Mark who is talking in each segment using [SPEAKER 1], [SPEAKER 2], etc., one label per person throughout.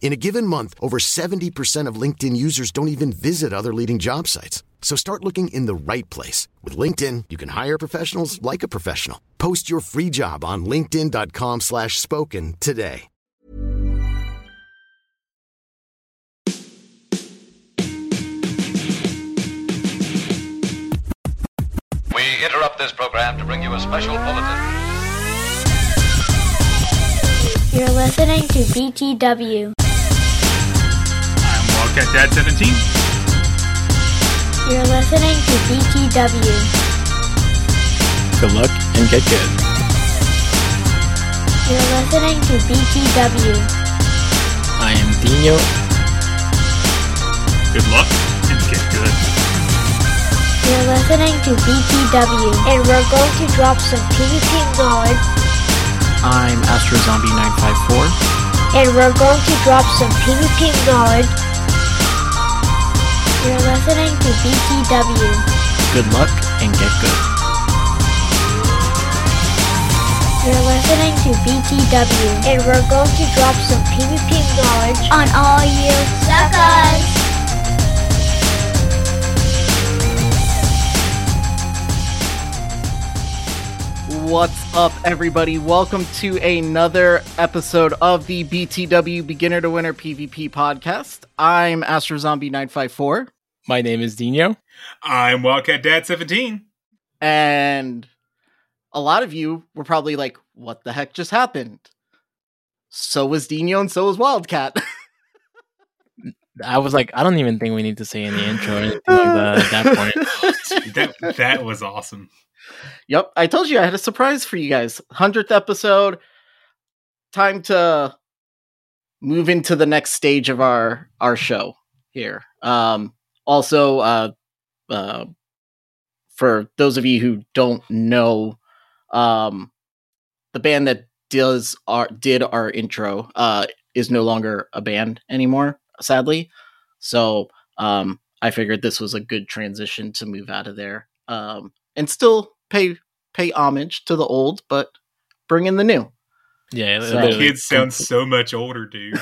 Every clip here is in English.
[SPEAKER 1] In a given month, over 70% of LinkedIn users don't even visit other leading job sites. So start looking in the right place. With LinkedIn, you can hire professionals like a professional. Post your free job on linkedin.com slash spoken today.
[SPEAKER 2] We interrupt this program to bring you a special bulletin.
[SPEAKER 3] You're listening to BTW.
[SPEAKER 4] I'm Wildcat Dad 17.
[SPEAKER 3] You're listening to BTW.
[SPEAKER 5] Good luck and get good.
[SPEAKER 3] You're listening to BTW.
[SPEAKER 5] I am Dino.
[SPEAKER 4] Good luck and get good.
[SPEAKER 3] You're listening to BTW. And we're going to drop some PvP knowledge.
[SPEAKER 5] I'm Astro Zombie 954.
[SPEAKER 3] And we're going to drop some PvP knowledge. You're listening to BTW.
[SPEAKER 5] Good luck and get good.
[SPEAKER 3] You're listening to BTW. And we're going to drop some PvP knowledge on all you suckers.
[SPEAKER 6] What's up, everybody? Welcome to another episode of the BTW Beginner to Winner PvP podcast. I'm Astro Zombie 954,
[SPEAKER 5] My name is Dino.
[SPEAKER 4] I'm Wildcat Dad 17.
[SPEAKER 6] and a lot of you were probably like, what the heck just happened? So was Dino and so was Wildcat.
[SPEAKER 5] I was like, I don't even think we need to say any intro or anything like that at that point.
[SPEAKER 4] That, that was awesome.
[SPEAKER 6] Yep, I told you I had a surprise for you guys. 100th episode. Time to move into the next stage of our our show here. Um also uh uh for those of you who don't know um the band that does our did our intro uh is no longer a band anymore, sadly. So um I figured this was a good transition to move out of there. Um and still pay pay homage to the old, but bring in the new.
[SPEAKER 5] Yeah,
[SPEAKER 6] So-
[SPEAKER 5] literally.
[SPEAKER 4] Kids sound so much older, dude.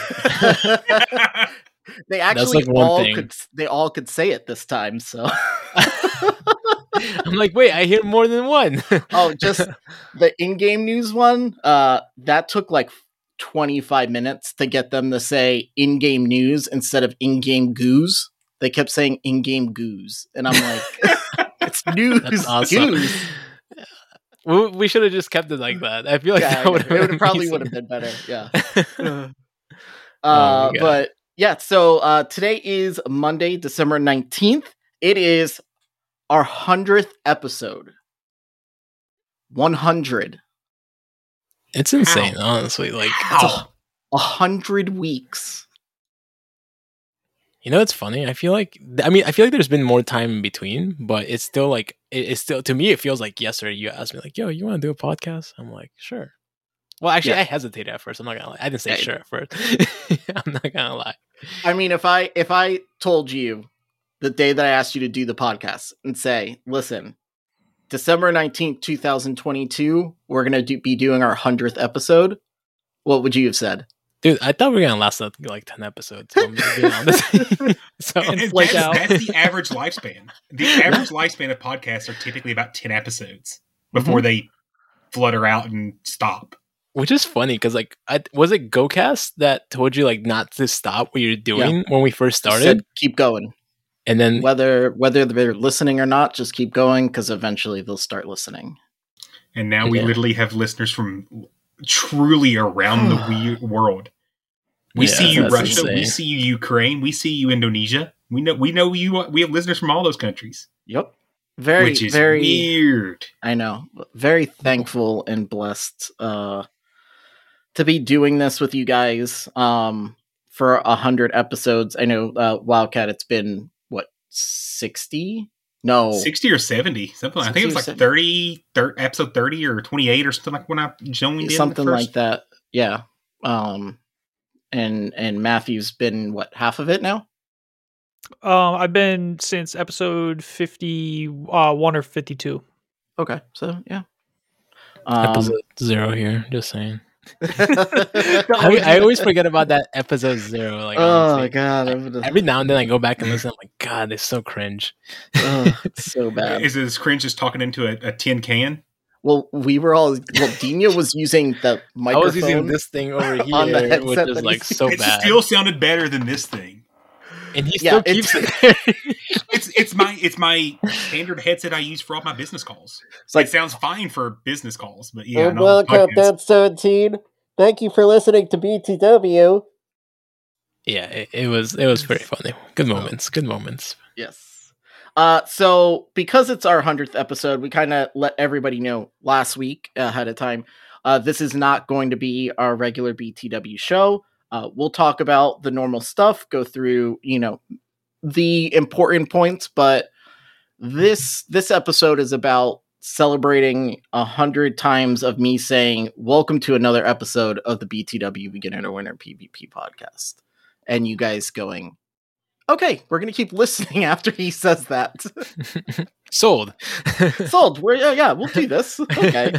[SPEAKER 6] they actually
[SPEAKER 5] like
[SPEAKER 6] all
[SPEAKER 5] thing.
[SPEAKER 6] could they all could say it this time. So
[SPEAKER 5] I'm like, wait, I hear more than one.
[SPEAKER 6] oh, just the in-game news one. Uh, that took like 25 minutes to get them to say in-game news instead of in-game goose. They kept saying in-game goose, and I'm like, it's news
[SPEAKER 5] That's awesome.
[SPEAKER 6] goose.
[SPEAKER 5] we, we should have just kept it like that. I feel like
[SPEAKER 6] Yeah,
[SPEAKER 5] that would
[SPEAKER 6] it would probably would have been better. Yeah. Uh,
[SPEAKER 5] Oh
[SPEAKER 6] but yeah, so uh, today is Monday, December 19th. It is our 100th episode. 100.
[SPEAKER 5] It's insane, honestly. Like,
[SPEAKER 6] a, a hundred weeks.
[SPEAKER 5] you know, it's funny. I feel like, I mean, I feel like there's been more time in between, but it's still like, it, it's still to me. It feels like yesterday. You asked me like, "Yo, you want to do a podcast?" I'm like, "Sure." Well, actually,
[SPEAKER 6] Yeah.
[SPEAKER 5] I hesitated at first. I'm not gonna lie. I didn't say
[SPEAKER 6] Yeah.
[SPEAKER 5] sure at first. I'm not gonna lie.
[SPEAKER 6] I mean, if I if I told you the day that I asked you to do the podcast and say, listen, December 19th, 2022, we're gonna do, be doing our hundredth episode, what would you have said?
[SPEAKER 5] Dude, I thought we were gonna last like, like ten episodes. So I'm just being honest. so
[SPEAKER 4] And
[SPEAKER 5] like
[SPEAKER 4] that's,
[SPEAKER 5] out.
[SPEAKER 4] that's the average lifespan. The average lifespan of podcasts are typically about 10 episodes before mm-hmm. they flutter out and stop.
[SPEAKER 5] which is funny because like, I, was it GoCast that told you like not to stop what you're doing when we first started,
[SPEAKER 6] Said, keep going.
[SPEAKER 5] And then
[SPEAKER 6] Whether whether they're listening or not, just keep going because eventually they'll start listening.
[SPEAKER 4] And now we
[SPEAKER 5] Yeah.
[SPEAKER 4] literally have listeners from truly around the world. We
[SPEAKER 5] Yeah,
[SPEAKER 4] see you
[SPEAKER 5] that's
[SPEAKER 4] Russia, we see you Ukraine, we see you Indonesia. We know we know you. We have listeners from all those countries,
[SPEAKER 6] Yep. Very,
[SPEAKER 4] which is
[SPEAKER 6] very.
[SPEAKER 4] weird.
[SPEAKER 6] I know. Very thankful and blessed uh, to be doing this with you guys um, for a hundred episodes. I know uh, Wildcat. It's been what sixty? No,
[SPEAKER 4] Sixty or seventy, something. Like, I think it was like
[SPEAKER 6] 70.
[SPEAKER 4] 30, episode thirty or twenty eight or something like when I joined
[SPEAKER 6] something
[SPEAKER 4] the
[SPEAKER 6] like that. Yeah. Um, and and Matthew's been what half of it now?
[SPEAKER 7] Um, I've been since episode fifty uh, one or fifty two.
[SPEAKER 6] Okay, so yeah. Um,
[SPEAKER 5] Episode zero here. Just saying.
[SPEAKER 6] I,
[SPEAKER 5] I, I always forget about that episode zero. Like,
[SPEAKER 6] oh
[SPEAKER 5] honestly.
[SPEAKER 6] my god, I'm
[SPEAKER 5] Every now and then I go back and listen. I'm like, God, it's so cringe.
[SPEAKER 6] Ugh, it's so bad.
[SPEAKER 4] Is it as cringe as talking into a, a tin can?
[SPEAKER 6] Well, we were all well. Dino was using the
[SPEAKER 5] I
[SPEAKER 6] microphone.
[SPEAKER 5] was using this thing over
[SPEAKER 6] on the
[SPEAKER 5] here,
[SPEAKER 6] headset
[SPEAKER 5] which is like
[SPEAKER 6] he's-
[SPEAKER 5] so
[SPEAKER 4] it
[SPEAKER 5] bad.
[SPEAKER 4] still sounded better than this thing.
[SPEAKER 5] And he
[SPEAKER 6] Yeah,
[SPEAKER 5] still keeps
[SPEAKER 6] it's-
[SPEAKER 5] it.
[SPEAKER 4] It's it's my it's my standard headset I use for all my business calls.
[SPEAKER 6] It's like
[SPEAKER 4] it sounds fine for business calls, but yeah,
[SPEAKER 8] and welcome,
[SPEAKER 4] podcasts-
[SPEAKER 8] Seventeen. Thank you for listening to BTW.
[SPEAKER 5] yeah, it, it was it was very funny. Good moments. Good moments.
[SPEAKER 6] yes. Uh, so because it's our hundredth episode, we kind of let everybody know last week ahead of time. Uh, this is not going to be our regular BTW show. Uh, we'll talk about the normal stuff, go through you know the important points, but this this episode is about celebrating a hundred times of me saying welcome to another episode of the btw beginner to winner pvp podcast. And you guys going okay we're gonna keep listening after he says that.
[SPEAKER 5] Sold.
[SPEAKER 6] sold. We're yeah, yeah we'll do this. Okay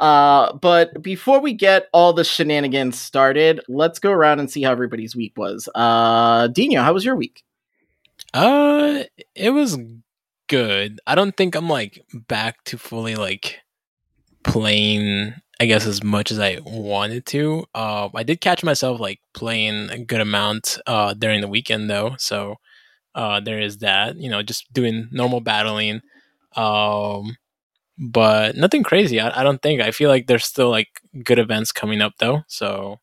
[SPEAKER 6] uh but before we get all the shenanigans started let's go around and see how everybody's week was uh dino how was your week
[SPEAKER 5] Uh, it was good. I don't think I'm like back to fully like playing. I guess as much as I wanted to. Uh, I did catch myself like playing a good amount uh during the weekend though. So, uh, there is that. You know, just doing normal battling. Um, but nothing crazy. I, I don't think. I feel like there's still like good events coming up though. So,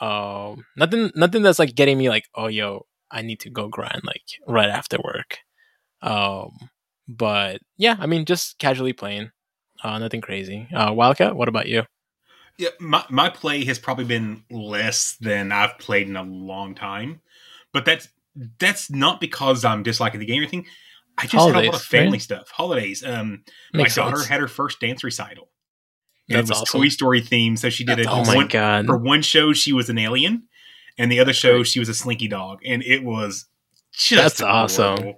[SPEAKER 5] um, nothing, nothing that's like getting me like, oh, yo, I need to go grind like right after work. Um, but yeah, I mean, just casually playing. Uh, nothing crazy. Uh, Wildcat, what about you?
[SPEAKER 4] Yeah, my my play has probably been less than I've played in a long time, but that's that's not because I'm disliking the game or anything. I just had a lot of family
[SPEAKER 5] right?
[SPEAKER 4] stuff. Holidays. Um,
[SPEAKER 5] Makes
[SPEAKER 4] my daughter
[SPEAKER 5] sense.
[SPEAKER 4] had her first dance recital. And
[SPEAKER 5] That's
[SPEAKER 4] it was
[SPEAKER 5] awesome.
[SPEAKER 4] Toy Story themed, so she did it.
[SPEAKER 5] oh my god!
[SPEAKER 4] For one show, she was an alien, and the other show, she was a Slinky Dog, and it was just
[SPEAKER 5] That's awesome.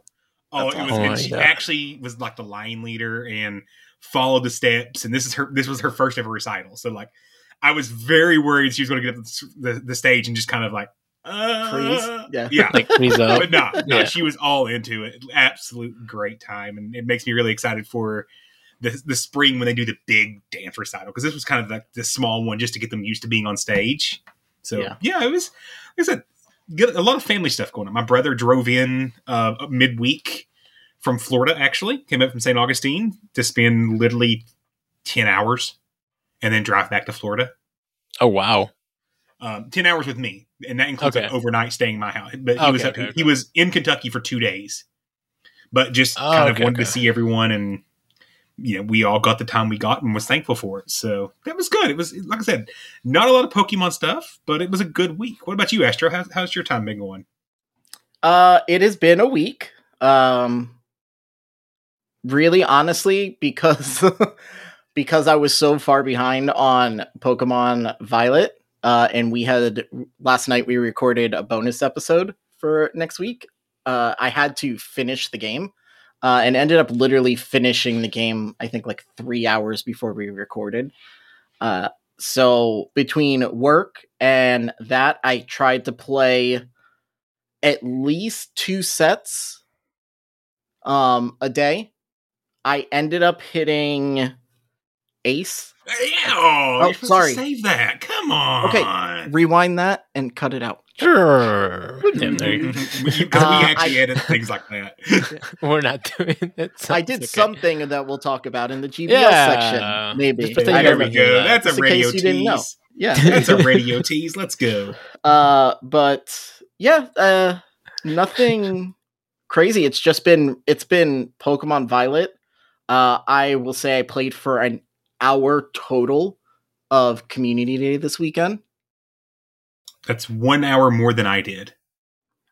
[SPEAKER 4] Oh,
[SPEAKER 6] That's
[SPEAKER 4] it was.
[SPEAKER 5] awesome. Oh
[SPEAKER 4] she
[SPEAKER 5] God.
[SPEAKER 4] actually was like the line leader and followed the steps, and this is her. This was her first ever recital. So like, I was very worried she was going to get up the, the, the stage and just kind of like, uh,
[SPEAKER 6] Freeze? Yeah.
[SPEAKER 4] yeah.
[SPEAKER 5] like freeze up.
[SPEAKER 4] But no, no,
[SPEAKER 5] Yeah.
[SPEAKER 4] she was all into it. Absolute great time, and it makes me really excited for the the spring when they do the big dance recital because this was kind of like the small one just to get them used to being on stage. So
[SPEAKER 6] Yeah.
[SPEAKER 4] yeah, it was. Like I said, get a lot of family stuff going on. My brother drove in uh, midweek from Florida. Actually, came up from St. Augustine to spend literally ten hours, and then drive back to Florida.
[SPEAKER 5] Oh wow!
[SPEAKER 4] Um, ten hours with me, and that includes
[SPEAKER 5] Okay.
[SPEAKER 4] like, overnight staying in my house. But he was
[SPEAKER 5] Okay,
[SPEAKER 4] up,
[SPEAKER 5] okay,
[SPEAKER 4] he was in Kentucky for two days, but just
[SPEAKER 5] Oh,
[SPEAKER 4] kind of
[SPEAKER 5] okay,
[SPEAKER 4] wanted to see everyone, and you know, we all got the time we got, and was thankful for it. So that was good. It was like I said, not a lot of Pokemon stuff, but it was a good week. What about you, Astro? How's, how's your time been going?
[SPEAKER 6] Uh, it has been a week. Um, really, honestly, because because I was so far behind on Pokemon Violet, uh, and we had last night we recorded a bonus episode for next week. Uh, I had to finish the game, uh, and ended up literally finishing the game. I think like three hours before we recorded. Uh, so between work and that, I tried to play at least two sets um a day i ended up hitting ace
[SPEAKER 4] Yeah, oh,
[SPEAKER 6] Oh,
[SPEAKER 4] you're
[SPEAKER 6] sorry.
[SPEAKER 4] To save that. Come on.
[SPEAKER 6] Okay. rewind that and cut it out
[SPEAKER 5] Sure. Yeah, there you
[SPEAKER 4] we
[SPEAKER 6] Uh,
[SPEAKER 4] actually
[SPEAKER 6] I-
[SPEAKER 4] edit things like that.
[SPEAKER 5] We're not doing it. so
[SPEAKER 6] I did
[SPEAKER 5] okay.
[SPEAKER 6] something that we'll talk about in the GBL
[SPEAKER 5] Yeah.
[SPEAKER 6] section. Maybe.
[SPEAKER 5] Just pretend
[SPEAKER 6] I
[SPEAKER 5] you
[SPEAKER 4] there we
[SPEAKER 5] never
[SPEAKER 6] know.
[SPEAKER 5] hear
[SPEAKER 4] go.
[SPEAKER 5] that.
[SPEAKER 4] That's a
[SPEAKER 6] Just in
[SPEAKER 4] radio
[SPEAKER 6] you didn't know.
[SPEAKER 4] tease.
[SPEAKER 6] Yeah.
[SPEAKER 4] That's a radio tease. Let's go.
[SPEAKER 6] Uh, but yeah, uh, nothing crazy. It's just been it's been Pokemon Violet. Uh, I will say I played for an hour total of Community Day this weekend.
[SPEAKER 4] That's one hour more than I did.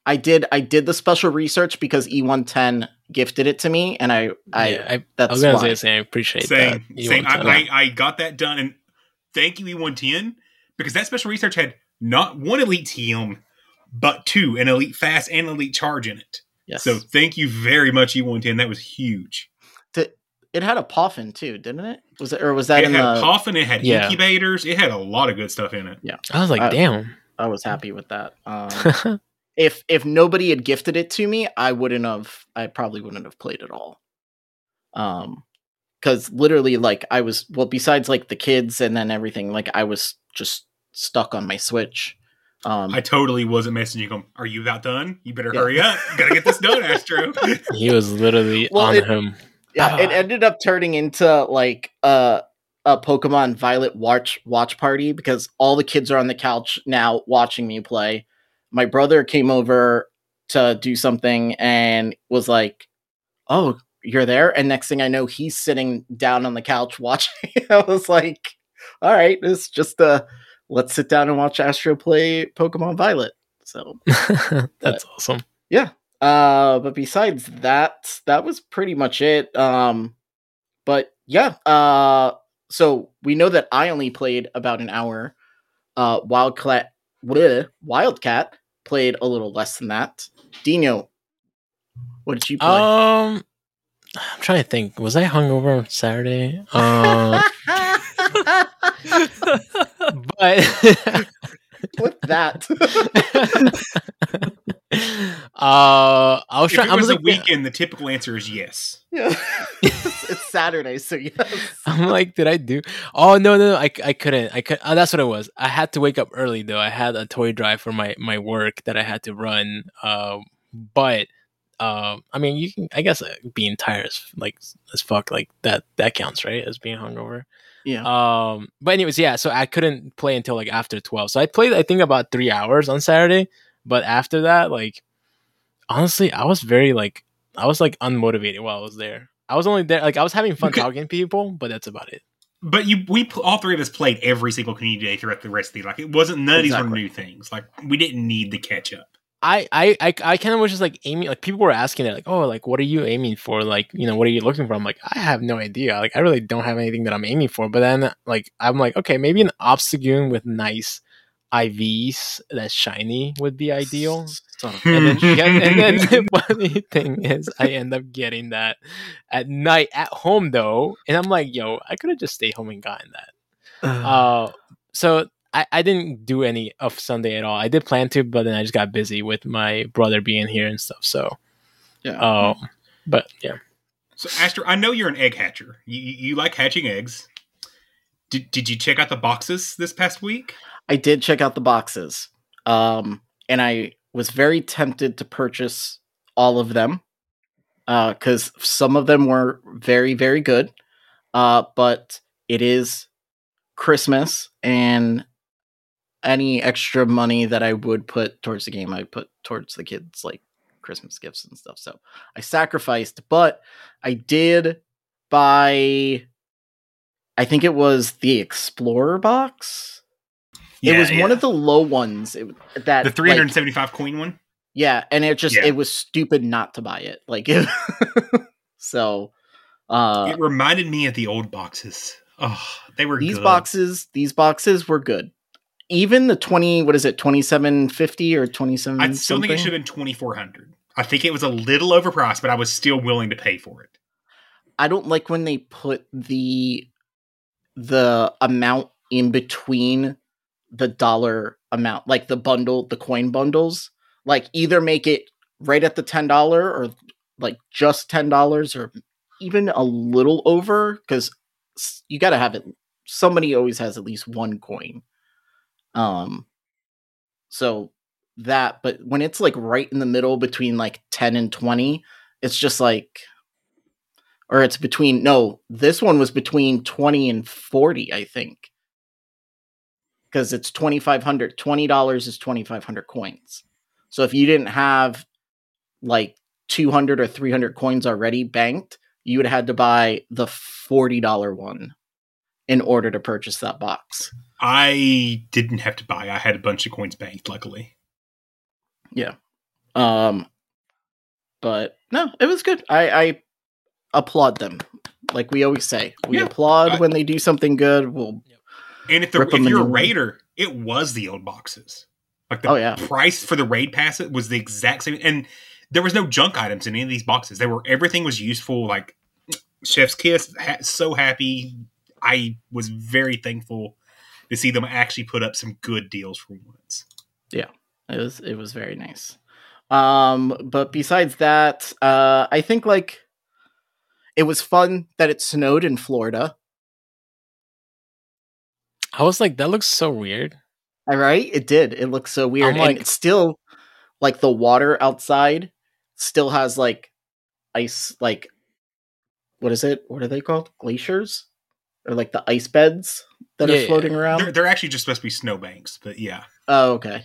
[SPEAKER 6] I did I did the special research because E110 gifted it to me, and I I
[SPEAKER 5] yeah, I, I
[SPEAKER 6] that's
[SPEAKER 5] was gonna
[SPEAKER 6] why.
[SPEAKER 5] say, say I appreciate
[SPEAKER 4] Same,
[SPEAKER 5] that.
[SPEAKER 4] Same. I, I, I got that done, and thank you, E110, because that special research had not one Elite TM, but two, an Elite Fast and Elite Charge in it.
[SPEAKER 6] yes.
[SPEAKER 4] So thank you very much, E110. That was huge.
[SPEAKER 6] It had a Poffin too, didn't it? Was it or was that
[SPEAKER 4] it
[SPEAKER 6] in
[SPEAKER 4] had
[SPEAKER 6] the?
[SPEAKER 4] Poffin, it had
[SPEAKER 5] Yeah.
[SPEAKER 4] incubators, it had a lot of good stuff in it.
[SPEAKER 5] Yeah, I was like,
[SPEAKER 6] Uh,
[SPEAKER 5] damn.
[SPEAKER 6] I was happy with that. Um, if if nobody had gifted it to me, I wouldn't have. I probably wouldn't have played at all. Um, because literally, like I was well, besides like the kids and then everything, like I was just stuck on my Switch. Um,
[SPEAKER 4] I totally wasn't messaging him. Are you about done? You better
[SPEAKER 6] Yeah.
[SPEAKER 4] hurry up. Gotta get this done, Astro.
[SPEAKER 5] he was literally
[SPEAKER 6] Well,
[SPEAKER 5] on
[SPEAKER 6] it-
[SPEAKER 5] him.
[SPEAKER 6] Yeah, it
[SPEAKER 5] Ah.
[SPEAKER 6] ended up turning into like a a Pokemon Violet watch watch party because all the kids are on the couch now watching me play. My brother came over to do something and was like, "Oh, you're there!" And next thing I know, he's sitting down on the couch watching. I was like, "All right, it's just uh, let's sit down and watch Astro play Pokemon Violet." So
[SPEAKER 5] That's awesome.
[SPEAKER 6] yeah. Uh but besides that, that was pretty much it. Um but yeah, uh so we know that I only played about an hour. Uh Wildcat bleh, Wildcat played a little less than that. Dino, what did you play?
[SPEAKER 5] Um, I'm trying to think. Was I hungover on Saturday? Uh, but
[SPEAKER 6] With that.
[SPEAKER 5] uh, I was
[SPEAKER 4] if
[SPEAKER 5] trying.
[SPEAKER 4] it
[SPEAKER 5] I
[SPEAKER 4] was
[SPEAKER 5] was
[SPEAKER 4] a
[SPEAKER 5] like,
[SPEAKER 4] weekend, the typical answer is yes.
[SPEAKER 6] yeah. it's Saturday, so yes.
[SPEAKER 5] I'm like, did I do? Oh no, no, no I, I couldn't. I could. Oh, that's what it was. I had to wake up early though. I had a toy drive for my my work that I had to run. Um, but um, I mean, you can. I guess uh, being tired as like as fuck like that that counts, right? As being hungover.
[SPEAKER 6] Yeah.
[SPEAKER 5] Um, but anyways, yeah. So I couldn't play until like after twelve. So I played, I think, about three hours on Saturday. But after that, like, honestly, I was very like, I was like unmotivated while I was there. I was only there, like, I was having fun
[SPEAKER 4] Okay.
[SPEAKER 5] talking to people, but that's about it.
[SPEAKER 4] But you, we all three of us played every single community day throughout the rest of the like. It wasn't none of these were new things. Like we didn't need the catch up.
[SPEAKER 5] I, I, I, I kind of was just like aiming, like people were asking that, like, oh, like, what are you aiming for? Like, you know, what are you looking for? I'm like, I have no idea. Like, I really don't have anything that I'm aiming for. But then, like, I'm like, okay, maybe an Obstagoon with nice IVs that's shiny would be ideal.
[SPEAKER 6] Son of-
[SPEAKER 5] And then, yeah, and then the funny thing is, I end up getting that at night at home though, and I'm like, yo, I could have just stayed home and gotten that. Uh, so I, I didn't do any of Sunday at all. I did plan to, but then I just got busy with my brother being here and stuff. So,
[SPEAKER 6] yeah.
[SPEAKER 5] um, but yeah,
[SPEAKER 4] So, Astro, I know you're an egg hatcher. You, you, you like hatching eggs. Did, did you check out the boxes this past week?
[SPEAKER 6] I did check out the boxes. Um, and I was very tempted to purchase all of them. Uh, because some of them were very, very good. Uh, but it is Christmas and any extra money that I would put towards the game, I put towards the kids like Christmas gifts and stuff. So I sacrificed, but I did buy I think it was the Explorer box. It was one of the low ones. It, that
[SPEAKER 4] the
[SPEAKER 6] like,
[SPEAKER 4] 375 coin one.
[SPEAKER 6] yeah, and it just
[SPEAKER 4] Yeah.
[SPEAKER 6] it was stupid not to buy it. Like it, so uh
[SPEAKER 4] it reminded me of the old boxes. Oh, they were
[SPEAKER 6] these
[SPEAKER 4] good.
[SPEAKER 6] boxes these boxes were good. Even the 20 what is it 2750 or 27
[SPEAKER 4] I still think it should have been 2400. I think it was a little overpriced, but I was still willing to pay for it.
[SPEAKER 6] I don't like when they put the the amount in between the dollar amount, like the bundle, the coin bundles. Like either make it right at the ten dollar or like just ten dollars or even a little over because you got to have it. Somebody always has at least one coin. Um, so that, but when it's like right in the middle between like 10 and 20, it's just like or it's between no, this one was between 20 and 40, I think. Cuz it's 2500 $20 is 2500 coins. So if you didn't have like 200 or 300 coins already banked, you would have had to buy the $40 one in order to purchase that box.
[SPEAKER 4] I didn't have to buy. I had a bunch of coins banked, luckily.
[SPEAKER 6] Yeah. Um but no, it was good. I I applaud them. Like we always say, we
[SPEAKER 4] Yeah.
[SPEAKER 6] applaud
[SPEAKER 4] I-
[SPEAKER 6] when they do something good. We'll
[SPEAKER 4] And if the if you're a raider, it was the old boxes. Like the
[SPEAKER 6] Oh, yeah.
[SPEAKER 4] price for the raid pass it was the exact same, and there was no junk items in any of these boxes. They were everything was useful. Like Chef's Kiss, ha- so happy. I was very thankful to see them actually put up some good deals for once.
[SPEAKER 6] Yeah, it was it was very nice. Um, but besides that, uh, I think like it was fun that it snowed in Florida.
[SPEAKER 5] I was like, that looks so weird.
[SPEAKER 6] All right, it did. It looks so weird,
[SPEAKER 5] like-
[SPEAKER 6] and it's still like the water outside still has like ice, like what is it? What are they called? Glaciers or like the ice beds that
[SPEAKER 5] Yeah,
[SPEAKER 6] are
[SPEAKER 5] yeah.
[SPEAKER 6] floating around?
[SPEAKER 4] They're, they're actually just supposed to be snowbanks, but yeah,
[SPEAKER 6] Oh, okay.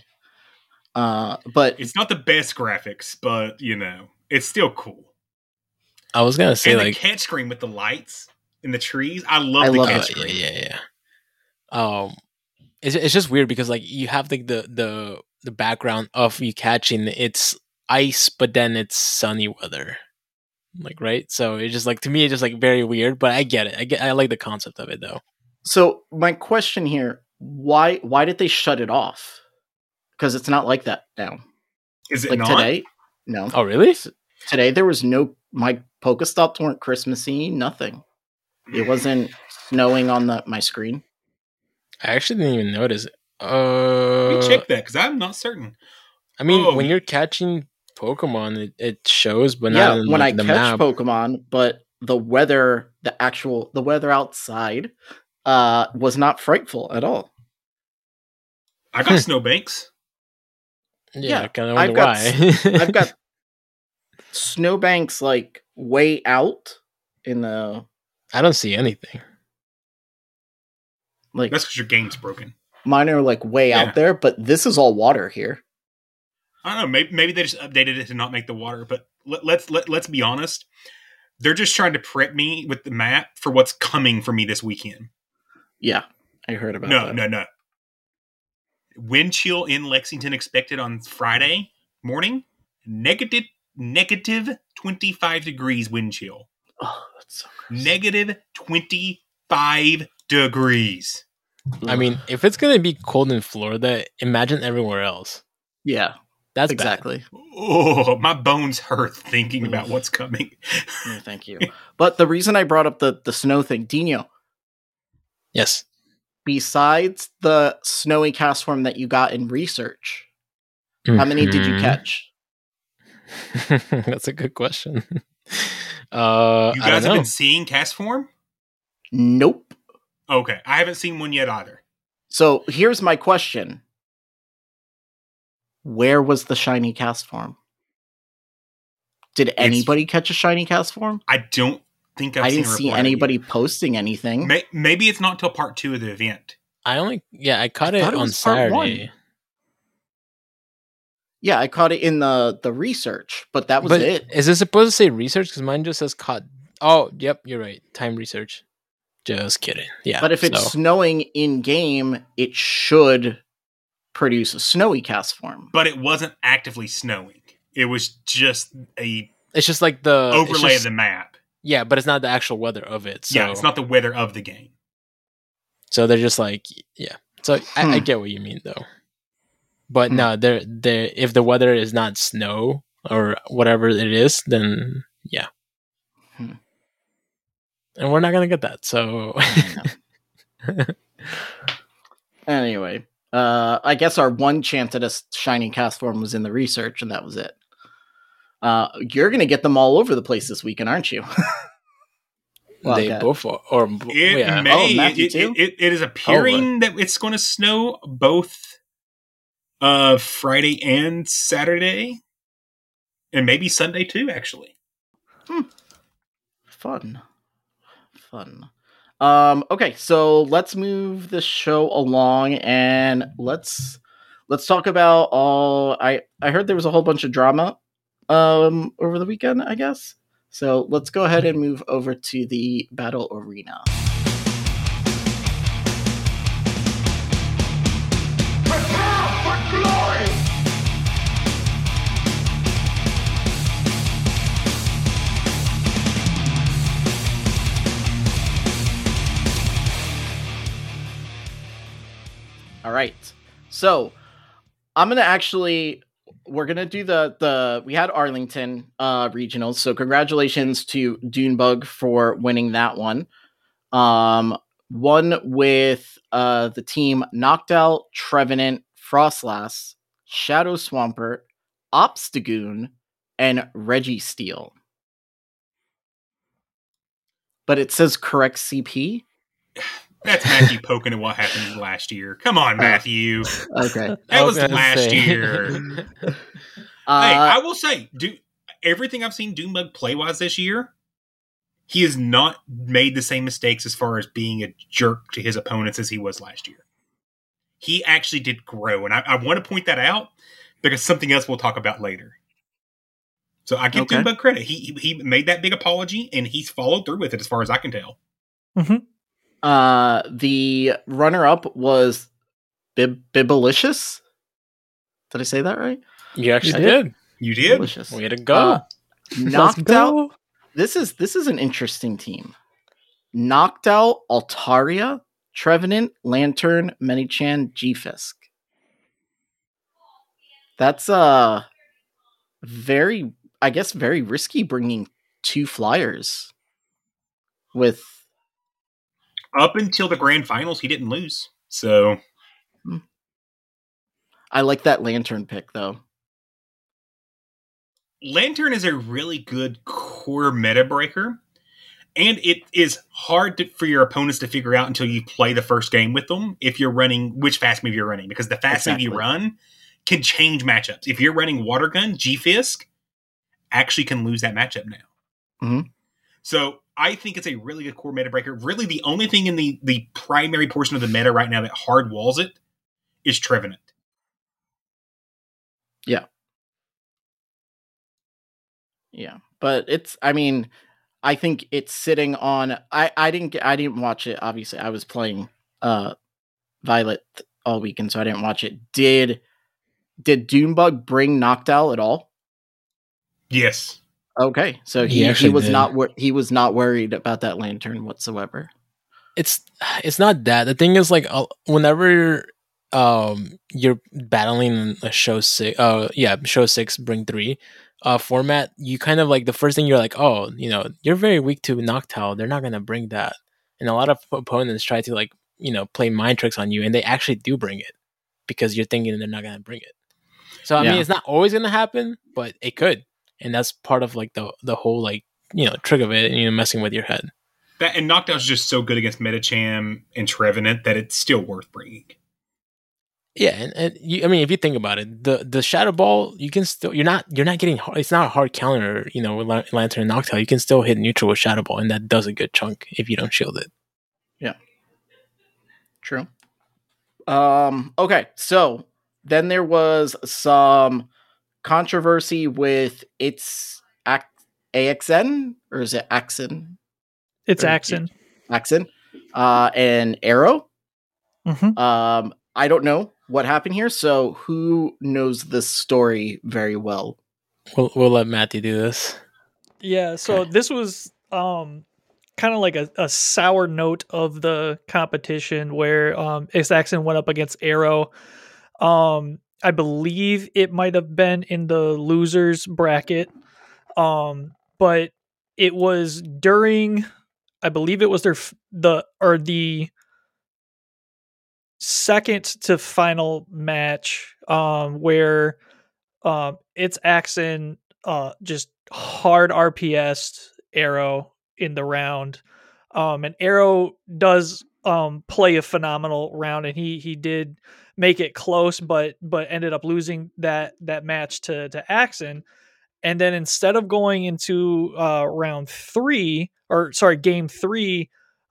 [SPEAKER 6] Uh, but
[SPEAKER 4] it's not the best graphics, but you know, it's still cool.
[SPEAKER 5] I was gonna say
[SPEAKER 4] and
[SPEAKER 5] like,
[SPEAKER 4] the catch screen with the lights in the trees, I love
[SPEAKER 6] I
[SPEAKER 4] the
[SPEAKER 6] love
[SPEAKER 4] catch
[SPEAKER 5] uh,
[SPEAKER 4] screen.
[SPEAKER 5] yeah, yeah, yeah. Um, it's it's just weird because like you have like the the the background of you catching it's ice, but then it's sunny weather, like right. So it's just like to me, it's just like very weird. But I get it. I get. I like the concept of it though.
[SPEAKER 6] So my question here: why why did they shut it off? Because it's not like that now.
[SPEAKER 4] Is it
[SPEAKER 6] Like
[SPEAKER 4] not?
[SPEAKER 6] today, no.
[SPEAKER 5] Oh really?
[SPEAKER 6] Today there was no my Pokestops weren't Christmassy. Nothing. It wasn't snowing on the my screen.
[SPEAKER 5] I actually didn't even notice it.
[SPEAKER 4] Let
[SPEAKER 5] Uh,
[SPEAKER 4] me check that because I'm not certain.
[SPEAKER 5] I mean,
[SPEAKER 4] Oh.
[SPEAKER 5] when you're catching Pokemon, it, it shows, but
[SPEAKER 6] yeah,
[SPEAKER 5] not in,
[SPEAKER 6] when
[SPEAKER 5] like,
[SPEAKER 6] I
[SPEAKER 5] the
[SPEAKER 6] catch
[SPEAKER 5] map.
[SPEAKER 6] Pokemon, but the weather, the actual the weather outside, uh, was not frightful at all.
[SPEAKER 4] I got snowbanks.
[SPEAKER 5] yeah,
[SPEAKER 6] yeah,
[SPEAKER 5] I kind of
[SPEAKER 6] I've got
[SPEAKER 5] why.
[SPEAKER 6] I've got snowbanks like way out in the
[SPEAKER 5] I don't see anything.
[SPEAKER 6] Like
[SPEAKER 4] That's because your game's broken.
[SPEAKER 6] mine are like way
[SPEAKER 4] Yeah.
[SPEAKER 6] out there, but this is all water here.
[SPEAKER 4] I don't know. Maybe, maybe they just updated it to not make the water. But let, let's let, let's be honest. They're just trying to prep me with the map for what's coming for me this weekend.
[SPEAKER 6] Yeah, I heard about
[SPEAKER 4] No,
[SPEAKER 6] that.
[SPEAKER 4] no, no. Wind chill in Lexington expected on Friday morning. Negative negative twenty five degrees wind chill.
[SPEAKER 6] Oh, that's so gross.
[SPEAKER 4] Negative twenty five degrees.
[SPEAKER 5] I mean, if it's gonna be cold in Florida, imagine everywhere else.
[SPEAKER 6] yeah,
[SPEAKER 5] That's bad.
[SPEAKER 6] exactly.
[SPEAKER 4] Oh, my bones hurt thinking about what's coming.
[SPEAKER 6] No, thank you. But the reason I brought up the the snow thing, Dino,
[SPEAKER 5] Yes.
[SPEAKER 6] besides the snowy Castform that you got in research, how many did you
[SPEAKER 5] Mhm.
[SPEAKER 6] catch?
[SPEAKER 5] That's a good question. Uh,
[SPEAKER 4] You
[SPEAKER 5] I don't
[SPEAKER 4] guys have been seeing Castform?
[SPEAKER 6] Nope.
[SPEAKER 4] Okay, I haven't seen one yet either.
[SPEAKER 6] So here's my question: Where was the shiny Castform? Did anybody catch a shiny Castform?
[SPEAKER 4] I don't think I've
[SPEAKER 6] I didn't
[SPEAKER 4] a
[SPEAKER 6] see anybody
[SPEAKER 4] yet.
[SPEAKER 6] posting anything.
[SPEAKER 4] May- maybe it's not until part two of the event.
[SPEAKER 5] I only yeah, I caught
[SPEAKER 6] I
[SPEAKER 5] it
[SPEAKER 6] it
[SPEAKER 5] on
[SPEAKER 6] was one.
[SPEAKER 5] Saturday.
[SPEAKER 6] Yeah, I caught it in the the research, but that was
[SPEAKER 5] But
[SPEAKER 6] it.
[SPEAKER 5] is it supposed to say research? Because mine just says caught. Oh, yep, you're right. Time research. Just kidding. Yeah.
[SPEAKER 6] but if it's
[SPEAKER 5] so-
[SPEAKER 6] snowing in game, it should produce a snowy cast form.
[SPEAKER 4] But it wasn't actively snowing. It was just a
[SPEAKER 5] it's just like the
[SPEAKER 4] overlay
[SPEAKER 5] just-
[SPEAKER 4] of the map.
[SPEAKER 5] Yeah, but it's not the actual weather of it. So
[SPEAKER 4] Yeah, it's not the weather of the game.
[SPEAKER 5] So they're just like, yeah. So I, I
[SPEAKER 6] Hmm.
[SPEAKER 5] get what you mean though. But
[SPEAKER 6] Hmm.
[SPEAKER 5] no, they're they if the weather is not snow or whatever it is, then yeah.
[SPEAKER 6] Hmm.
[SPEAKER 5] And we're not gonna get that. So
[SPEAKER 6] Anyway, uh, I guess our one chance at a shiny Castform was in the research, and that was it. Uh, you're gonna get them all over the place this weekend, aren't you? Well,
[SPEAKER 5] they
[SPEAKER 6] okay.
[SPEAKER 5] both are, or
[SPEAKER 4] It
[SPEAKER 5] yeah.
[SPEAKER 4] may.
[SPEAKER 6] Oh,
[SPEAKER 4] it, it, it, it is appearing that it's going to snow both Uh, Friday and Saturday, and maybe Sunday too. Actually,
[SPEAKER 6] Fun. Fun. Um, okay, so let's move the show along and let's let's talk about all I I heard there was a whole bunch of drama um over the weekend, I guess. So let's go ahead and move over to the battle arena. Right. So I'm gonna actually we're gonna do the the we had Arlington uh regionals. So congratulations to Dunebug for winning that one. Um one with uh the team Out, Trevenant, Froslass, Shadow Swampert, Obstagoon, and Registeel. But it says correct CP.
[SPEAKER 4] that's Matthew poking at what happened last year. Come on, Matthew.
[SPEAKER 6] Okay.
[SPEAKER 4] That
[SPEAKER 5] I
[SPEAKER 4] was last
[SPEAKER 5] say.
[SPEAKER 4] year.
[SPEAKER 6] Uh,
[SPEAKER 4] hey, I will say, do everything I've seen Doombug play wise this year, he has not made the same mistakes as far as being a jerk to his opponents as he was last year. He actually did grow, and I, I want to point that out because something else we'll talk about later. So I give
[SPEAKER 6] Okay.
[SPEAKER 4] Doombug credit. He he he made that big apology, and he's followed through with it, as far as I can tell.
[SPEAKER 6] Uh, the runner up was Bib- Bibalicious. Did I say that right?
[SPEAKER 5] You actually
[SPEAKER 6] You did?
[SPEAKER 5] did.
[SPEAKER 4] You did.
[SPEAKER 6] Bibalicious.
[SPEAKER 5] Way to go.
[SPEAKER 6] Uh, knocked
[SPEAKER 7] go.
[SPEAKER 6] out. This is this is an interesting team. Knocked out Altaria, Trevenant, Lanturn, Medicham, G-Fisk. That's uh very I guess very risky bringing two flyers with
[SPEAKER 4] Up until the grand finals, he didn't lose. So
[SPEAKER 6] I like that Lanturn pick though.
[SPEAKER 4] Lanturn is a really good core meta breaker, and it is hard to, for your opponents to figure out until you play the first game with them if you're running which fast move you're running because the fast move you run can change matchups. If you're running Water Gun, G Fisk actually can lose that matchup now.
[SPEAKER 6] Mhm.
[SPEAKER 4] So I think it's a really good core meta breaker. Really, the only thing in the the primary portion of the meta right now that hard walls it is Trevenant.
[SPEAKER 6] Yeah, Yeah, but it's. I mean, I think it's sitting on. I I didn't get. I didn't watch it. Obviously, I was playing uh Violet all weekend, so I didn't watch it. Did did Doombug bring out at all?
[SPEAKER 4] Yes.
[SPEAKER 6] Okay, so
[SPEAKER 5] He
[SPEAKER 6] he he, was
[SPEAKER 5] did.
[SPEAKER 6] not wor- he was not worried about that Lanturn whatsoever.
[SPEAKER 5] it's it's not that the thing is like uh, whenever um you're battling a show six uh yeah show six bring three uh format you kind of like the first thing you're like oh you know you're very weak to noctowl they're not gonna bring that and a lot of opponents try to like you know play mind tricks on you and they actually do bring it because you're thinking they're not gonna bring it so i
[SPEAKER 6] Yeah.
[SPEAKER 5] mean it's not always gonna happen but it could and that's part of like the the whole like you know trick of it and you know messing with your head
[SPEAKER 4] That and Noctowl's just so good against Medicham and Trevenant that it's still worth bringing.
[SPEAKER 5] Yeah, and, and you, I mean, if you think about it, the the shadow ball, you can still you're not you're not getting hard, it's not a hard counter, you know, with Lanturn and noctowl. You can still hit neutral with shadow ball, and that does a good chunk if you don't shield it.
[SPEAKER 6] Yeah, true. Um. Okay. So then there was some controversy with its Ac- AXN or is it Axon?
[SPEAKER 7] It's
[SPEAKER 6] Or-
[SPEAKER 7] Axon.
[SPEAKER 6] Axon. Uh, and Arrow.
[SPEAKER 7] hmm
[SPEAKER 6] Um. I don't know what happened here. So who knows this story very well?
[SPEAKER 5] We'll we'll let Matthew do this.
[SPEAKER 7] Yeah, so this was um kind of like a, a sour note of the competition where um Axon went up against Arrow. Um I believe it might have been in the losers bracket. Um but it was during I believe it was their the or the second to final match um where um it's Axon uh just hard RPS Arrow in the round. Um and Arrow does um play a phenomenal round and he he did make it close, but but ended up losing that that match to to Axon. And then instead of going into uh, round three, or sorry, game three,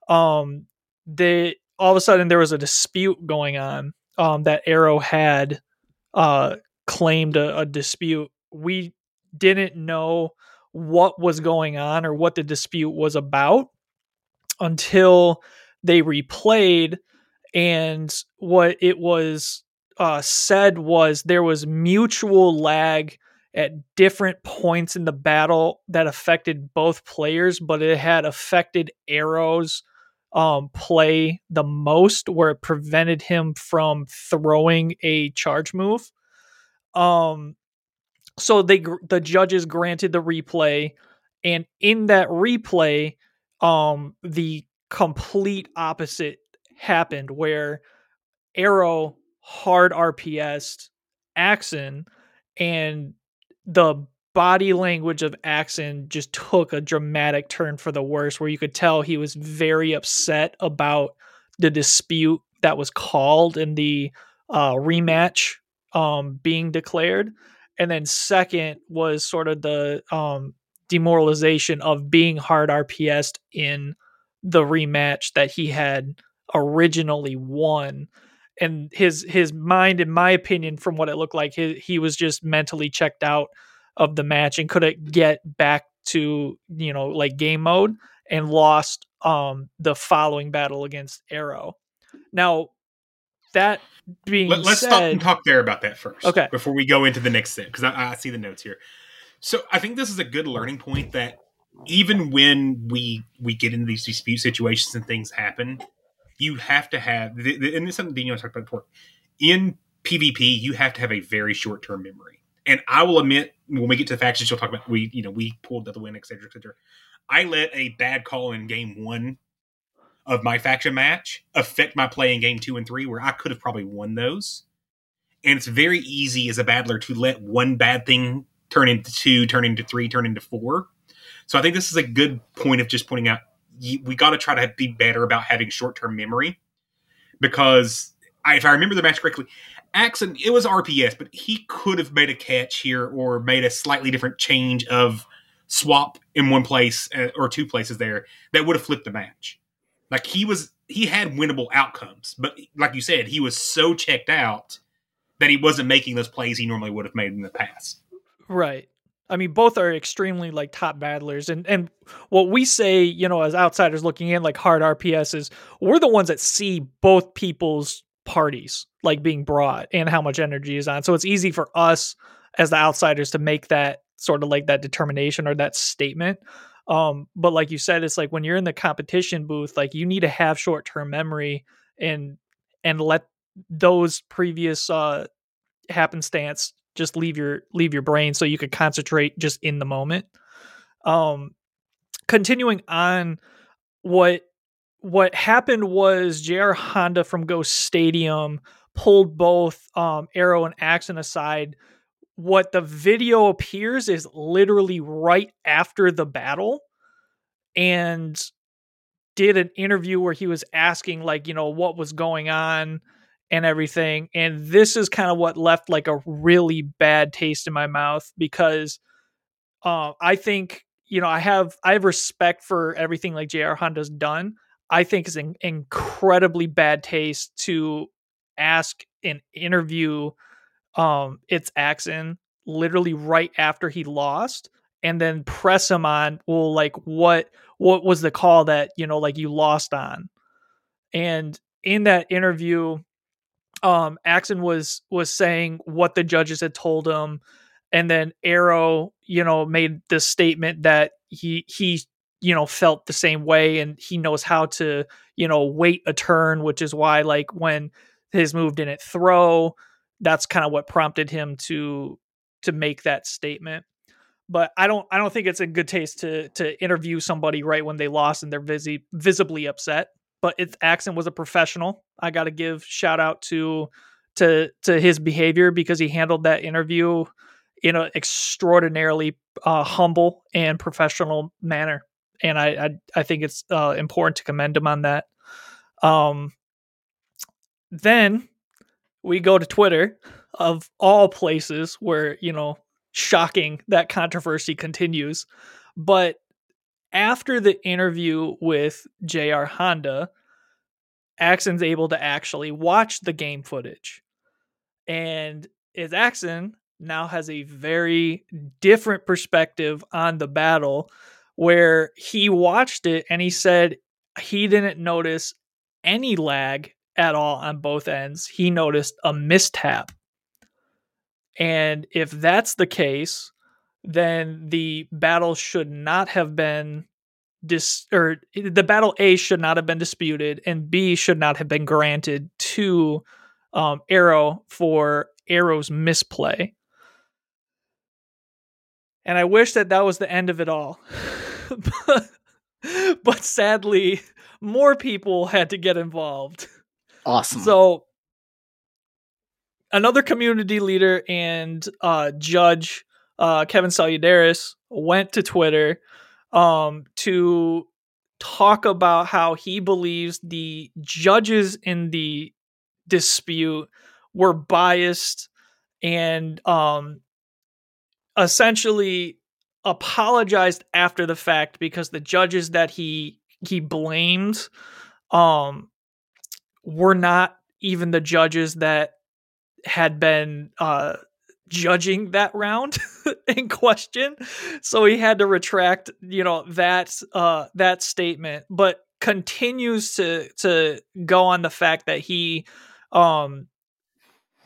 [SPEAKER 7] um, they all of a sudden there was a dispute going on um, that Arrow had uh, claimed a, a dispute. We didn't know what was going on or what the dispute was about until they replayed and what it was uh, said was there was mutual lag at different points in the battle that affected both players, but it had affected Arrow's um, play the most, where it prevented him from throwing a charge move. Um, so they the judges granted the replay, and in that replay, um, the complete opposite happened, where Arrow hard RPS Axon and the body language of Axon just took a dramatic turn for the worse, where you could tell he was very upset about the dispute that was called in the uh, rematch um, being declared. And then second was sort of the um, demoralization of being hard RPS in the rematch that he had originally won and his his mind in my opinion from what it looked like he, he was just mentally checked out of the match and couldn't get back to you know like game mode and lost um the following battle against arrow now that being
[SPEAKER 4] Let, us stop and talk there about that first.
[SPEAKER 7] Okay.
[SPEAKER 4] Before we go into the next thing, because I, I see the notes here. So I think this is a good learning point that even when we we get into these dispute situations and things happen, you have to have, and this is something Daniel talked about before. In PvP, you have to have a very short term memory. And I will admit, when we get to the factions, you'll talk about we, you know, we pulled the win, et cetera, et cetera. I let a bad call in game one of my faction match affect my play in game two and three, where I could have probably won those. And it's very easy as a battler to let one bad thing turn into two, turn into three, turn into four. So I think this is a good point of just pointing out we got to try to be better about having short term memory because I, if I remember the match correctly, Axon it was RPS, but he could have made a catch here or made a slightly different change of swap in one place uh, or two places there that would have flipped the match. Like he was, he had winnable outcomes, but like you said, he was so checked out that he wasn't making those plays he normally would have made in the past.
[SPEAKER 7] Right. I mean, both are extremely like top battlers, and and what we say, you know, as outsiders looking in, like hard RPS is, we're the ones that see both people's parties like being brought and how much energy is on. So it's easy for us as the outsiders to make that sort of like that determination or that statement. Um, but like you said, it's like when you're in the competition booth, like you need to have short term memory and and let those previous uh happenstance just leave your leave your brain so you could concentrate just in the moment. Um continuing on what what happened was JR Honda from Ghost Stadium pulled both um, Arrow and Axon aside what the video appears is literally right after the battle and did an interview where he was asking like you know what was going on and everything and this is kind of what left like a really bad taste in my mouth because uh, i think you know i have i have respect for everything like jr honda's done. I think is an incredibly bad taste to ask and interview um it's Axon literally right after he lost and then press him on well like what what was the call that you know like you lost on? And in that interview um Axon was was saying what the judges had told him and then Arrow you know made the statement that he he you know felt the same way and he knows how to you know wait a turn which is why like when his move didn't throw that's kind of what prompted him to to make that statement. But i don't i don't think it's in good taste to to interview somebody right when they lost and they're visi- visibly upset but its Axon was a professional. I got to give shout out to to to his behavior because he handled that interview in an extraordinarily uh, humble and professional manner. And i i, I think it's uh, important to commend him on that. Um then we go to Twitter, of all places where, you know, shocking that controversy continues. But after the interview with JR Honda, Axon's able to actually watch the game footage. And is Axon now has a very different perspective on the battle where he watched it and he said he didn't notice any lag at all on both ends. He noticed a mistap. And if that's the case, then the battle should not have been dis or the battle A should not have been disputed and B should not have been granted to um, Arrow for Arrow's misplay. And I wish that that was the end of it all. but, but sadly, more people had to get involved.
[SPEAKER 6] Awesome.
[SPEAKER 7] So another community leader and uh, judge, uh, Kevin Saludaris, went to Twitter um, to talk about how he believes the judges in the dispute were biased and um, essentially apologized after the fact because the judges that he he blamed um were not even the judges that had been uh judging that round in question. So he had to retract you know that uh that statement but continues to to go on the fact that he um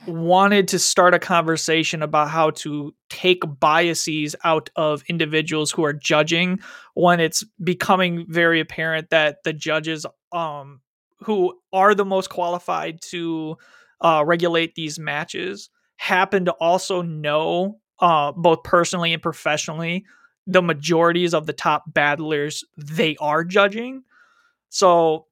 [SPEAKER 7] wanted to start a conversation about how to take biases out of individuals who are judging when it's becoming very apparent that the judges um who are the most qualified to uh, regulate these matches happen to also know uh, both personally and professionally the majorities of the top battlers they are judging so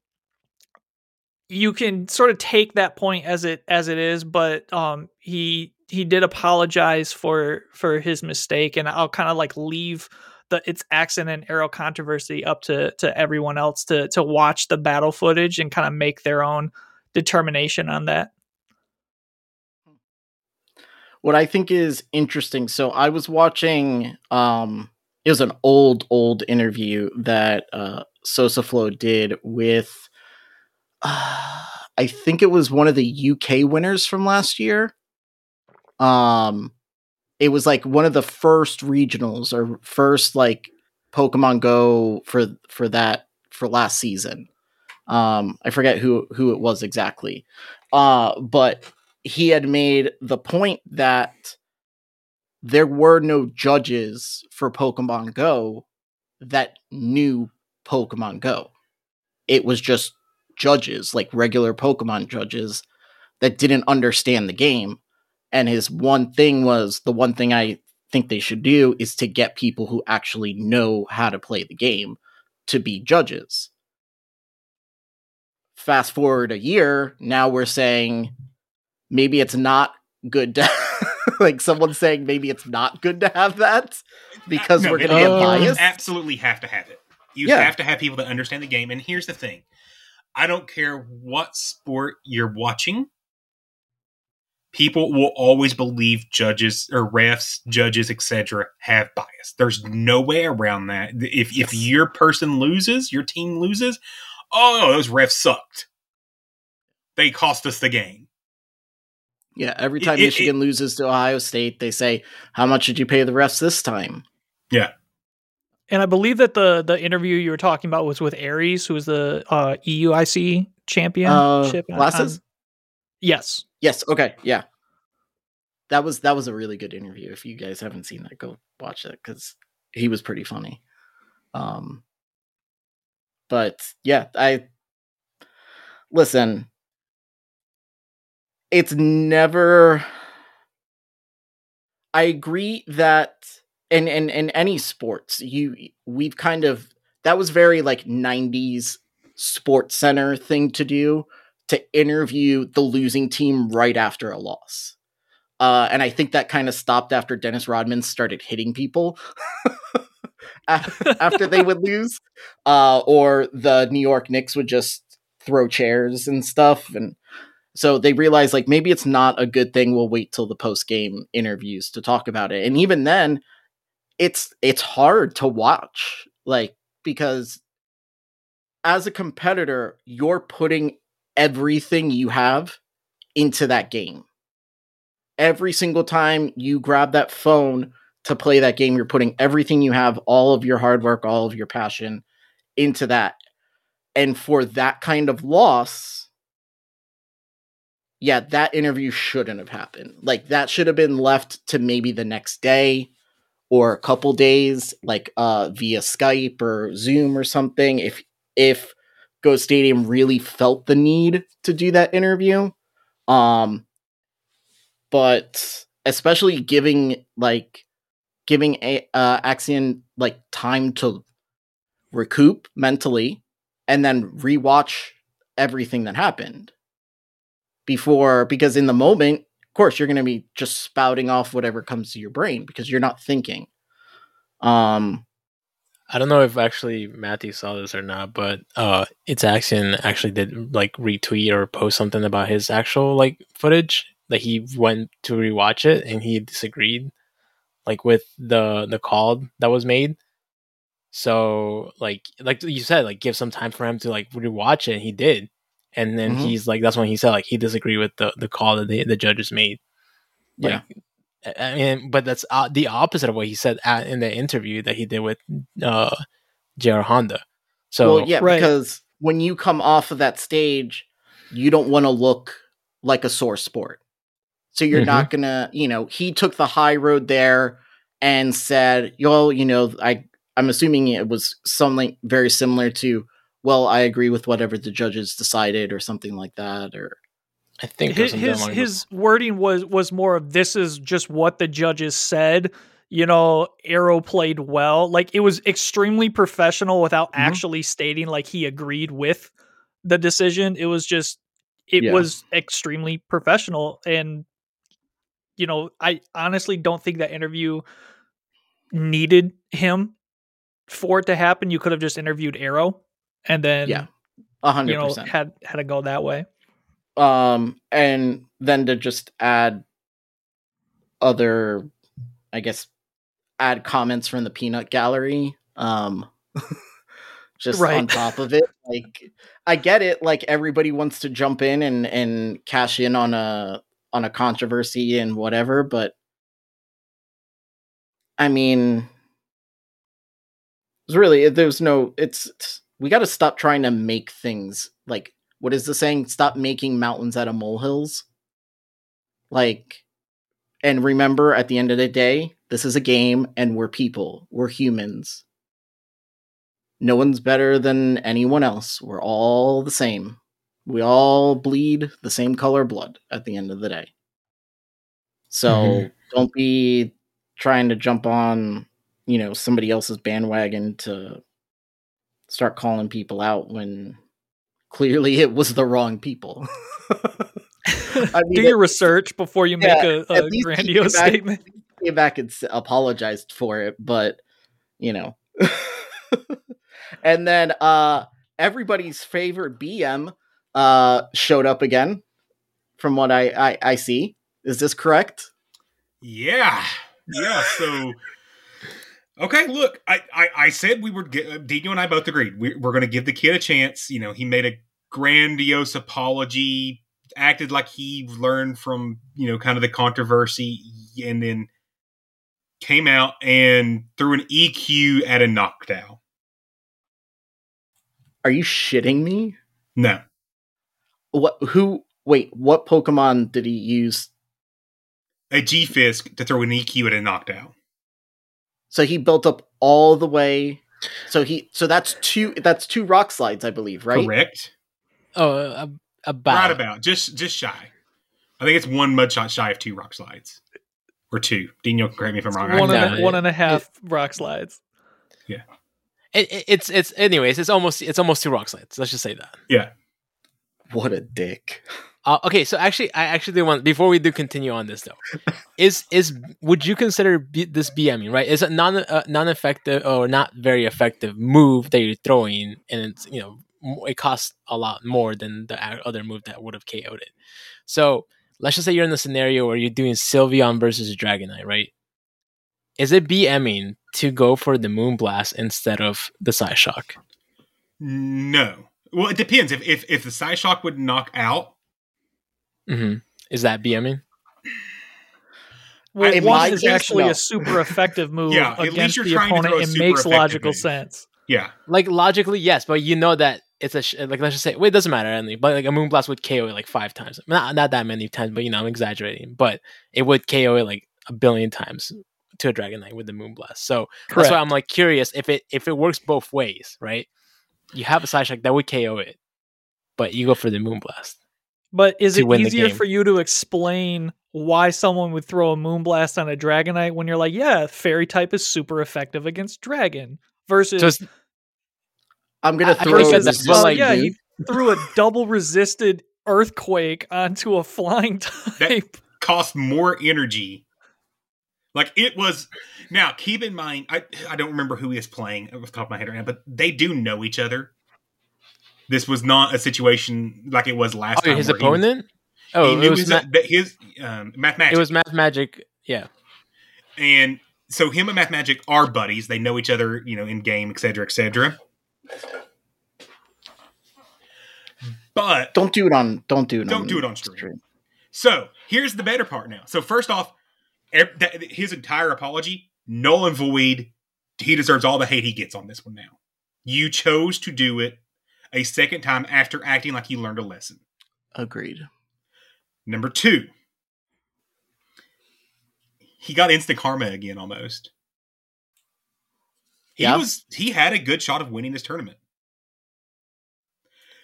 [SPEAKER 7] you can sort of take that point as it as it is, but um, he he did apologize for for his mistake, and I'll kind of like leave the it's Axon and arrow controversy up to to everyone else to to watch the battle footage and kind of make their own determination on that.
[SPEAKER 6] What I think is interesting, so I was watching um it was an old old interview that uh Sosa Flow did with uh, I think it was one of the UK winners from last year. Um, it was like one of the first regionals or first like Pokemon Go for for that for last season. Um, I forget who who it was exactly. Uh, but he had made the point that there were no judges for Pokemon Go that knew Pokemon Go. It was just judges, like regular Pokemon judges, that didn't understand the game. And his one thing was the one thing I think they should do is to get people who actually know how to play the game to be judges. Fast forward a year, now we're saying maybe it's not good to like someone's saying maybe it's not good to have that because
[SPEAKER 4] No,
[SPEAKER 6] we're going to get
[SPEAKER 4] you
[SPEAKER 6] biased.
[SPEAKER 4] absolutely have to have it. You
[SPEAKER 6] Yeah.
[SPEAKER 4] have to have people that understand the game. And here's the thing I don't care what sport you're watching, people will always believe judges or refs, judges, etc., have bias. There's no way around that. If, if your person loses, your team loses, oh, those refs sucked. They cost us the game.
[SPEAKER 6] Yeah, every time
[SPEAKER 4] it-
[SPEAKER 6] Michigan loses to Ohio State, they say, "How much did you pay the refs this time?"
[SPEAKER 4] Yeah.
[SPEAKER 7] And I believe that the the interview you were talking about was with Aries, who is the uh, EUIC championship.
[SPEAKER 6] Uh,
[SPEAKER 7] on-
[SPEAKER 6] glasses?
[SPEAKER 7] on- yes.
[SPEAKER 6] Yes. Okay. Yeah. That was that was a really good interview. If you guys haven't seen that, go watch it because he was pretty funny. Um, but yeah, I listen. It's never. I agree that in in in any sports, you we've kind of that was very like '90s sports center thing to do to interview the losing team right after a loss. Uh, and I think that kind of stopped after Dennis Rodman started hitting people after they would lose, uh, or the New York Knicks would just throw chairs and stuff. And So they realize like maybe it's not a good thing. We'll wait till the post game interviews to talk about it. And even then, it's it's hard to watch, like because as a competitor, you're putting everything you have into that game. Every single time you grab that phone to play that game, you're putting everything you have, all of your hard work, all of your passion into that. And for that kind of loss, yeah, that interview shouldn't have happened. Like that should have been left to maybe the next day or a couple days, like uh via Skype or Zoom or something. If if GO Stadium really felt the need to do that interview. Um but especially giving like giving a uh Axion like time to recoup mentally and then rewatch everything that happened before because in the moment of course you're going to be just spouting off whatever comes to your brain because you're not thinking um
[SPEAKER 5] I don't know if actually Matthew saw this or not, but uh, it's Axion actually did like retweet or post something about his actual like footage that he went to rewatch it and he disagreed like with the the call that was made. So like like you said, like give some time for him to like rewatch it. And he did, and then
[SPEAKER 6] Mhm.
[SPEAKER 5] he's like, that's when he said like he disagreed with the the call that the, the judges made.
[SPEAKER 6] Yeah.
[SPEAKER 5] I mean, but that's uh, the opposite of what he said at, in the interview that he did with uh, JR Honda. So
[SPEAKER 6] well yeah
[SPEAKER 7] Right.
[SPEAKER 6] because when you come off of that stage you don't want to look like a sore sport so you're not gonna you know he took the high road there and said yo you know i i'm assuming it was something very similar to well i agree with whatever the judges decided or something like that or
[SPEAKER 5] I think
[SPEAKER 7] his his,
[SPEAKER 5] along
[SPEAKER 7] his wording was was more of this is just what the judges said you know arrow played well. Like it was extremely professional without
[SPEAKER 6] Mhm.
[SPEAKER 7] actually stating like he agreed with the decision. It was just it
[SPEAKER 6] Yeah.
[SPEAKER 7] was extremely professional and you know i honestly don't think that interview needed him for it to happen. You could have just interviewed arrow and then
[SPEAKER 6] Yeah, a hundred
[SPEAKER 7] you know
[SPEAKER 6] percent.
[SPEAKER 7] had had to go that way.
[SPEAKER 6] Um and then to just add other i guess add comments from the peanut gallery um just on top of it like i get it like everybody wants to jump in and and cash in on a on a controversy and whatever but i mean it's really there's no it's, it's we got to stop trying to make things like what is the saying? Stop making mountains out of molehills. Like and remember at the end of the day this is a game and we're people. We're humans. No one's better than anyone else. We're all the same. We all bleed the same color blood at the end of the day. So
[SPEAKER 5] Mhm.
[SPEAKER 6] don't be trying to jump on you know somebody else's bandwagon to start calling people out when clearly it was the wrong people I mean,
[SPEAKER 7] do your research before you make a,
[SPEAKER 6] at
[SPEAKER 7] a grandiose
[SPEAKER 6] came back-
[SPEAKER 7] statement
[SPEAKER 6] came back and s- apologized for it, but you know. and then uh everybody's favorite BM uh showed up again from what I I, I see. Is this correct?
[SPEAKER 4] Yeah, yeah. So, okay, look, I, I, I said we were, get uh, Dino and I both agreed we, we're going to give the kid a chance. You know, he made a grandiose apology, acted like he learned from you know kind of the controversy, and then came out and threw an EQ at a Noctowl.
[SPEAKER 6] Are you shitting me?
[SPEAKER 4] No,
[SPEAKER 6] What who wait, what Pokemon did he use?
[SPEAKER 4] a G Fisk to throw an EQ at a Noctowl.
[SPEAKER 6] So he built up all the way so he so that's two that's two rock slides, I believe, right?
[SPEAKER 4] Correct.
[SPEAKER 5] Oh, uh, about
[SPEAKER 4] Right about just just shy. I think it's one mud shot shy of two rock slides, or two. Dino, correct me if I'm wrong.
[SPEAKER 7] One
[SPEAKER 4] think
[SPEAKER 7] and,
[SPEAKER 5] Yeah,
[SPEAKER 7] a, one and a half rock slides
[SPEAKER 5] It, it- it's it's anyways. It's almost it's almost two rock slides. Let's just say that.
[SPEAKER 4] Yeah.
[SPEAKER 6] What a dick.
[SPEAKER 5] Uh, okay, so actually, I actually do want before we do continue on this though, is is would you consider B, this BMing right? Is a non uh, non effective or not very effective move that you're throwing, and it's you know it costs a lot more than the other move that would have KO'd it. So let's just say you're in the scenario where you're doing Sylveon versus Dragonite, right? Is it BMing to go for the Moonblast instead of the Psyshock?
[SPEAKER 4] No. Well, it depends. If if if the Psyshock would knock out,
[SPEAKER 5] hmm Is that BMing?
[SPEAKER 7] Well,
[SPEAKER 6] In
[SPEAKER 7] one is
[SPEAKER 6] case,
[SPEAKER 7] actually
[SPEAKER 6] no.
[SPEAKER 7] a super effective move
[SPEAKER 4] Yeah,
[SPEAKER 7] against the opponent. It makes logical
[SPEAKER 4] move.
[SPEAKER 7] sense.
[SPEAKER 4] yeah,
[SPEAKER 5] Like logically, yes, but you know that it's a sh- like let's just say wait, it doesn't matter, Andy, but like a Moonblast would KO it like five times, not not that many times, but you know I'm exaggerating, but it would KO it like a billion times to a Dragonite with the Moonblast. So that's why I'm like curious if it if it works both ways, right? You have a Psyshock that would KO it, but you go for the Moonblast.
[SPEAKER 7] But is it easier for you to explain why someone would throw a Moonblast on a Dragonite when you're like, yeah, Fairy type is super effective against Dragon versus
[SPEAKER 5] So it's,
[SPEAKER 6] I'm gonna
[SPEAKER 5] I- I
[SPEAKER 6] throw
[SPEAKER 5] appreciate
[SPEAKER 6] this.
[SPEAKER 5] that,
[SPEAKER 7] uh,
[SPEAKER 5] like,
[SPEAKER 7] yeah,
[SPEAKER 6] dude.
[SPEAKER 7] he threw a double resisted earthquake onto a flying type.
[SPEAKER 4] cost more energy. Like it was. Now, keep in mind, I I don't remember who he is playing off the top of my head right now, but they do know each other. This was not a situation like it was last
[SPEAKER 5] oh,
[SPEAKER 4] time.
[SPEAKER 5] his
[SPEAKER 4] where he was-
[SPEAKER 5] opponent.
[SPEAKER 4] He,
[SPEAKER 5] Oh, it
[SPEAKER 4] knew
[SPEAKER 5] was
[SPEAKER 4] his,
[SPEAKER 5] Ma-
[SPEAKER 4] his um, math magic.
[SPEAKER 5] it was Math Magic. Yeah,
[SPEAKER 4] and so him and math magic are buddies. They know each other, you know, in game, etc., etc. But
[SPEAKER 6] Don't do it on. Don't do it.
[SPEAKER 4] Don't
[SPEAKER 6] on
[SPEAKER 4] do it on stream. So here's the better part now. So first off, ev- that, his entire apology, null and void. He deserves all the hate he gets on this one now. You chose to do it a second time after acting like you learned a lesson.
[SPEAKER 6] Agreed.
[SPEAKER 4] Number two, he got instant karma again almost. He
[SPEAKER 6] Yeah.
[SPEAKER 4] was he had a good shot of winning this tournament.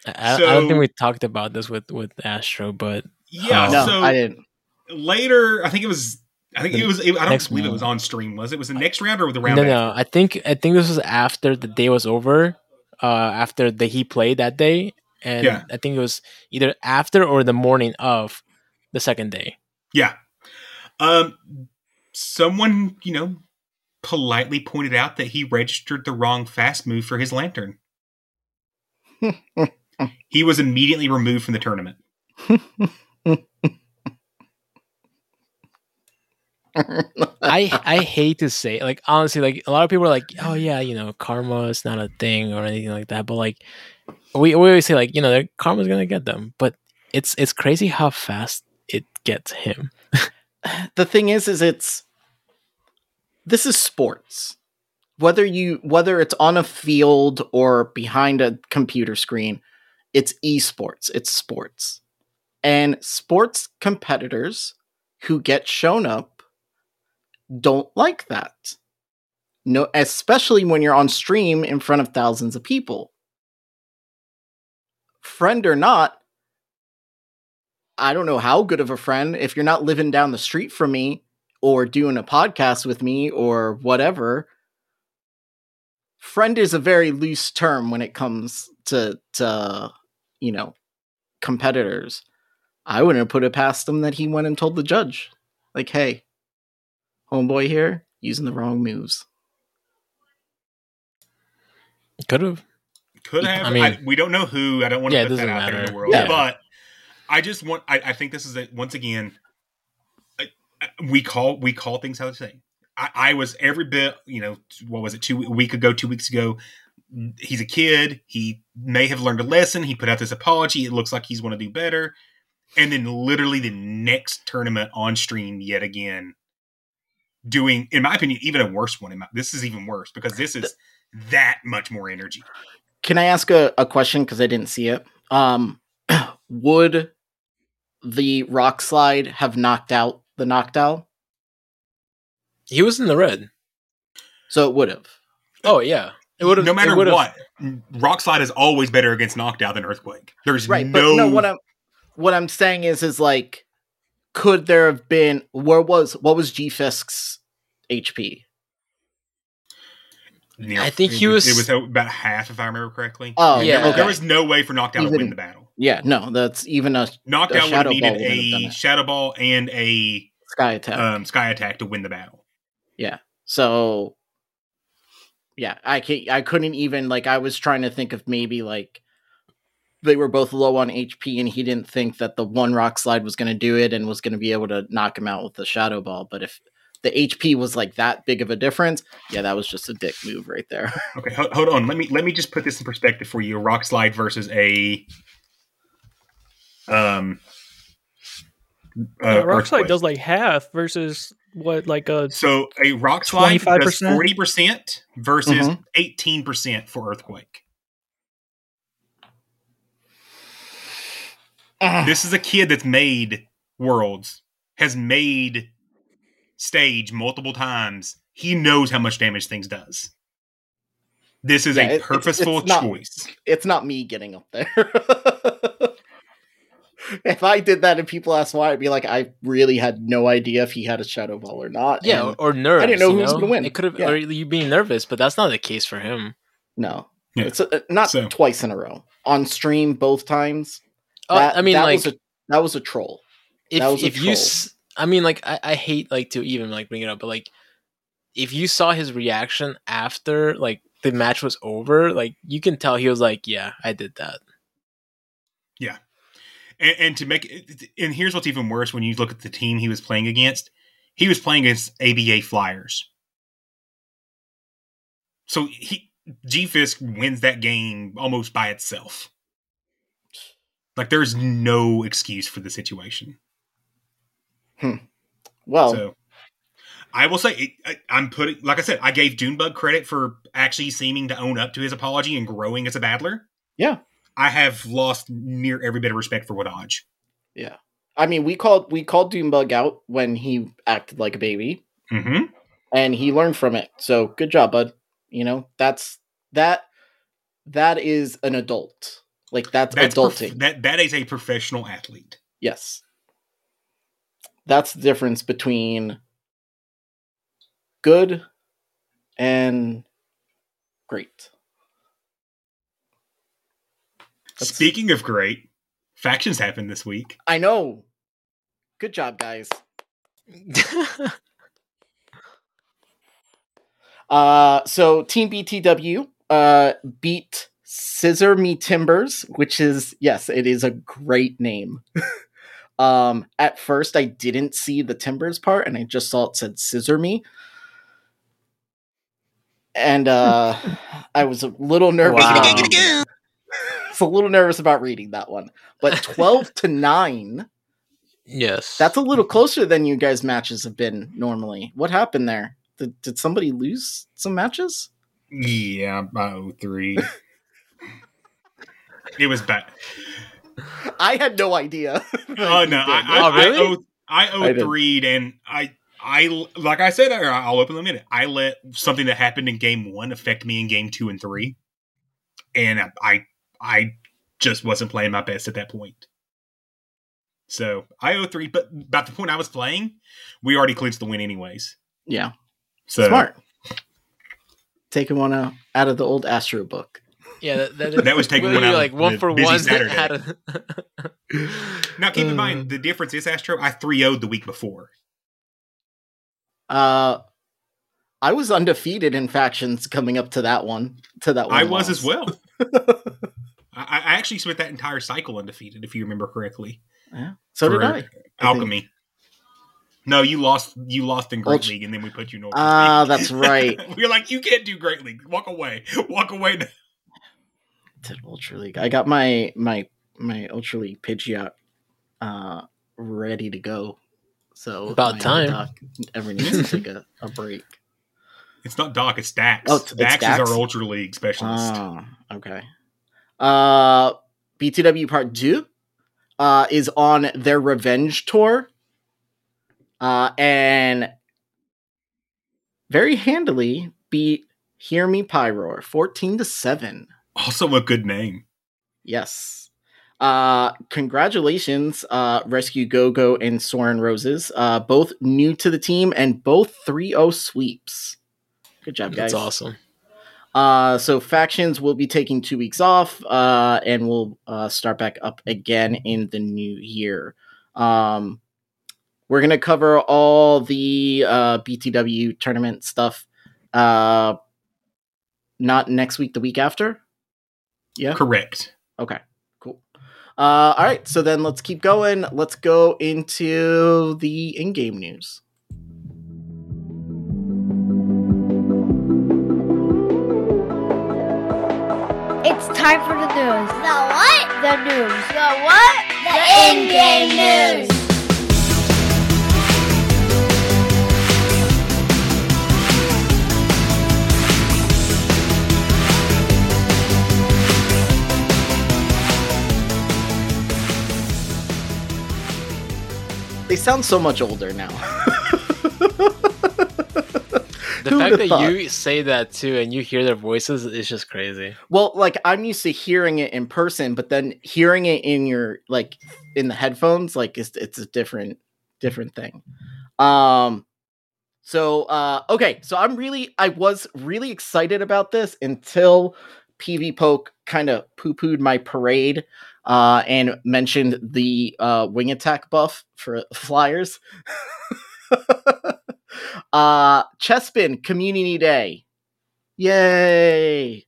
[SPEAKER 5] I, I- I don't think we talked about this with with Astro, but
[SPEAKER 4] Yeah,
[SPEAKER 5] Oh.
[SPEAKER 6] No,
[SPEAKER 4] so
[SPEAKER 6] I didn't.
[SPEAKER 4] later, I think it was. I think
[SPEAKER 5] The
[SPEAKER 4] it was. I don't
[SPEAKER 5] next
[SPEAKER 4] believe it was on stream. Was it? Was the next round or the round?
[SPEAKER 5] no,
[SPEAKER 4] after?
[SPEAKER 5] no. I think I think this was after the day was over. Uh, after the he played that day, and
[SPEAKER 4] Yeah.
[SPEAKER 5] I think it was either after or the morning of the second day.
[SPEAKER 4] Yeah. Um, someone you know politely pointed out that he registered the wrong fast move for his Lanturn. he was immediately removed from the tournament.
[SPEAKER 5] I I hate to say like honestly like a lot of people are like oh yeah you know karma is not a thing or anything like that but like we, we always say like you know karma's gonna get them but it's it's crazy how fast it gets him.
[SPEAKER 6] The thing is is it's this is sports. Whether you whether it's on a field or behind a computer screen it's esports it's sports. And sports competitors who get shown up don't like that no especially when you're on stream in front of thousands of people friend or not I don't know how good of a friend if you're not living down the street from me or doing a podcast with me or whatever. Friend is a very loose term when it comes to to you know competitors. I wouldn't have put it past him that he went and told the judge, like, "Hey, homeboy here using the wrong moves."
[SPEAKER 5] could have
[SPEAKER 4] Could have.
[SPEAKER 5] I
[SPEAKER 4] I
[SPEAKER 5] mean-
[SPEAKER 4] we don't know who. I don't want to
[SPEAKER 5] Yeah,
[SPEAKER 4] put that
[SPEAKER 5] doesn't
[SPEAKER 4] out there in the world.
[SPEAKER 6] Yeah.
[SPEAKER 4] But I just want. I, I think this is a, once again. I, I- we call we call things how they say. I, I was every bit. You know, what was it? Two a week ago, two weeks ago. He's a kid. He may have learned a lesson. He put out this apology. It looks like he's going to do better. And then, literally, the next tournament on stream yet again, doing, in my opinion, even a worse one. In my, this is even worse because this is that much more energy.
[SPEAKER 6] Can I ask a, a question because I didn't see it? Um, would the rock slide have knocked out the Noctowl?
[SPEAKER 5] he was in the red
[SPEAKER 6] So it would have.
[SPEAKER 5] oh yeah it would have
[SPEAKER 4] no matter what, rock slide is always better against Noctowl than earthquake. There's
[SPEAKER 6] right
[SPEAKER 4] no,
[SPEAKER 6] but no what i'm what i'm saying is is like could there have been where was what was g fisk's hp
[SPEAKER 4] near-
[SPEAKER 5] I think he was-
[SPEAKER 4] It was about half, if I remember correctly.
[SPEAKER 6] oh
[SPEAKER 5] Yeah.
[SPEAKER 6] yeah okay.
[SPEAKER 4] There was no way for Noctowl to win the battle.
[SPEAKER 6] yeah no that's even a
[SPEAKER 4] Noctowl would have needed
[SPEAKER 6] Ball have
[SPEAKER 4] a shadow ball and a
[SPEAKER 6] sky attack
[SPEAKER 4] um, sky attack to win the battle.
[SPEAKER 6] Yeah, so yeah i can i couldn't even like i was trying to think of maybe like they were both low on HP, and he didn't think that the one rock slide was going to do it and was going to be able to knock him out with the shadow ball. But if the HP was like that big of a difference, yeah, that was just a dick move right there.
[SPEAKER 4] Okay, hold, hold on. Let me let me just put this in perspective for you. A rock slide versus a um uh,
[SPEAKER 7] Yeah, rock slide does like half versus what like a
[SPEAKER 4] So a rock slide does
[SPEAKER 7] 25%?
[SPEAKER 4] forty percent versus
[SPEAKER 6] Mhm.
[SPEAKER 4] 18 percent for earthquake. This is a kid that's made worlds, has made stage multiple times. He knows how much damage things does. This is
[SPEAKER 6] Yeah,
[SPEAKER 4] a
[SPEAKER 6] it- it's-
[SPEAKER 4] purposeful
[SPEAKER 6] it's not-
[SPEAKER 4] choice.
[SPEAKER 6] it's not me getting up there. if I did that and people asked why, I'd be like, I really had no idea if he had a shadow ball or not.
[SPEAKER 5] Yeah,
[SPEAKER 6] and
[SPEAKER 5] or, or nerves.
[SPEAKER 6] I didn't know
[SPEAKER 5] you
[SPEAKER 6] who was gonna win.
[SPEAKER 5] It could have,
[SPEAKER 6] Yeah.
[SPEAKER 5] or you being nervous, but that's not the case for him.
[SPEAKER 6] no,
[SPEAKER 4] Yeah.
[SPEAKER 6] it's uh not
[SPEAKER 4] So-
[SPEAKER 6] twice in a row on stream both times.
[SPEAKER 5] Oh,
[SPEAKER 6] That-
[SPEAKER 5] I mean,
[SPEAKER 6] that
[SPEAKER 5] like
[SPEAKER 6] was a, that was a troll.
[SPEAKER 5] if
[SPEAKER 6] that was a
[SPEAKER 5] if you, I mean, like I, I hate like to even like bring it up, but like if you saw his reaction after like the match was over, like you can tell he was like, "Yeah, I did that."
[SPEAKER 4] Yeah, and, and to make it, and here's what's even worse when you look at the team he was playing against. He was playing against ABA Flyers. So he G Fisk wins that game almost by itself. Like there's no excuse for the situation.
[SPEAKER 6] Well,
[SPEAKER 4] So I will say it, I, I'm putting like I said, I gave Junebug credit for actually seeming to own up to his apology and growing as a battler.
[SPEAKER 6] Yeah.
[SPEAKER 4] I have lost near every bit of respect for Wadaj.
[SPEAKER 6] yeah. I mean, we called we called Doombug out when he acted like a baby,
[SPEAKER 4] Mm-hmm.
[SPEAKER 6] and he learned from it. So good job, bud. You know, that's that. That is an adult. Like that's,
[SPEAKER 4] That's prof-
[SPEAKER 6] adulting.
[SPEAKER 4] that that is a professional athlete.
[SPEAKER 6] Yes. That's the difference between good and great. That's-
[SPEAKER 4] Speaking of great, factions happened this week.
[SPEAKER 6] I know. Good job, guys. Uh, so Team BTW uh, beat Scissor Me Timbers, which is yes, it is a great name. um, at first, I didn't see the Timbers part, and I just saw it said Scissor Me, and uh, I was a little nervous.
[SPEAKER 5] Wow.
[SPEAKER 6] About, was a little nervous about reading that one, but twelve to nine.
[SPEAKER 5] yes,
[SPEAKER 6] That's a little closer than you guys' matches have been normally. What happened there? Did, did somebody lose some matches?
[SPEAKER 4] Yeah, about 03. It was bad.
[SPEAKER 6] I had no idea.
[SPEAKER 4] Oh no, I, I,
[SPEAKER 5] Oh, really?
[SPEAKER 4] I, owe, I
[SPEAKER 6] I
[SPEAKER 4] owe
[SPEAKER 6] did.
[SPEAKER 4] three, and I, I, like I said, I- I'll open them in a minute. I let something that happened in game one affect me in game two and three, and I, I, I just wasn't playing my best at that point. So I owe three, but about the point I was playing, we already clinched the win anyways.
[SPEAKER 6] yeah,
[SPEAKER 4] So
[SPEAKER 6] smart. Taking one out, out of the old Astro book.
[SPEAKER 5] Yeah, that, that,
[SPEAKER 4] That was taking
[SPEAKER 5] literally,
[SPEAKER 4] one out
[SPEAKER 5] like one for
[SPEAKER 4] busy
[SPEAKER 5] one.
[SPEAKER 4] Saturday.
[SPEAKER 5] Had a,
[SPEAKER 4] Now, keep in
[SPEAKER 5] Uh.
[SPEAKER 4] mind the difference is Astro. I 3 0'd the week before.
[SPEAKER 6] Uh, I was undefeated in factions coming up to that one. To that one,
[SPEAKER 4] I was
[SPEAKER 6] loss.
[SPEAKER 4] as well. I, I actually spent that entire cycle undefeated, if you remember correctly.
[SPEAKER 6] Yeah, so did
[SPEAKER 4] for
[SPEAKER 6] I.
[SPEAKER 4] Alchemy. No, you lost. You lost in Great
[SPEAKER 6] Ultra-
[SPEAKER 4] League, and then we put you in.
[SPEAKER 6] Ah,
[SPEAKER 4] League.
[SPEAKER 6] that's right.
[SPEAKER 4] we are like, you can't do Great League. Walk away. Walk away. Now."
[SPEAKER 6] Did Ultra League. I got my my my Ultra League Pidgeot uh ready to go. So
[SPEAKER 5] About time.
[SPEAKER 6] doc ever needs to take a, a break.
[SPEAKER 4] It's not Doc. It's Dax.
[SPEAKER 6] Oh, it's- it's
[SPEAKER 4] Dax,
[SPEAKER 6] Dax?
[SPEAKER 4] is our Ultra League specialist.
[SPEAKER 6] Ah, okay. Uh, BTW Part Two uh, is on their revenge tour, uh, and very handily beat Hear Me Pyroar fourteen to seven.
[SPEAKER 4] Also, a good name.
[SPEAKER 6] Yes. Uh, congratulations, uh, Rescue Go Go and Soren Roses. Uh, both new to the team and both 3 0 sweeps. Good job, guys.
[SPEAKER 5] that's awesome.
[SPEAKER 6] Uh, so factions will be taking two weeks off, uh, and we'll uh, start back up again in the new year. Um, we're gonna cover all the uh, BTW tournament stuff. Uh, not next week, the week after. Yeah.
[SPEAKER 4] Correct.
[SPEAKER 6] Okay. Cool. Uh, all right, so then let's keep going. Let's go into the in-game news.
[SPEAKER 3] It's time for the news. The what? The news. The what? The in-game news.
[SPEAKER 6] They sound so much older now.
[SPEAKER 5] The
[SPEAKER 6] Who
[SPEAKER 5] fact that
[SPEAKER 6] thought?
[SPEAKER 5] you say that too and you hear their voices is just crazy.
[SPEAKER 6] Well, like I'm used to hearing it in person, but then hearing it in your like in the headphones, like it's it's a different different thing. Um so uh okay, so I'm really I was really excited about this until PvPoke kind of poo-pooed my parade uh and mentioned the uh wing attack buff for flyers. uh Chespin Community Day. Yay!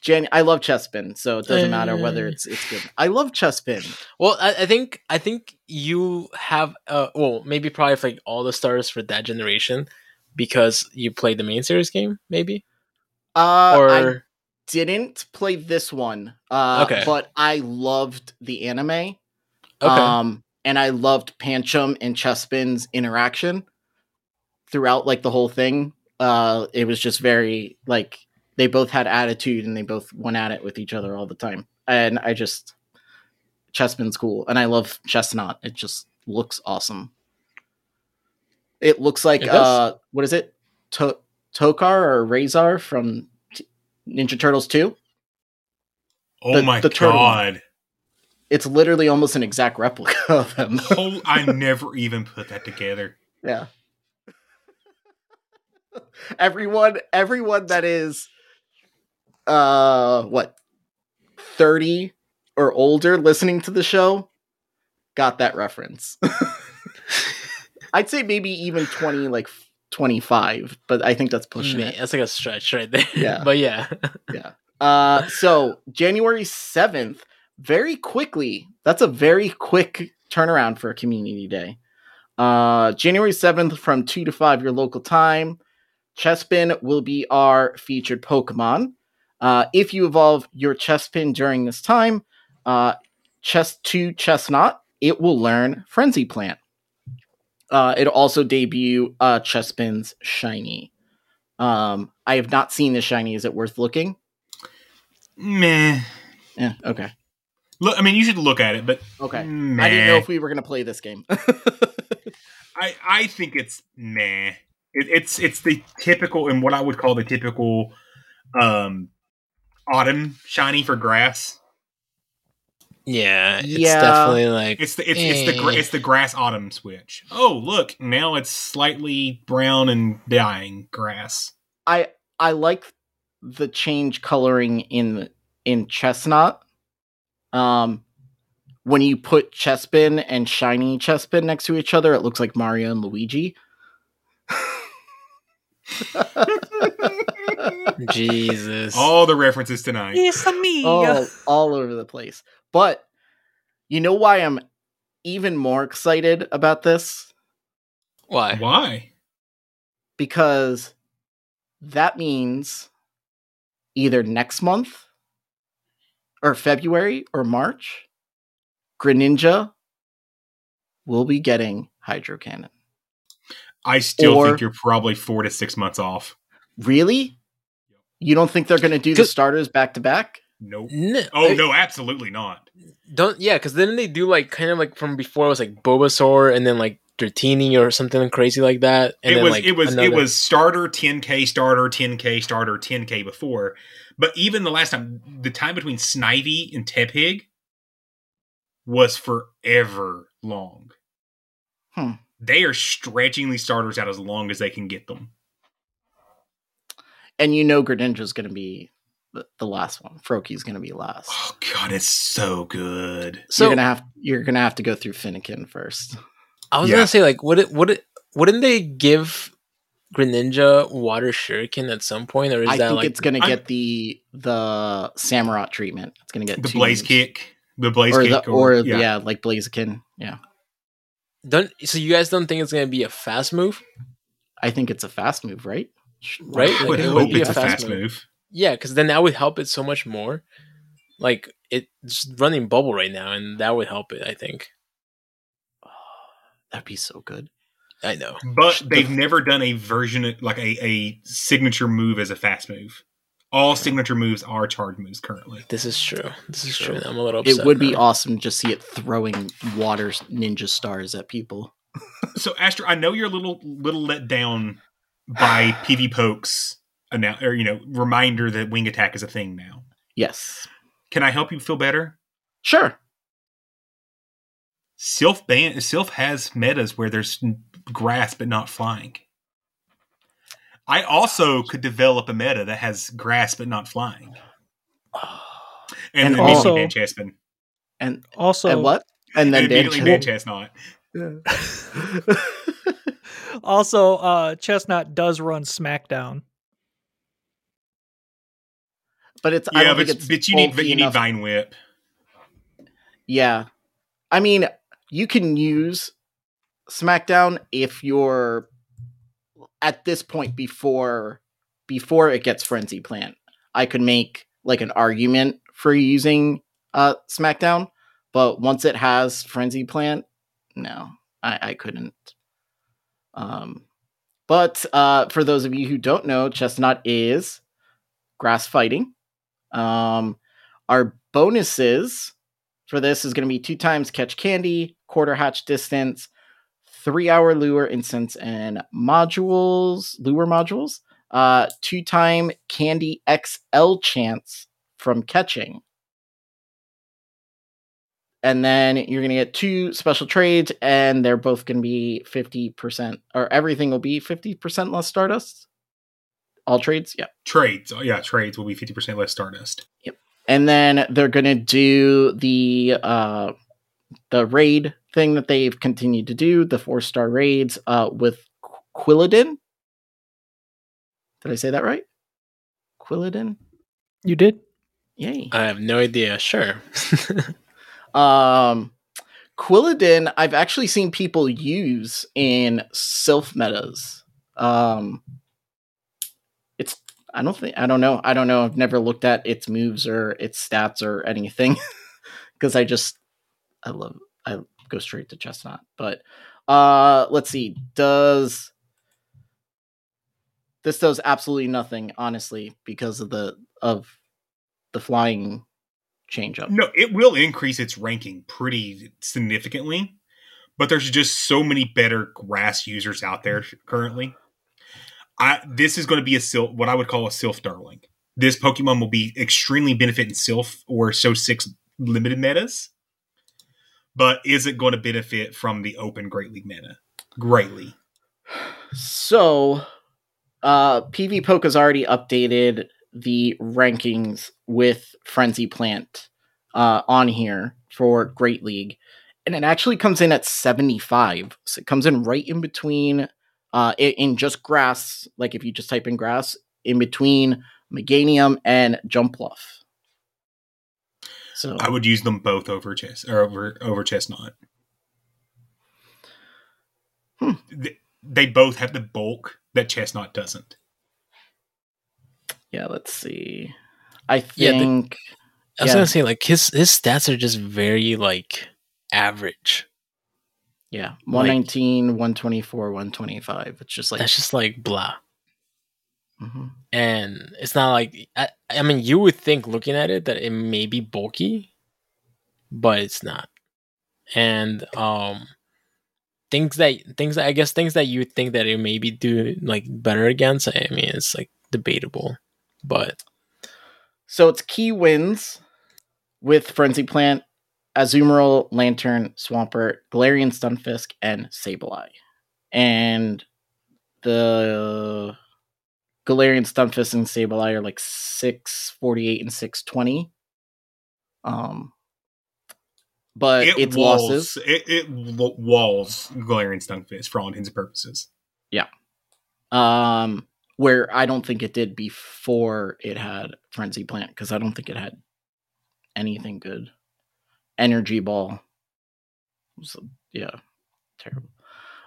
[SPEAKER 6] Jan- I love Chespin, so it doesn't matter whether it's it's good. I love Chespin.
[SPEAKER 5] Well, I, I think I think you have uh well maybe probably like all the stars for that generation because you played the main series game maybe
[SPEAKER 6] Uh,
[SPEAKER 5] or
[SPEAKER 6] I didn't play this one, uh,
[SPEAKER 5] Okay.
[SPEAKER 6] but I loved the anime.
[SPEAKER 5] okay
[SPEAKER 6] Um, and I loved Pancham and Chespin's interaction throughout like the whole thing. Uh, it was just very like they both had attitude and they both went at it with each other all the time. And I just Chespin's cool, and I love Chesnaught. It just looks awesome. It looks like
[SPEAKER 5] It
[SPEAKER 6] uh, what is it? To- Tokka or Rahzar from Ninja Turtles Two.
[SPEAKER 4] Oh
[SPEAKER 6] The-
[SPEAKER 4] my
[SPEAKER 6] the turtle
[SPEAKER 4] god!
[SPEAKER 6] It's literally almost an exact replica of him.
[SPEAKER 4] Whole, I never even put that together.
[SPEAKER 6] Yeah. everyone everyone that is uh what 30 or older listening to the show got that reference. I'd say maybe even 20 like 25, but I think that's pushing
[SPEAKER 5] Man,
[SPEAKER 6] it.
[SPEAKER 5] that's like a stretch right there.
[SPEAKER 6] Yeah.
[SPEAKER 5] but yeah. Yeah.
[SPEAKER 6] Uh so January 7th, very quickly. That's a very quick turnaround for a community day. Uh January 7th from 2 to 5 your local time. Chespin will be our featured Pokemon. Uh if you evolve your Chespin during this time, uh Chess 2 Chesnaught, it will learn Frenzy Plant. Uh it'll also debut uh Chespin's Shiny. Um I have not seen the shiny. Is it worth looking?
[SPEAKER 4] Meh.
[SPEAKER 6] Yeah, okay.
[SPEAKER 4] Look, I mean, you should look at it, but
[SPEAKER 6] Okay.
[SPEAKER 4] Meh.
[SPEAKER 6] I didn't know if we were gonna play this game.
[SPEAKER 4] I I think it's meh. It, it's it's the typical and what I would call the typical um autumn shiny for grass.
[SPEAKER 5] Yeah. It's
[SPEAKER 6] Yeah.
[SPEAKER 5] definitely like
[SPEAKER 4] It's the it's, it's the gra-
[SPEAKER 5] Eh.
[SPEAKER 4] it's the grass autumn switch. Oh look, now it's slightly brown and dying grass.
[SPEAKER 6] I I like the change coloring in in Chesnaught. Um when you put Chespin and shiny Chespin next to each other, it looks like Mario and Luigi.
[SPEAKER 5] Jesus.
[SPEAKER 4] All the references tonight.
[SPEAKER 7] It's me.
[SPEAKER 6] all, all over the place. But you know why I'm even more excited about this?
[SPEAKER 5] Why?
[SPEAKER 4] Why?
[SPEAKER 6] because that means either next month or February or March, Greninja will be getting Hydro Cannon.
[SPEAKER 4] I still
[SPEAKER 6] Or-
[SPEAKER 4] think you're probably four to six months off.
[SPEAKER 6] Really? You don't think they're going to do the starters back to back?
[SPEAKER 4] Nope.
[SPEAKER 5] No,
[SPEAKER 4] Oh
[SPEAKER 5] I-
[SPEAKER 4] no, absolutely not.
[SPEAKER 5] Don't yeah, because then they do like kind of like from before it was like Bulbasaur and then like Dratini or something crazy like that. And
[SPEAKER 4] it
[SPEAKER 5] then,
[SPEAKER 4] was
[SPEAKER 5] like,
[SPEAKER 4] it was it
[SPEAKER 5] another-
[SPEAKER 4] was starter 10k starter 10k starter 10k before but even the last time the time between snivy and tepig was forever long
[SPEAKER 6] Hmm.
[SPEAKER 4] they are stretching these starters out as long as they can get them
[SPEAKER 6] And you know Greninja's going to be the, the last one. Froakies going to be last.
[SPEAKER 4] oh god it's so good
[SPEAKER 5] So
[SPEAKER 6] you're gonna have you're gonna have to go through Fennekin first.
[SPEAKER 5] I was
[SPEAKER 4] Yeah.
[SPEAKER 5] gonna say like would it would it wouldn't they give Greninja water shuriken at some point or is
[SPEAKER 6] I
[SPEAKER 5] that
[SPEAKER 6] think
[SPEAKER 5] like
[SPEAKER 6] it's gonna
[SPEAKER 4] I-
[SPEAKER 6] get the the Samurott treatment. It's gonna get
[SPEAKER 4] the
[SPEAKER 6] two
[SPEAKER 4] blaze
[SPEAKER 6] moves.
[SPEAKER 4] kick The blaze
[SPEAKER 6] or
[SPEAKER 4] kick
[SPEAKER 6] the, or,
[SPEAKER 4] yeah.
[SPEAKER 6] yeah. like Blaziken. Yeah,
[SPEAKER 5] Don't so you guys don't think it's gonna be a fast move,
[SPEAKER 6] I think it's a fast move, right?
[SPEAKER 5] right?
[SPEAKER 4] I would
[SPEAKER 5] it
[SPEAKER 4] hope
[SPEAKER 5] be
[SPEAKER 4] it's a fast move.
[SPEAKER 5] Yeah, because then that would help it so much more. Like it's running bubble right now, and that would help it. I think.
[SPEAKER 6] That'd be so good.
[SPEAKER 5] I know.
[SPEAKER 4] But they've never done a version of, like a, a signature move as a fast move. All signature moves are charge moves currently.
[SPEAKER 5] This is true. This is true. I'm a little.
[SPEAKER 6] It
[SPEAKER 5] Upset
[SPEAKER 6] would be
[SPEAKER 5] now.
[SPEAKER 6] awesome to just see it throwing water ninja stars at people.
[SPEAKER 4] So Astro, I know you're a little little let down by PvPokes annou- or you know reminder that wing attack is a thing now.
[SPEAKER 6] Yes,
[SPEAKER 4] Can I help you feel better?
[SPEAKER 6] sure.
[SPEAKER 4] Silph ban Silph has metas where there's grass but not flying. I also could develop a meta that has grass but not flying. And,
[SPEAKER 6] And
[SPEAKER 4] then also
[SPEAKER 7] also-
[SPEAKER 4] Chespin.
[SPEAKER 6] And
[SPEAKER 7] Also,
[SPEAKER 6] and what? And then
[SPEAKER 4] And immediately
[SPEAKER 6] Dan
[SPEAKER 4] ban Chesnaught.
[SPEAKER 7] also, uh, Chesnaught does run SmackDown.
[SPEAKER 6] But it's I
[SPEAKER 4] Yeah,
[SPEAKER 6] don't
[SPEAKER 4] but,
[SPEAKER 6] think it's
[SPEAKER 4] but you need but you need
[SPEAKER 6] enough.
[SPEAKER 4] Vine Whip.
[SPEAKER 6] Yeah. I mean, you can use SmackDown if you're at this point before before it gets Frenzy Plant. I could make like an argument for using uh SmackDown, but once it has Frenzy Plant, no, I, I couldn't. Um but uh for those of you who don't know, Chesnaught is grass fighting. Um our bonuses for this is going to be two times catch candy, quarter hatch distance, three hour lure instance and modules, lure modules, uh, two time candy XL chance from catching. And then you're going to get two special trades, and they're both going to be 50%, or everything will be 50% less Stardust. All trades? Yeah.
[SPEAKER 4] Trades. Oh, yeah, trades will be 50% less Stardust. Yep.
[SPEAKER 6] And then they're gonna do the uh the raid thing that they've continued to do the four star raids uh with Qu- quilladin did i say that right quilladin
[SPEAKER 7] You did?
[SPEAKER 6] yay
[SPEAKER 5] I have no idea. Sure.
[SPEAKER 6] um quilladin i've actually seen people use in Silph metas um it's i don't think i don't know. I don't know. I've never looked at its moves or its stats or anything because i just i love i go straight to Chesnaught. But uh let's see. Does this does absolutely nothing honestly because of the of the flying change up
[SPEAKER 4] No, it will increase its ranking pretty significantly, but there's just so many better grass users out there currently. I this is going to be a Silph, what I would call a Silph darling. This Pokemon will be extremely benefit in Silph or So Six limited metas, but is it going to benefit from the Open Great League meta greatly?
[SPEAKER 6] So, uh, PvPoke has already updated the rankings with Frenzy Plant uh, on here for Great League, and it actually comes in at 75. So it comes in right in between, uh, in, in just grass, like if you just type in grass, in between Meganium and Jumpluff. So
[SPEAKER 4] I would use them both over chest or over over Chesnaught.
[SPEAKER 6] Hmm.
[SPEAKER 4] They, they both have the bulk that Chesnaught doesn't.
[SPEAKER 6] yeah, let's see. I
[SPEAKER 5] Yeah, the-
[SPEAKER 6] think
[SPEAKER 5] I was
[SPEAKER 6] Yeah.
[SPEAKER 5] gonna say like his his stats are just very like average.
[SPEAKER 6] Yeah, 119, 124, 125. It's just like
[SPEAKER 5] That's just like blah.
[SPEAKER 6] mhm.
[SPEAKER 5] And it's not like I, I mean you would think looking at it that it may be bulky, but it's not. And um things that things that I guess things that you think that it may be do like better against, I mean it's like debatable. But
[SPEAKER 6] So it's key wins with Frenzy Plant, Azumarill, Lanturn, Swampert, Galarian Stunfisk, and Sableye. And the Galarian Stunfisk and Sableye are like 648 and 620. Um but its
[SPEAKER 4] walls,
[SPEAKER 6] losses
[SPEAKER 4] It, it walls Galarian Stunfisk for all intents and purposes. Yeah.
[SPEAKER 6] Um where I don't think it did before it had Frenzy Plant because I don't think it had anything good energy ball. So, yeah, terrible.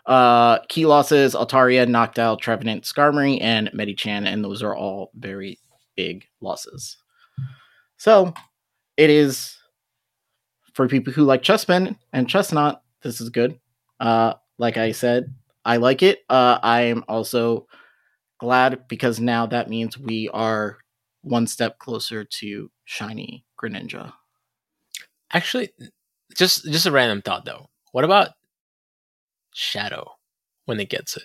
[SPEAKER 6] Uh, key losses: Altaria, knocked out Trevenant, Skarmory, and Medicham, and those are all very big losses. So, it is for people who like Chessmen and Chesnaught. This is good. Uh, like I said, I like it. Uh, I am also glad because now that means we are one step closer to shiny Greninja.
[SPEAKER 5] Actually, just just a random thought though. What about Shadow when it gets it?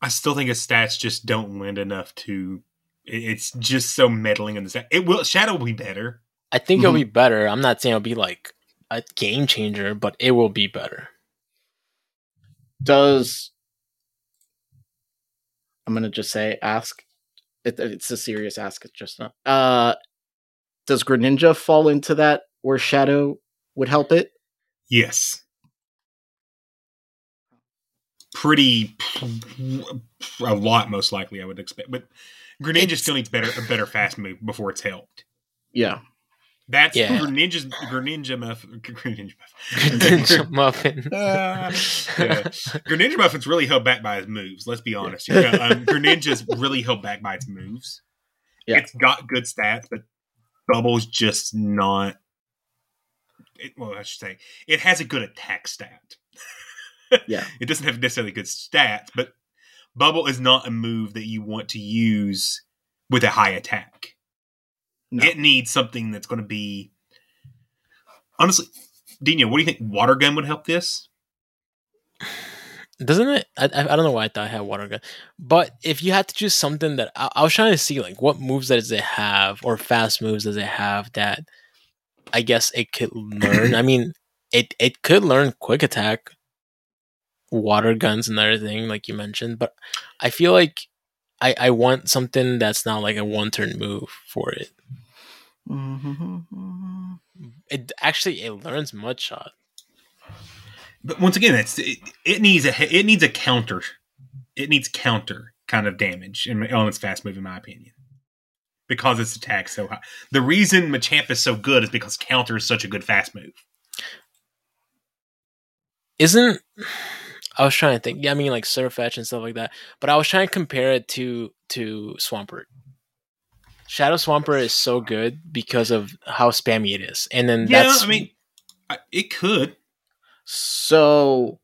[SPEAKER 4] I still think his stats just don't lend enough to. It's just so meddling in the stat. It will Shadow will be better.
[SPEAKER 5] I think it'll be better. I'm not saying it'll be like a game changer, but it will be better.
[SPEAKER 6] Does I'm gonna just say ask. It, it's a serious ask. It's just not. Uh, does Greninja fall into that where Shadow would help it?
[SPEAKER 4] Yes. Pretty a lot, most likely, I would expect. But Greninja
[SPEAKER 5] It's-
[SPEAKER 4] still needs better a better fast move before it's helped.
[SPEAKER 6] Yeah.
[SPEAKER 4] That's
[SPEAKER 5] Yeah.
[SPEAKER 4] Greninja's Greninja muff Greninja muffin.
[SPEAKER 5] Greninja muffin.
[SPEAKER 4] Uh, yeah. Greninja Muffin's really held back by his moves. Let's be honest. here. Um, Greninja's really held back by its moves.
[SPEAKER 6] Yeah.
[SPEAKER 4] It's got good stats, but Bubble's just not. It, well, I should say it has a good attack stat.
[SPEAKER 6] Yeah.
[SPEAKER 4] it doesn't have necessarily good stats, but Bubble is not a move that you want to use with a high attack.
[SPEAKER 6] No.
[SPEAKER 4] It needs something that's going to be. Honestly, Dino, what do you think? Water gun would help this?
[SPEAKER 5] Doesn't it? I, I don't know why I thought I had water gun, but if you had to choose something that I, I was trying to see, like what moves does it have, or fast moves does it have that I guess it could learn. I mean, it it could learn quick attack, water guns, and everything like you mentioned, but I feel like I I want something that's not like a one turn move for it. Mm-hmm. It actually it learns mud shot.
[SPEAKER 4] But once again, it's it, it needs a it needs a counter. It needs counter kind of damage in, on its fast move, in my opinion, because its attack so high. The reason Machamp is so good is because counter is such a good fast move.
[SPEAKER 5] isn't I was trying to think. Yeah, I mean like Sirfetch'd and stuff like that. But I was trying to compare it to to Swampert. Shadow Swampert is so good because of how spammy it is, and then
[SPEAKER 4] Yeah,
[SPEAKER 5] that's
[SPEAKER 4] I mean, it could.
[SPEAKER 6] So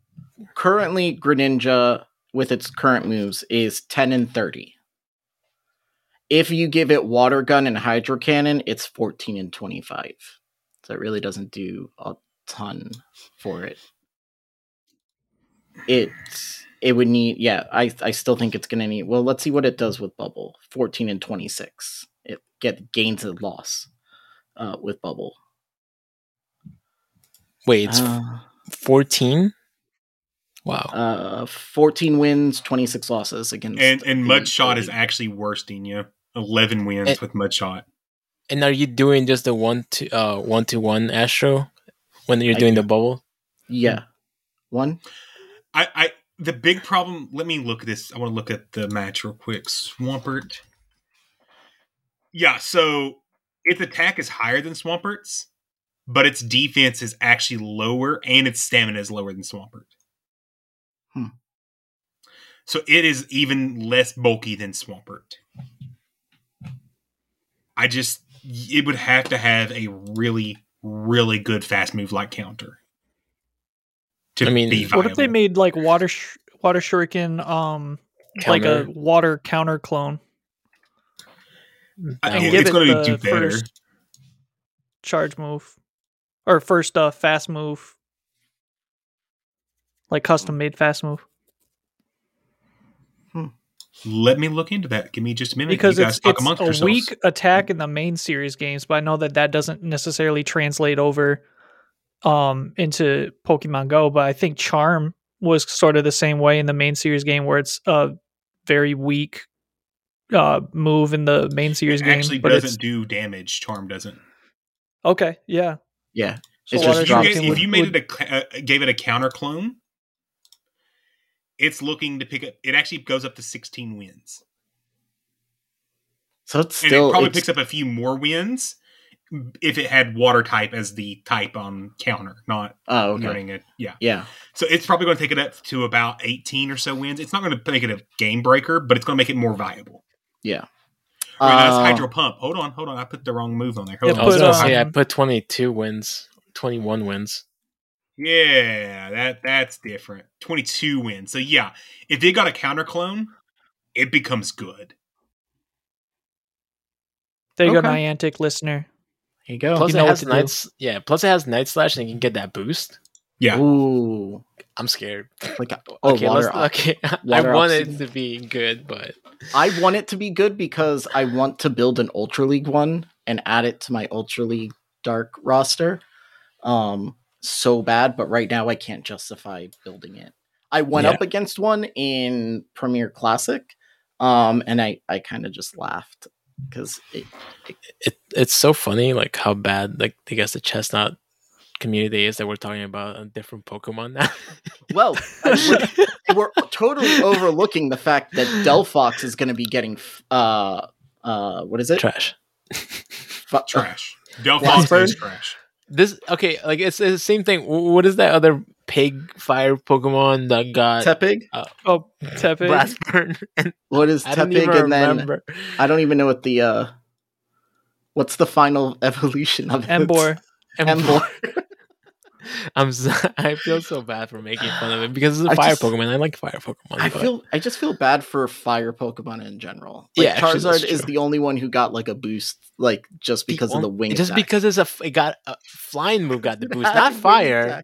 [SPEAKER 6] currently, Greninja with its current moves is 10 and 30. If you give it Water Gun and Hydro Cannon, it's 14 and 25. So it really doesn't do a ton for it. It it would need yeah, I I still think it's gonna need well let's see what it does with Bubble. 14 and 26. It get gains and loss uh with Bubble.
[SPEAKER 5] wait, it's
[SPEAKER 6] Uh,
[SPEAKER 5] fourteen. Wow.
[SPEAKER 6] Uh, 14 wins, 26 losses against.
[SPEAKER 4] And and
[SPEAKER 6] the
[SPEAKER 4] Mudshot is actually worse, Dino. Eleven wins
[SPEAKER 5] Eh.
[SPEAKER 4] with Mudshot.
[SPEAKER 5] and are you doing just the one to uh one to one Astro when you're
[SPEAKER 6] I
[SPEAKER 5] doing
[SPEAKER 6] do.
[SPEAKER 5] the bubble?
[SPEAKER 6] Yeah. One.
[SPEAKER 4] I, I the big problem. Let me look at this. I want to look at the match real quick. Swampert. Yeah, so its attack is higher than Swampert's, but its defense is actually lower, and its stamina is lower than Swampert.
[SPEAKER 6] Hmm.
[SPEAKER 4] So it is even less bulky than Swampert. I just it would have to have a really, really good fast move like counter. To
[SPEAKER 5] I mean,
[SPEAKER 4] be
[SPEAKER 7] What if they made like water sh- water shuriken um like a water counter clone
[SPEAKER 4] I-
[SPEAKER 7] and
[SPEAKER 4] it-
[SPEAKER 7] give
[SPEAKER 4] it's
[SPEAKER 7] it
[SPEAKER 4] going to
[SPEAKER 7] the
[SPEAKER 4] do better.
[SPEAKER 7] first charge move or first uh fast move like custom made fast move
[SPEAKER 4] Let me look into that. Give me just a minute.
[SPEAKER 7] because
[SPEAKER 4] you guys
[SPEAKER 7] it's
[SPEAKER 4] talk
[SPEAKER 7] it's
[SPEAKER 4] amongst
[SPEAKER 7] a
[SPEAKER 4] yourselves.
[SPEAKER 7] weak attack in the main series games but i know that that doesn't necessarily translate over um into pokemon go but i think charm was sort of the same way in the main series game where it's a very weak uh move in the main series
[SPEAKER 4] It
[SPEAKER 7] game
[SPEAKER 4] actually
[SPEAKER 7] but
[SPEAKER 4] doesn't
[SPEAKER 7] it's
[SPEAKER 4] do damage. Charm doesn't.
[SPEAKER 7] okay yeah
[SPEAKER 6] Yeah.
[SPEAKER 7] so
[SPEAKER 6] It's just
[SPEAKER 4] If you,
[SPEAKER 6] dropped
[SPEAKER 4] get-
[SPEAKER 7] shuriken
[SPEAKER 4] if you made
[SPEAKER 7] would-
[SPEAKER 4] it a uh, gave it a counter clone, it's looking to pick up. It actually goes up to sixteen wins,
[SPEAKER 6] So it's
[SPEAKER 4] and it probably
[SPEAKER 6] it's-
[SPEAKER 4] picks up a few more wins if it had water type as the type on counter, not
[SPEAKER 6] Oh, okay.
[SPEAKER 4] running it. Yeah.
[SPEAKER 6] Yeah.
[SPEAKER 4] So it's probably going to take it up to about 18 or so wins. It's not going to make it a game breaker, but it's going to make it more viable.
[SPEAKER 6] Yeah.
[SPEAKER 4] Wait, no, that's
[SPEAKER 6] Uh,
[SPEAKER 4] hydro pump. Hold on, hold on. I put the wrong move on there.
[SPEAKER 7] Yeah,
[SPEAKER 4] Hold
[SPEAKER 5] I
[SPEAKER 4] on.
[SPEAKER 5] was
[SPEAKER 7] put,
[SPEAKER 5] gonna say I put 22 wins, 21 wins.
[SPEAKER 4] Yeah, that that's different. 22 wins. So yeah, if they got a counter clone, it becomes good.
[SPEAKER 7] There you
[SPEAKER 6] Okay.
[SPEAKER 7] go, Niantic listener.
[SPEAKER 5] There you go. Plus
[SPEAKER 7] know
[SPEAKER 5] it has
[SPEAKER 7] to do.
[SPEAKER 5] nights. Yeah. Plus it has night slash, and you can get that boost.
[SPEAKER 4] Yeah.
[SPEAKER 6] Ooh.
[SPEAKER 5] I'm scared.
[SPEAKER 6] Like a, oh,
[SPEAKER 5] okay,
[SPEAKER 6] water.
[SPEAKER 5] let's,
[SPEAKER 6] op-
[SPEAKER 5] okay. I
[SPEAKER 6] water
[SPEAKER 5] want it to be good, but
[SPEAKER 6] I want it to be good because I want to build an Ultra League one and add it to my Ultra League Dark roster. Um, so bad, but right now I can't justify building it. I went
[SPEAKER 5] Yeah.
[SPEAKER 6] up against one in Premier Classic, um, and I I kind of just laughed because it,
[SPEAKER 5] it it's so funny like how bad like I guess the Chesnaught community is that we're talking about a different Pokemon now.
[SPEAKER 6] well, I- we're, we're totally overlooking the fact that Delphox is going to be getting f- uh uh what is it?
[SPEAKER 5] Trash.
[SPEAKER 6] Fu-
[SPEAKER 4] Trash. Delphox
[SPEAKER 6] Blackbird?
[SPEAKER 4] is trash.
[SPEAKER 5] This okay, like it's, it's the same thing. What is that other pig fire Pokemon that got
[SPEAKER 6] Tepig.
[SPEAKER 7] Oh, Tepig.
[SPEAKER 5] Blastburn? And
[SPEAKER 6] What is
[SPEAKER 5] I
[SPEAKER 6] Tepig?
[SPEAKER 5] even
[SPEAKER 6] And then. I don't even know what the uh what's the final evolution of it?
[SPEAKER 7] Emboar.
[SPEAKER 6] Emboar.
[SPEAKER 5] I'm so, I feel so bad for making fun of it because it's a
[SPEAKER 6] I
[SPEAKER 5] fire
[SPEAKER 6] just-
[SPEAKER 5] Pokemon. I like fire Pokemon.
[SPEAKER 6] I
[SPEAKER 5] but-
[SPEAKER 6] feel I just feel bad for fire Pokemon in general. Like
[SPEAKER 5] Yeah,
[SPEAKER 6] Charizard
[SPEAKER 5] that's
[SPEAKER 6] is the only one who got like a boost, like just because of the wing.
[SPEAKER 5] Just
[SPEAKER 6] attack.
[SPEAKER 5] because it's a it got a flying move got the boost, not fire.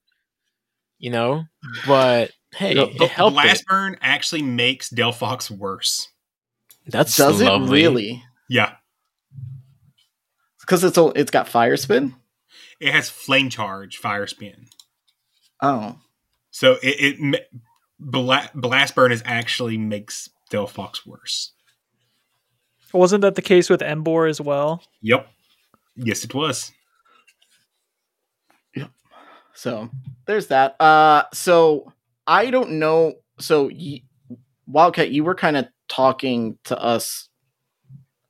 [SPEAKER 5] You know, but hey,
[SPEAKER 4] The,
[SPEAKER 5] it
[SPEAKER 4] the
[SPEAKER 5] helped. it.
[SPEAKER 4] blast burn actually makes Delphox worse.
[SPEAKER 5] That's
[SPEAKER 6] Does
[SPEAKER 5] lovely.
[SPEAKER 6] it really?
[SPEAKER 4] Yeah.
[SPEAKER 6] Because it's all it's got fire spin.
[SPEAKER 4] It has flame charge, fire spin.
[SPEAKER 6] Oh,
[SPEAKER 4] So it, it bla- blast burn is actually makes Delphox worse.
[SPEAKER 7] Wasn't that the case with Emboar as well?
[SPEAKER 4] Yep. Yes, it was. Yep.
[SPEAKER 6] So there's that. Uh, so I don't know. So y- Wildcat, you were kind of talking to us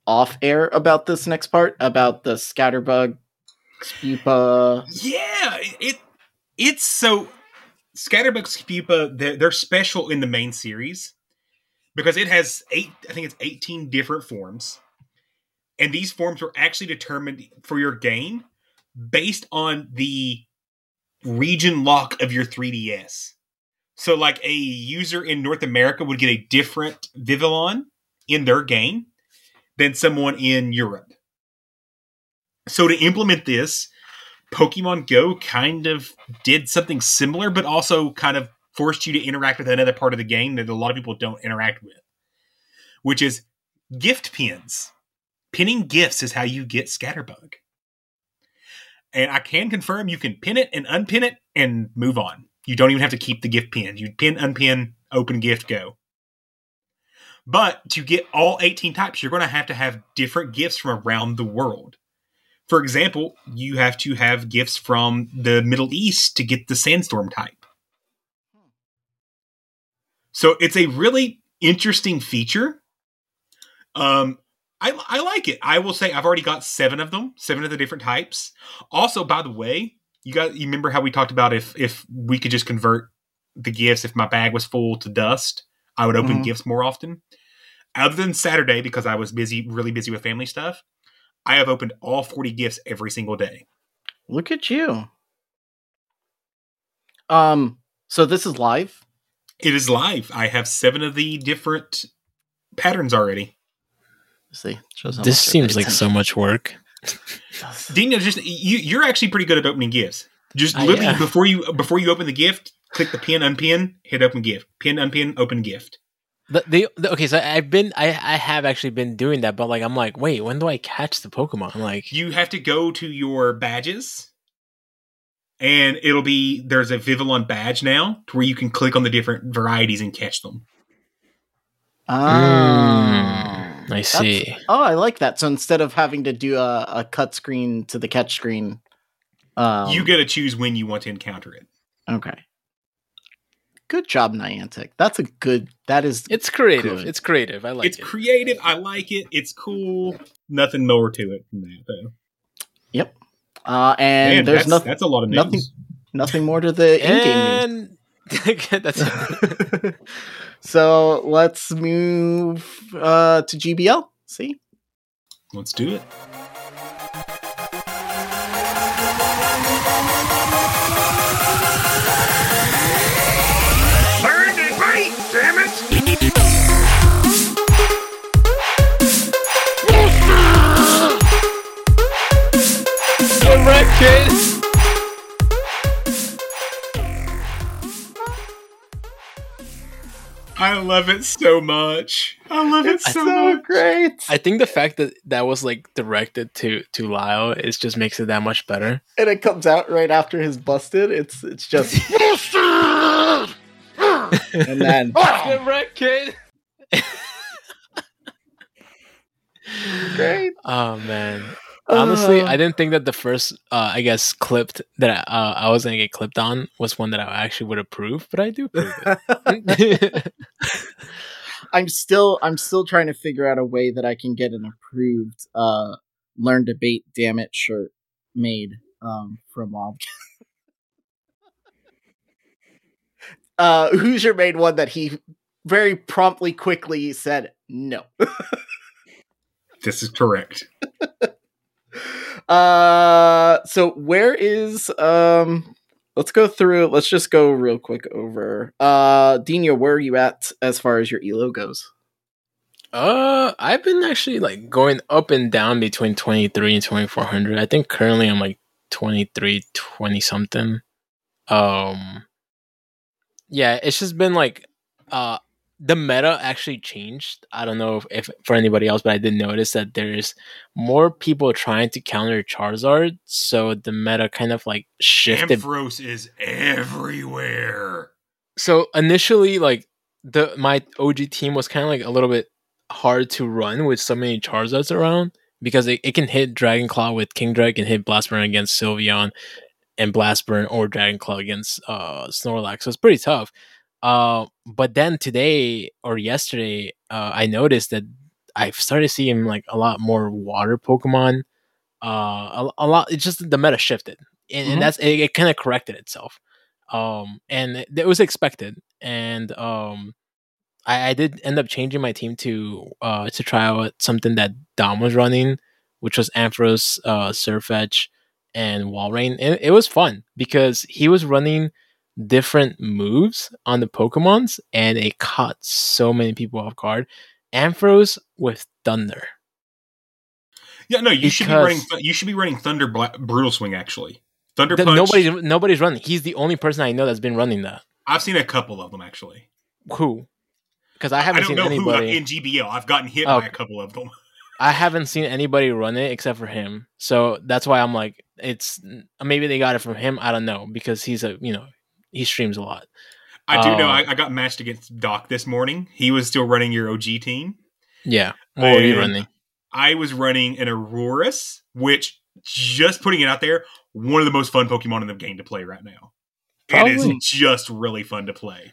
[SPEAKER 6] off air about this next part about the scatterbug, Spewpa.
[SPEAKER 4] Yeah, it it's so Scatterbug Spewpa, they're, they're special in the main series because it has eight, I think it's 18 different forms. And these forms were actually determined for your game based on the region lock of your 3DS. So, like a user in North America would get a different Vivillon in their game than someone in Europe. So, to implement this, Pokemon Go kind of did something similar, but also kind of forced you to interact with another part of the game that a lot of people don't interact with, which is gift pins. Pinning gifts is how you get Scatterbug. And I can confirm you can pin it and unpin it and move on. You don't even have to keep the gift pin. You pin, unpin, open gift, go. But to get all 18 types, you're going to have to have different gifts from around the world. For example, you have to have gifts from the Middle East to get the sandstorm type. So it's a really interesting feature. Um, I, I like it. I will say I've already got seven of them, seven of the different types. Also, by the way, you got you remember how we talked about if if we could just convert the gifts if my bag was full to dust, I would open
[SPEAKER 6] Mhm.
[SPEAKER 4] gifts more often. Other than Saturday because I was busy, really busy with family stuff, I have opened all 40 gifts every single day.
[SPEAKER 6] Look at you. Um. So this is live.
[SPEAKER 4] It is live. I have seven of the different patterns already.
[SPEAKER 6] Let's see, shows how
[SPEAKER 5] This
[SPEAKER 6] much
[SPEAKER 5] seems
[SPEAKER 6] pay
[SPEAKER 5] like so much work.
[SPEAKER 6] attention.
[SPEAKER 4] Dino, just you, you're actually pretty good at opening gifts. Just
[SPEAKER 5] I
[SPEAKER 4] literally
[SPEAKER 5] am.
[SPEAKER 4] before you before you open the gift, click the pin, unpin, hit open gift, pin, unpin, open gift.
[SPEAKER 5] The, the, the- okay, so I've been I I have actually been doing that, but like I'm like, wait, when do I catch the Pokemon? I'm like,
[SPEAKER 4] You have to go to your badges, and it'll be there's a Vivillon badge now to where you can click on the different varieties and catch them.
[SPEAKER 6] Ah,
[SPEAKER 5] I
[SPEAKER 6] That's-
[SPEAKER 5] see.
[SPEAKER 6] Oh, I like that. So instead of having to do a, a cut screen to the catch screen, um,
[SPEAKER 4] you get to choose when you want to encounter it.
[SPEAKER 6] okay. Good job, Niantic. That's a good. That is.
[SPEAKER 5] It's creative.
[SPEAKER 6] Good.
[SPEAKER 5] It's creative. I like
[SPEAKER 4] it's
[SPEAKER 5] it.
[SPEAKER 4] It's creative. I like it. It's cool. Nothing more to it than that, though.
[SPEAKER 6] Yep. Uh, and
[SPEAKER 4] Man,
[SPEAKER 6] there's nothing
[SPEAKER 4] that's a lot of news.
[SPEAKER 6] nothing nothing more to the in-game.
[SPEAKER 5] And that's
[SPEAKER 6] so let's move uh, to GBL. See,
[SPEAKER 4] Let's do it. I love it so much. I love it
[SPEAKER 6] it's
[SPEAKER 4] so,
[SPEAKER 6] so
[SPEAKER 4] much.
[SPEAKER 6] great.
[SPEAKER 5] I think the fact that that was like directed to to Lyle is just makes it that much better.
[SPEAKER 6] and it comes out right after his busted. It's it's just and then
[SPEAKER 5] Get wrecked, kid.
[SPEAKER 6] great.
[SPEAKER 5] Oh man. Honestly, I didn't think that the first, uh, I guess, clipped that I, uh, I was gonna get clipped on was one that I actually would approve, but I do approve it.
[SPEAKER 6] I'm still I'm still trying to figure out a way that I can get an approved uh learn debate damn it shirt made um from Wild. uh Hoosier made one that he very promptly quickly said no.
[SPEAKER 4] This is correct.
[SPEAKER 6] Uh so where is um let's go through let's just go real quick over. Uh Dino, where are you at as far as your elo goes?
[SPEAKER 5] uh, I've been actually like going up and down between twenty three and twenty four hundred. I think currently I'm like 23, 20 something. Um, yeah, it's just been like, uh, the meta actually changed. I don't know if, if for anybody else, but I did notice that there's more people trying to counter Charizard, so the meta kind of like shifted.
[SPEAKER 4] Ampharos is everywhere.
[SPEAKER 5] so initially, like the my OG team was kind of like a little bit hard to run with so many Charizards around because it, it can hit Dragon Claw with Kingdra and hit Blastburn against Sylveon and Blastburn or Dragon Claw against uh, Snorlax. So it's pretty tough. Uh, but then today or yesterday, uh, I noticed that I've started seeing like a lot more water Pokemon. Uh, a, a lot. It's just the meta shifted, and,
[SPEAKER 6] Mhm.
[SPEAKER 5] and that's it. it kind of corrected itself. Um, and it, it was expected. And um, I, I did end up changing my team to uh to try out something that Dom was running, which was Ampharos, uh, Sirfetch'd, and Walrein. And it was fun because he was running different moves on the Pokemons, and it caught so many people off guard. Ampharos with Thunder.
[SPEAKER 4] Yeah, no, you should be running. You should be running Thunder Bla- Brutal Swing. Actually, Thunder
[SPEAKER 5] Th-
[SPEAKER 4] Punch.
[SPEAKER 5] nobody's nobody's running. He's the only person I know that's been running that.
[SPEAKER 4] I've seen a couple of them actually.
[SPEAKER 5] Who? Because I haven't
[SPEAKER 4] I don't
[SPEAKER 5] seen
[SPEAKER 4] know uh,
[SPEAKER 5] anybody.
[SPEAKER 4] who in GBL. I've gotten hit
[SPEAKER 5] Oh.
[SPEAKER 4] by a couple of them.
[SPEAKER 5] I haven't seen anybody run it except for him. So that's why I'm like, it's maybe they got it from him. I don't know because he's a you know he streams a lot.
[SPEAKER 4] I do know.
[SPEAKER 5] Oh.
[SPEAKER 4] I, I got matched against Doc this morning. He was still running your OG team.
[SPEAKER 5] Yeah, what were you running?
[SPEAKER 4] I was running an Aurorus, which just putting it out there, one of the most fun Pokemon in the game to play right now. It
[SPEAKER 5] Probably.
[SPEAKER 4] is just really fun to play.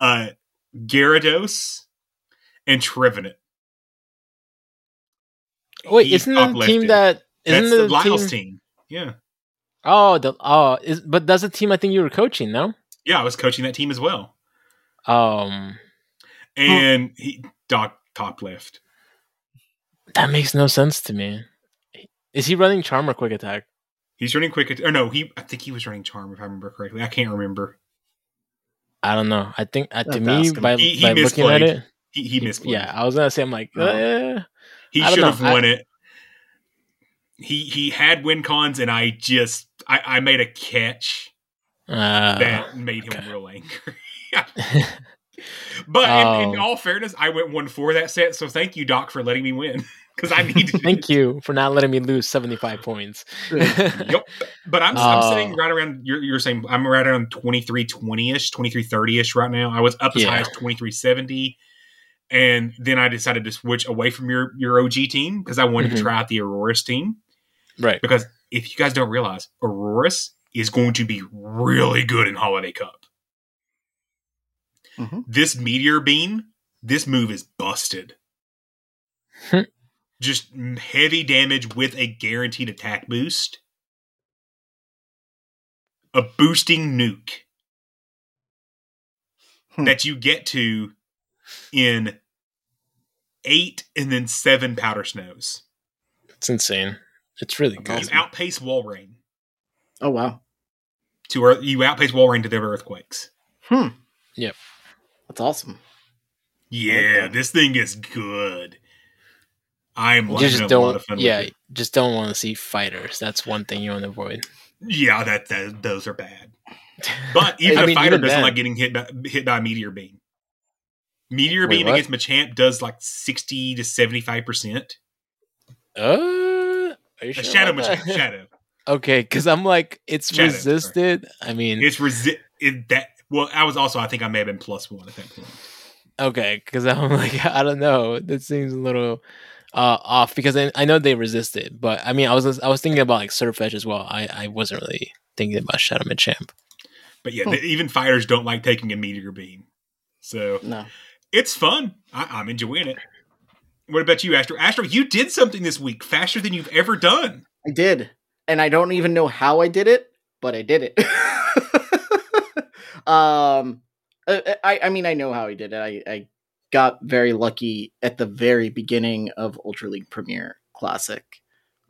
[SPEAKER 4] Uh Gyarados and Trevenant.
[SPEAKER 5] Wait,
[SPEAKER 4] He
[SPEAKER 5] isn't the team that isn't
[SPEAKER 4] That's
[SPEAKER 5] the
[SPEAKER 4] the Lyle's
[SPEAKER 5] team?
[SPEAKER 4] team. Yeah.
[SPEAKER 5] Oh, the oh, is but that's a team I think you were coaching. No,
[SPEAKER 4] Yeah, I was coaching that team as well.
[SPEAKER 5] um,
[SPEAKER 4] And he Doc top left.
[SPEAKER 5] that makes no sense to me. Is he running Charm or Quick Attack?
[SPEAKER 4] He's running quick. Or no, he. I think he was running Charm if I remember correctly. I can't remember.
[SPEAKER 5] I don't know. I think uh, to
[SPEAKER 6] Have
[SPEAKER 5] me
[SPEAKER 6] him.
[SPEAKER 5] by,
[SPEAKER 4] He- he
[SPEAKER 5] by looking at it,
[SPEAKER 4] He he misplayed.
[SPEAKER 5] yeah, I was gonna say I'm like, eh,
[SPEAKER 4] he
[SPEAKER 5] I don't
[SPEAKER 4] should have
[SPEAKER 5] know. I-
[SPEAKER 4] won it. He he had win cons, and I just I, I made a catch
[SPEAKER 5] uh,
[SPEAKER 4] that made him
[SPEAKER 5] okay.
[SPEAKER 4] real angry. but in, in
[SPEAKER 5] Oh.
[SPEAKER 4] all fairness, I went one for that set. So thank you, Doc, for letting me win because I needed.
[SPEAKER 5] Thank you for not letting me lose 75 points.
[SPEAKER 4] yep. But I'm, I'm sitting right around, you're, you're saying I'm right around 2320 ish, 2330 ish right now. I was up as
[SPEAKER 5] Yeah.
[SPEAKER 4] high as 2370. And then I decided to switch away from your, your OG team because I wanted
[SPEAKER 5] Mhm.
[SPEAKER 4] to try out the Aurorus team.
[SPEAKER 5] Right.
[SPEAKER 4] Because if you guys don't realize, Aurorus is going to be really good in Holiday Cup.
[SPEAKER 6] Mhm.
[SPEAKER 4] This Meteor Beam, this move is busted. Just heavy damage with a guaranteed attack boost. A boosting nuke
[SPEAKER 6] Hmm.
[SPEAKER 4] that you get to in eight and then seven powder snows.
[SPEAKER 5] It's insane. It's really good.
[SPEAKER 4] You outpace Walrein
[SPEAKER 6] Oh wow.
[SPEAKER 4] to earth, you outpace Walrein to the earthquakes.
[SPEAKER 6] Hmm.
[SPEAKER 5] Yep.
[SPEAKER 6] That's awesome.
[SPEAKER 4] Yeah, this thing is good. I'm
[SPEAKER 5] You
[SPEAKER 4] having
[SPEAKER 5] just
[SPEAKER 4] a lot
[SPEAKER 5] don't.
[SPEAKER 4] of fun
[SPEAKER 5] Yeah,
[SPEAKER 4] with it.
[SPEAKER 5] just don't want to see fighters. That's one thing you want to avoid.
[SPEAKER 4] Yeah, that, that those are bad. But even
[SPEAKER 5] I
[SPEAKER 4] a
[SPEAKER 5] mean,
[SPEAKER 4] fighter
[SPEAKER 5] even
[SPEAKER 4] doesn't
[SPEAKER 5] then.
[SPEAKER 4] like getting hit by, hit by a meteor beam. Meteor
[SPEAKER 5] Wait,
[SPEAKER 4] beam
[SPEAKER 5] what?
[SPEAKER 4] against Machamp does like sixty to seventy five percent.
[SPEAKER 5] Uh, are you
[SPEAKER 4] A
[SPEAKER 5] sure
[SPEAKER 4] shadow
[SPEAKER 5] about
[SPEAKER 4] Machamp,
[SPEAKER 5] that?
[SPEAKER 4] shadow.
[SPEAKER 5] Okay, because I'm like, it's
[SPEAKER 4] Shadow, sorry.
[SPEAKER 5] resisted. I mean,
[SPEAKER 4] It's resist it, that. Well, I was also. I think I may have been plus one at that point.
[SPEAKER 5] okay, because I'm like, I don't know. That seems a little uh, off because I, I know they resisted, but I mean, I was I was thinking about like Sirfetch'd as well. I I wasn't really thinking about Shadow Machamp.
[SPEAKER 4] But yeah, the, even fighters don't like taking a meteor beam. So
[SPEAKER 6] No.
[SPEAKER 4] it's fun. I, I'm enjoying it. What about you, Astro? Astro, you did something this week faster than you've ever done.
[SPEAKER 6] I did. And I don't even know how I did it, but I did it. um I, I mean I know how I did it. I, I got very lucky at the very beginning of Ultra League Premier Classic.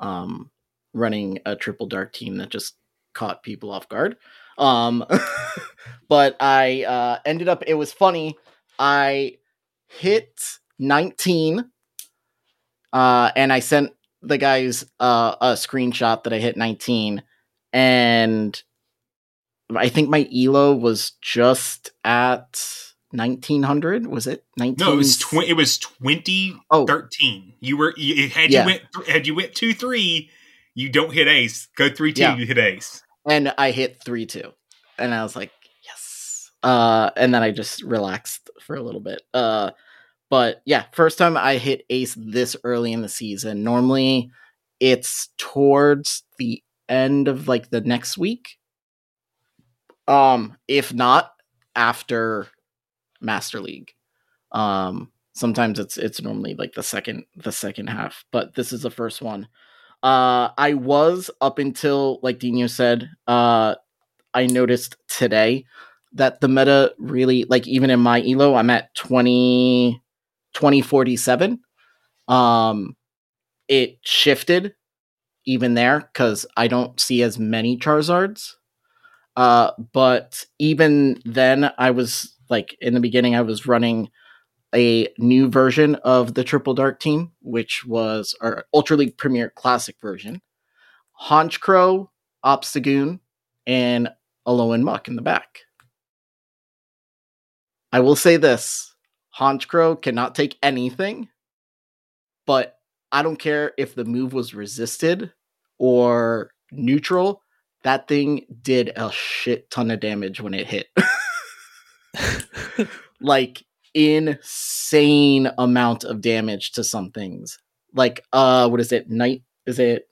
[SPEAKER 6] Um running a triple dark team that just caught people off guard. Um but I uh ended up it was funny. I hit 19 uh and I sent the guys uh, a screenshot that I hit 19, and I think my elo was just at 1900. Was it 19?
[SPEAKER 4] No, it was tw- it was twenty
[SPEAKER 6] Oh.
[SPEAKER 4] thirteen. You were you, had
[SPEAKER 6] Yeah.
[SPEAKER 4] you went th- had you went two three, you don't hit ace. Go three two,
[SPEAKER 6] Yeah.
[SPEAKER 4] you hit ace.
[SPEAKER 6] and I hit three two, and I was like, yes. Uh, and then I just relaxed for a little bit. Uh, but yeah, first time I hit ace this early in the season. Normally, it's towards the end of like the next week. Um, if not after Master League. Um, sometimes it's it's normally like the second the second half, but this is the first one. Uh, I was up until like Dino said. Uh, I noticed today that the meta really like even in my elo, I'm at 20, 2047. Um, it shifted even there because I don't see as many Charizards. Uh, but even then, I was like in the beginning, I was running a new version of the Triple Dark team, which was our Ultra League Premier Classic version. Honchkrow, Obstagoon, and Alolan Muk in the back. I will say this Honchkrow cannot take anything, but I don't care if the move was resisted or neutral. That thing did a shit ton of damage when it hit. like insane amount of damage to some things. Like uh what is it? Night is it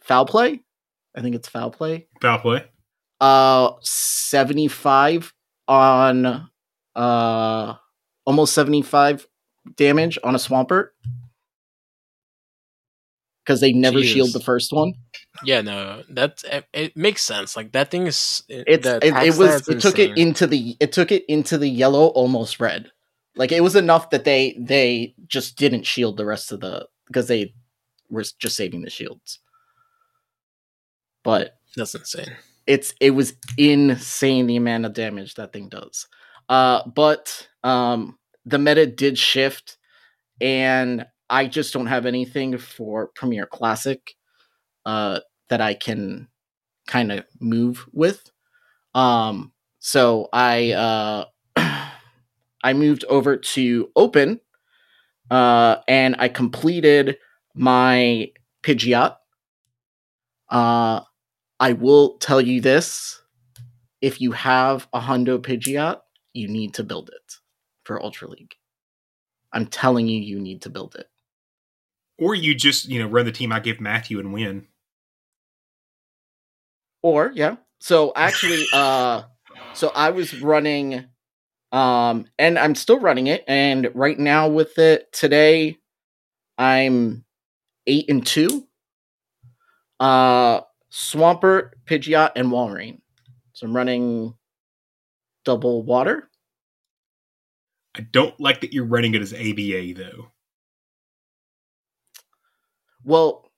[SPEAKER 6] foul play? I think it's foul play.
[SPEAKER 4] Foul play.
[SPEAKER 6] Uh 75 on uh almost 75 damage on a swampert. Cuz they never
[SPEAKER 5] Jesus.
[SPEAKER 6] shield the first one.
[SPEAKER 5] Yeah, no, that's it, it makes sense. Like that thing is the
[SPEAKER 6] it, it was it took it into the it took it into the yellow almost red. Like it was enough that they they just didn't shield the rest of the because they were just saving the shields. But
[SPEAKER 5] That's insane.
[SPEAKER 6] it's it was insane the amount of damage that thing does. Uh but um the meta did shift and I just don't have anything for Premier Classic uh that I can kind of move with. Um so I uh I moved over to open uh and I completed my Pidgeot. Uh I will tell you this. If you have a Hundo Pidgeot, you need to build it for Ultra League. I'm telling you, you need to build it.
[SPEAKER 4] Or you just, you know, run the team I give Matthew and win.
[SPEAKER 6] Or yeah. So actually, uh, so I was running, um, and I'm still running it. And right now with it today, I'm eight and two. Uh, Swampert, Pidgeot, and Walrein. So I'm running double water.
[SPEAKER 4] I don't like that you're running it as ABA though.
[SPEAKER 6] Well,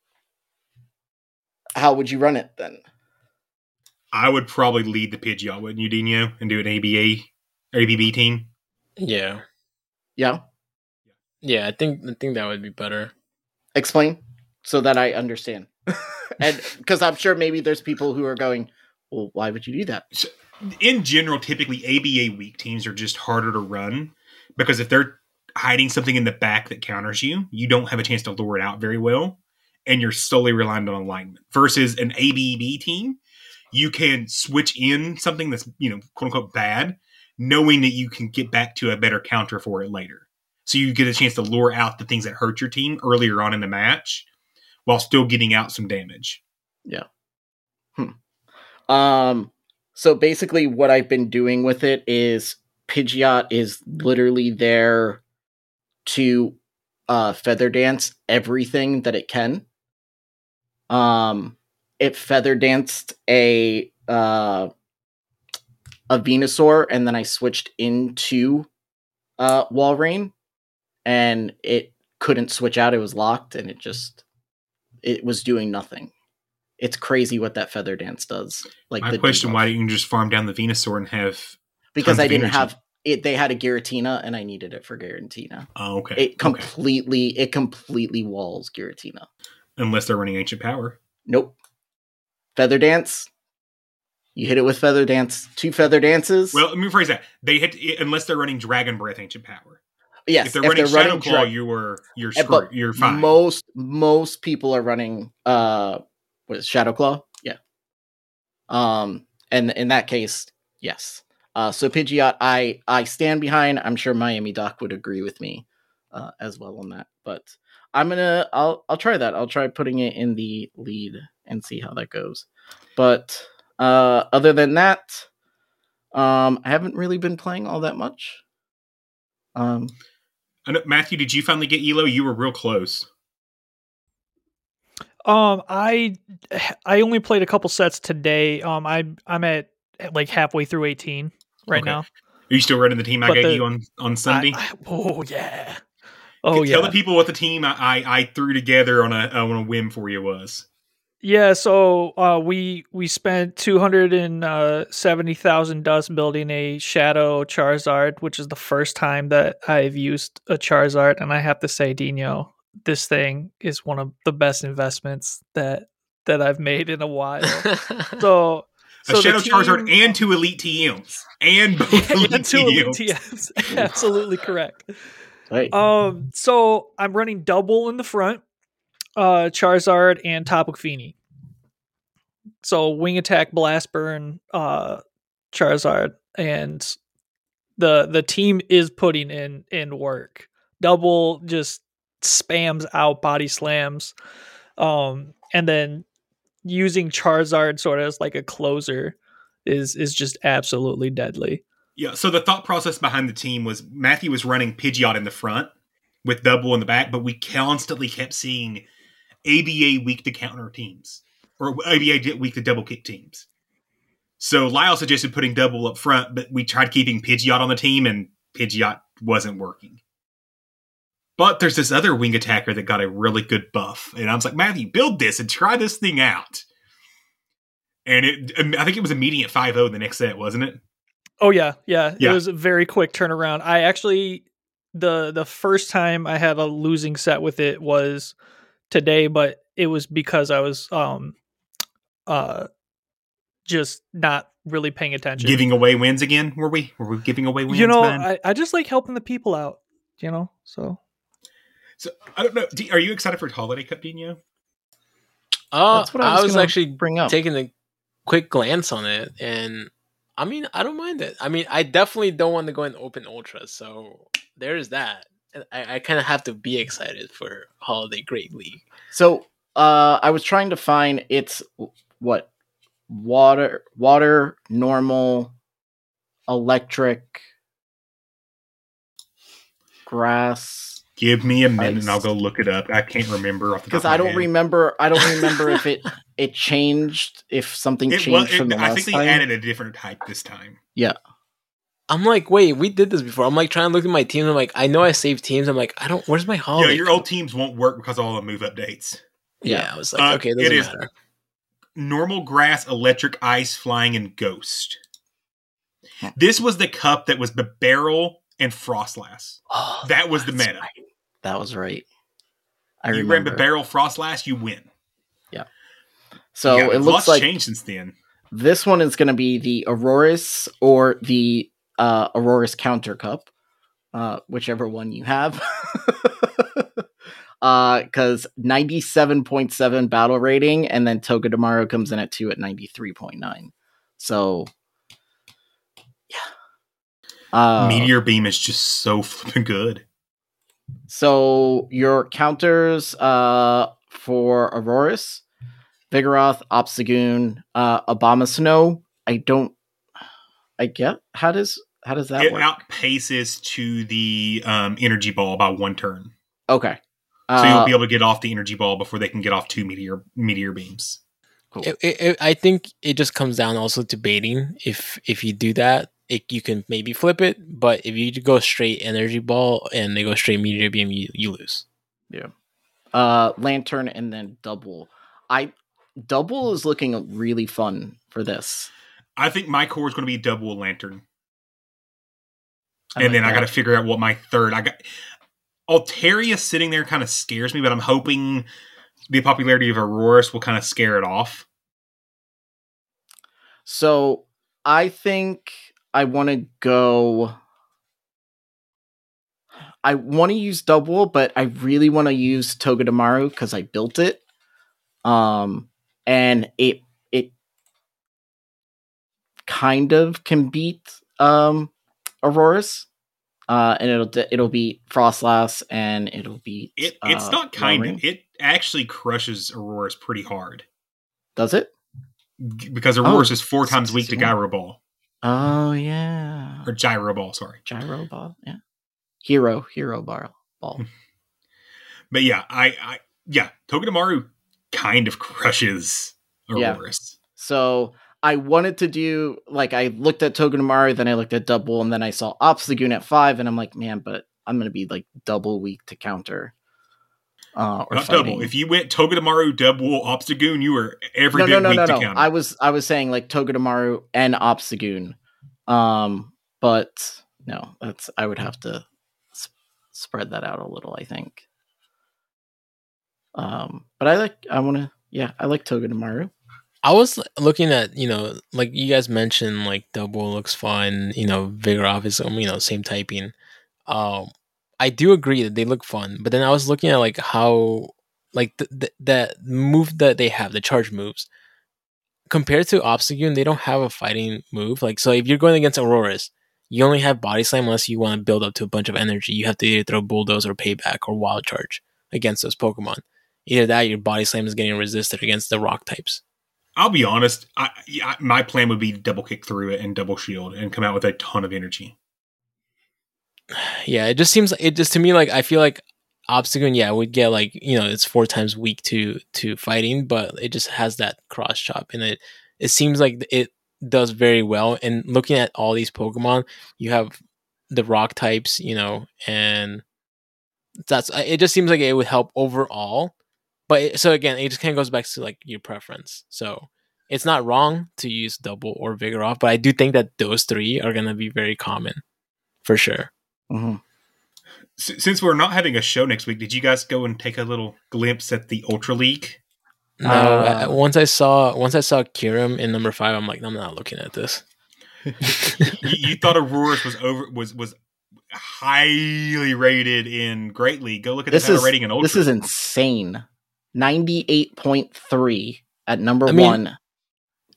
[SPEAKER 6] how would you run it then?
[SPEAKER 4] I would probably lead the Pidgeot, wouldn't you, Dino, and do an ABA ABB team?
[SPEAKER 5] Yeah.
[SPEAKER 6] Yeah.
[SPEAKER 5] Yeah, I think I think that would be better.
[SPEAKER 6] Explain so that I understand. and because I'm sure maybe there's people who are going, well, why would you do that?
[SPEAKER 4] So, in general, typically ABA weak teams are just harder to run because if they're hiding something in the back that counters you, you don't have a chance to lure it out very well, and you're solely reliant on alignment. Versus an ABB team, you can switch in something that's you know quote unquote bad, knowing that you can get back to a better counter for it later. So you get a chance to lure out the things that hurt your team earlier on in the match, while still getting out some damage.
[SPEAKER 6] Yeah. Hmm. Um. So basically, what I've been doing with it is Pidgeot is literally there to uh, feather dance everything that it can. Um, it feather danced a uh, a Venusaur, and then I switched into uh, Walrein, and it couldn't switch out. It was locked, and it just it was doing nothing. It's crazy what that feather dance does. Like
[SPEAKER 4] My
[SPEAKER 6] the
[SPEAKER 4] question. Why didn't you just farm down the Venusaur and have?
[SPEAKER 6] Because
[SPEAKER 4] tons
[SPEAKER 6] I didn't have it. They had a Giratina, and I needed it for Giratina.
[SPEAKER 4] Oh, okay.
[SPEAKER 6] It
[SPEAKER 4] okay.
[SPEAKER 6] completely, it completely walls Giratina.
[SPEAKER 4] Unless they're running ancient power.
[SPEAKER 6] Nope. Feather dance. You hit it with feather dance. Two feather dances.
[SPEAKER 4] Well, let me rephrase that. They hit unless they're running Dragon Breath ancient power.
[SPEAKER 6] yes.
[SPEAKER 4] if they're running Shadow Claw,
[SPEAKER 6] dra-
[SPEAKER 4] you were you're
[SPEAKER 6] Eh,
[SPEAKER 4] screwed. You're fine.
[SPEAKER 6] Most most people are running uh what is Shadow Claw? Yeah. Um and in that case, yes. Uh so Pidgeot I I stand behind. I'm sure Miami Doc would agree with me uh as well on that. But I'm gonna I'll I'll try that. I'll try putting it in the lead and see how that goes. But uh other than that, um I haven't really been playing all that much. Um
[SPEAKER 4] I Matthew, did you finally get Elo? You were real close.
[SPEAKER 7] Um, I I only played a couple sets today. Um, I I'm at like halfway through 18 right
[SPEAKER 4] Okay.
[SPEAKER 7] now.
[SPEAKER 4] Are you still running the team I
[SPEAKER 7] But
[SPEAKER 4] gave
[SPEAKER 7] the-
[SPEAKER 4] you on on Sunday?
[SPEAKER 7] I- I- oh yeah. Oh
[SPEAKER 4] Tell
[SPEAKER 7] yeah.
[SPEAKER 4] the people what the team I, I, I threw together on a on a whim for you was.
[SPEAKER 7] Yeah, so uh, we we spent two hundred and uh, seventy thousand dust building a Shadow Charizard, which is the first time that I've used a Charizard, and I have to say, Dino, this thing is one of the best investments that that I've made in a while. So, so
[SPEAKER 4] a Shadow
[SPEAKER 7] team-
[SPEAKER 4] Charizard and two Elite TMs. And both Elite
[SPEAKER 7] and two elite
[SPEAKER 4] TMs.
[SPEAKER 7] TMs. Absolutely correct.
[SPEAKER 6] right.
[SPEAKER 7] Um, so I'm running Dubwool in the front, uh, Charizard and Tapu Fini. So wing attack, blast burn, uh, Charizard, and the the team is putting in in work. Dubwool just spams out body slams, um, and then using Charizard sort of as like a closer is is just absolutely deadly.
[SPEAKER 4] Yeah, so the thought process behind the team was Matthew was running Pidgeot in the front with Dubwool in the back, but we constantly kept seeing ABA weak to counter teams or ABA weak to double kick teams. So Lyle suggested putting Dubwool up front, but we tried keeping Pidgeot on the team, and Pidgeot wasn't working. But there's this other wing attacker that got a really good buff, and I was like, Matthew, build this and try this thing out. And it, I think it was immediate 5-0 the next set, wasn't it?
[SPEAKER 7] Oh yeah, yeah.
[SPEAKER 4] Yeah.
[SPEAKER 7] It was a very quick turnaround. I actually the the first time I had a losing set with it was today, but it was because I was um uh just not really paying attention.
[SPEAKER 4] Giving away wins again? Were we? Were we giving away wins?
[SPEAKER 7] you know. I, I just like helping the people out, you know. So
[SPEAKER 4] so I don't know. Do, are you excited for Holiday Cup, Dino?
[SPEAKER 5] Oh,
[SPEAKER 6] That's what I
[SPEAKER 5] I
[SPEAKER 6] was
[SPEAKER 5] was, actually
[SPEAKER 6] bring up.
[SPEAKER 5] taking a quick glance on it, and I mean, I don't mind it. I mean, I definitely don't want to go in open ultra, so there's that. I, I kind of have to be excited for Holiday Great League.
[SPEAKER 6] So uh I was trying to find it's what water water normal electric grass
[SPEAKER 4] Give me a minute and I'll go look it up. I can't remember off the top
[SPEAKER 6] Because
[SPEAKER 4] of my
[SPEAKER 6] I don't
[SPEAKER 4] head.
[SPEAKER 6] remember. I don't remember if it it changed. If something
[SPEAKER 4] It,
[SPEAKER 6] changed
[SPEAKER 4] well,
[SPEAKER 6] from
[SPEAKER 4] it,
[SPEAKER 6] the
[SPEAKER 4] I
[SPEAKER 6] last
[SPEAKER 4] think they
[SPEAKER 6] time.
[SPEAKER 4] added a different type this time. Yeah.
[SPEAKER 5] I'm like, wait, we did this before. I'm like trying to look at my teams. I'm like, I know I saved teams. I'm like, I don't. Where's my holiday?
[SPEAKER 4] yeah, your old teams won't work because of all the move updates.
[SPEAKER 5] Yeah, I was like,
[SPEAKER 4] Uh,
[SPEAKER 5] okay, it
[SPEAKER 4] it
[SPEAKER 5] doesn't
[SPEAKER 4] is-
[SPEAKER 5] matter.
[SPEAKER 4] Normal grass, electric, ice, flying, and ghost. This was the cup that was the barrel and Froslass.
[SPEAKER 5] Oh,
[SPEAKER 4] That was the meta.
[SPEAKER 5] right.
[SPEAKER 6] That was right. I
[SPEAKER 4] you
[SPEAKER 6] remember.
[SPEAKER 4] ran the barrel Froslass, you win. Yeah.
[SPEAKER 6] So
[SPEAKER 4] Yeah,
[SPEAKER 6] it looks
[SPEAKER 4] lots
[SPEAKER 6] like
[SPEAKER 4] changed since then.
[SPEAKER 6] this one is going to be the Aurorus or the uh, Aurorus Counter Cup, uh, whichever one you have. Because 97.7 battle rating, and then Togedemaru comes in at 2 at 93.9. So, yeah. Uh,
[SPEAKER 4] Meteor beam is just so flipping good.
[SPEAKER 6] So your counters uh for Aurorus, Vigoroth, Obstagoon, uh Abomasnow. I don't I get how does how does that work?
[SPEAKER 4] it
[SPEAKER 6] work?
[SPEAKER 4] outpaces to the um, energy ball by one turn,
[SPEAKER 6] okay.
[SPEAKER 4] so
[SPEAKER 6] Uh,
[SPEAKER 4] you'll be able to get off the energy ball before they can get off two meteor meteor beams.
[SPEAKER 6] cool.
[SPEAKER 5] It, it, it- I think it just comes down also to baiting. If if you do that, it, you can maybe flip it. But if you go straight energy ball and they go straight meteor beam, you, you lose. Yeah.
[SPEAKER 6] Uh Lanturn and then Dubwool. I Dubwool is looking really fun for this.
[SPEAKER 4] I think my core is going to be Dubwool Lanturn,
[SPEAKER 6] I
[SPEAKER 4] and
[SPEAKER 6] like
[SPEAKER 4] then I got to figure out what my third. I got Altaria sitting there kind of scares me, but I'm hoping the popularity of Aurorus will kind of scare it off.
[SPEAKER 6] So I think I want to go. I want to use Dubwool, but I really want to use Togedemaru because I built it. Um, and it it kind of can beat um Aurorus. Uh, and it'll it'll beat Froslass and it'll beat
[SPEAKER 4] It it's
[SPEAKER 6] uh,
[SPEAKER 4] not kind of. It actually crushes Aurorus pretty hard
[SPEAKER 6] Does it?
[SPEAKER 4] Because Aurorus
[SPEAKER 6] Oh,
[SPEAKER 4] is four times weak to
[SPEAKER 6] 61.
[SPEAKER 4] Gyro Ball
[SPEAKER 6] Oh yeah,
[SPEAKER 4] or Gyro Ball. Sorry,
[SPEAKER 6] gyro ball. Yeah, hero hero ball ball.
[SPEAKER 4] but yeah, I, I yeah, Togedemaru kind of crushes
[SPEAKER 6] Yeah. So I wanted to do like I looked at Togedemaru, then I looked at Dubwool, and then I saw Ops Obstagoon at five, and I'm like, man, but I'm gonna be like double weak to counter. Uh, or
[SPEAKER 4] Not
[SPEAKER 6] fighting.
[SPEAKER 4] double. If you went Togedemaru Dubwool Obstagoon, you were every
[SPEAKER 6] no,
[SPEAKER 4] bit
[SPEAKER 6] no, no,
[SPEAKER 4] weak
[SPEAKER 6] no,
[SPEAKER 4] to
[SPEAKER 6] no.
[SPEAKER 4] counter.
[SPEAKER 6] I was I was saying like Togedemaru and Obstagoon. Um, but no, that's I would have to s- spread that out a little. I think. Um, but I like I want to yeah I like Togedemaru.
[SPEAKER 5] I was looking at, you know, like you guys mentioned, like Dubwool looks fun. You know, Vigoroth is, um, you know, same typing. Um, I do agree that they look fun, but then I was looking at like how, like the the, the move that they have, the charge moves, compared to Obstagoon, they don't have a fighting move. Like, so if you're going against Aurorus, you only have Body Slam unless you want to build up to a bunch of energy. You have to either throw Bulldoze or Payback or Wild Charge against those Pokemon. Either that, your Body Slam is getting resisted against the Rock types.
[SPEAKER 4] I'll be honest. I, I my plan would be to double kick through it and double shield and come out with a ton of energy.
[SPEAKER 5] Yeah, it just seems it just to me like I feel like Obstagoon, yeah, would get like you know it's four times weak to to fighting, but it just has that cross chop and it it seems like it does very well. And looking at all these Pokemon, you have the rock types, you know, and that's it. Just seems like it would help overall. But it, so again, it just kind of goes back to like your preference. So it's not wrong to use Dubwool or vigor Vigoroth, but I do think that those three are gonna be very common for sure.
[SPEAKER 6] Mhm.
[SPEAKER 4] S- since we're not having a show next week, did you guys go and take a little glimpse at the Ultra League?
[SPEAKER 5] No,
[SPEAKER 6] Uh,
[SPEAKER 5] once I saw once I saw Kyurem in number five, I'm like, I'm not looking at this.
[SPEAKER 4] you, you thought Aurorus was over was was highly rated in Great League. Go look at
[SPEAKER 6] This
[SPEAKER 4] the
[SPEAKER 6] is
[SPEAKER 4] rating in Ultra.
[SPEAKER 6] this is insane. Ninety eight point three at number
[SPEAKER 5] I mean-
[SPEAKER 6] one,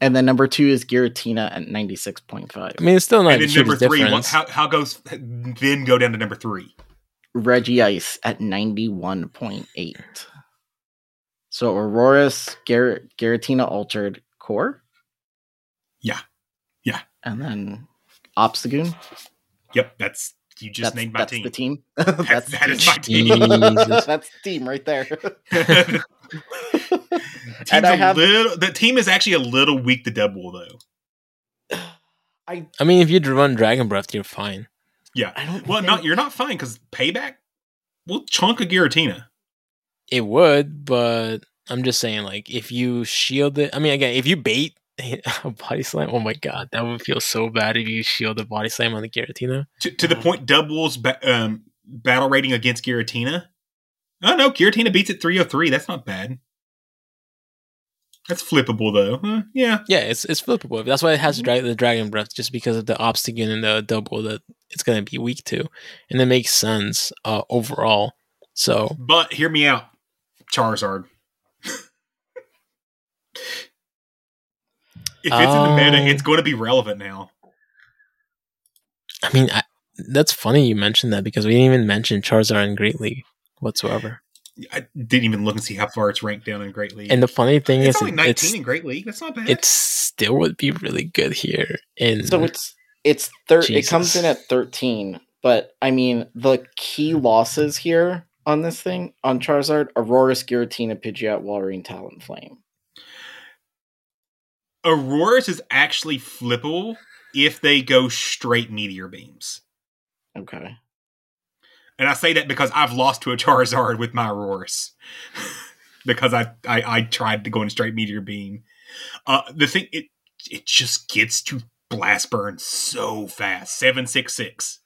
[SPEAKER 6] and then number two is Giratina at ninety six point five.
[SPEAKER 5] I mean, it's still not
[SPEAKER 4] and
[SPEAKER 5] a
[SPEAKER 4] then number three. What,
[SPEAKER 5] difference.
[SPEAKER 4] how how goes then go down to number three?
[SPEAKER 6] Regice at ninety one point eight. So Aurorus, Gar- Giratina altered core.
[SPEAKER 4] Yeah. Yeah.
[SPEAKER 6] and then Obstagoon.
[SPEAKER 4] Yep, that's You just
[SPEAKER 6] that's,
[SPEAKER 4] named my
[SPEAKER 6] that's
[SPEAKER 4] team.
[SPEAKER 6] the team.
[SPEAKER 4] That-
[SPEAKER 6] that's
[SPEAKER 4] that
[SPEAKER 6] the
[SPEAKER 4] is my
[SPEAKER 6] team. That's the team right there. And I
[SPEAKER 4] a
[SPEAKER 6] have
[SPEAKER 4] little, the team is actually a little weak to Dubwool though.
[SPEAKER 6] I
[SPEAKER 5] I mean, if you run Dragon Breath, you're fine.
[SPEAKER 4] Yeah.
[SPEAKER 6] I don't
[SPEAKER 4] Well,
[SPEAKER 6] think-
[SPEAKER 4] not you're not fine because payback. We'll chunk a Giratina.
[SPEAKER 5] It would, but I'm just saying, like, if you shield it, I mean, again, if you bait a body slam, oh my god, that would feel so bad if you shield a body slam on the Giratina.
[SPEAKER 4] To, to the point, Dubwool's ba- um, battle rating against Giratina. Oh no, Giratina beats it 303. That's not bad. That's flippable though. Huh, yeah.
[SPEAKER 5] Yeah, it's it's flippable. That's why it has dra- the Dragon Breath, just because of the obstacle and the Dubwool that it's gonna be weak to, and it makes sense uh, overall. So
[SPEAKER 4] But hear me out, Charizard. if it's in the meta,
[SPEAKER 5] Um,
[SPEAKER 4] it's going to be relevant now.
[SPEAKER 5] I mean, I, that's funny you mentioned that because we didn't even mention Charizard in Great League whatsoever.
[SPEAKER 4] I didn't even look and see how far it's ranked down in Great League.
[SPEAKER 5] And the funny thing
[SPEAKER 4] it's
[SPEAKER 5] is,
[SPEAKER 4] only 19
[SPEAKER 5] it's
[SPEAKER 4] in Great League. That's not bad.
[SPEAKER 5] it still would be really good here. In
[SPEAKER 6] So it's it's thir- it comes in at 13, but I mean the key losses here on this thing on Charizard: Aurorus, Giratina, Pidgeot, Walrein, Talonflame.
[SPEAKER 4] Aurorus is actually flippable if they go straight meteor beams.
[SPEAKER 6] Okay.
[SPEAKER 4] And I say that because I've lost to a Charizard with my Aurorus. because I, I I tried to go in straight meteor beam. Uh the thing it it just gets to blast burn so fast. 766.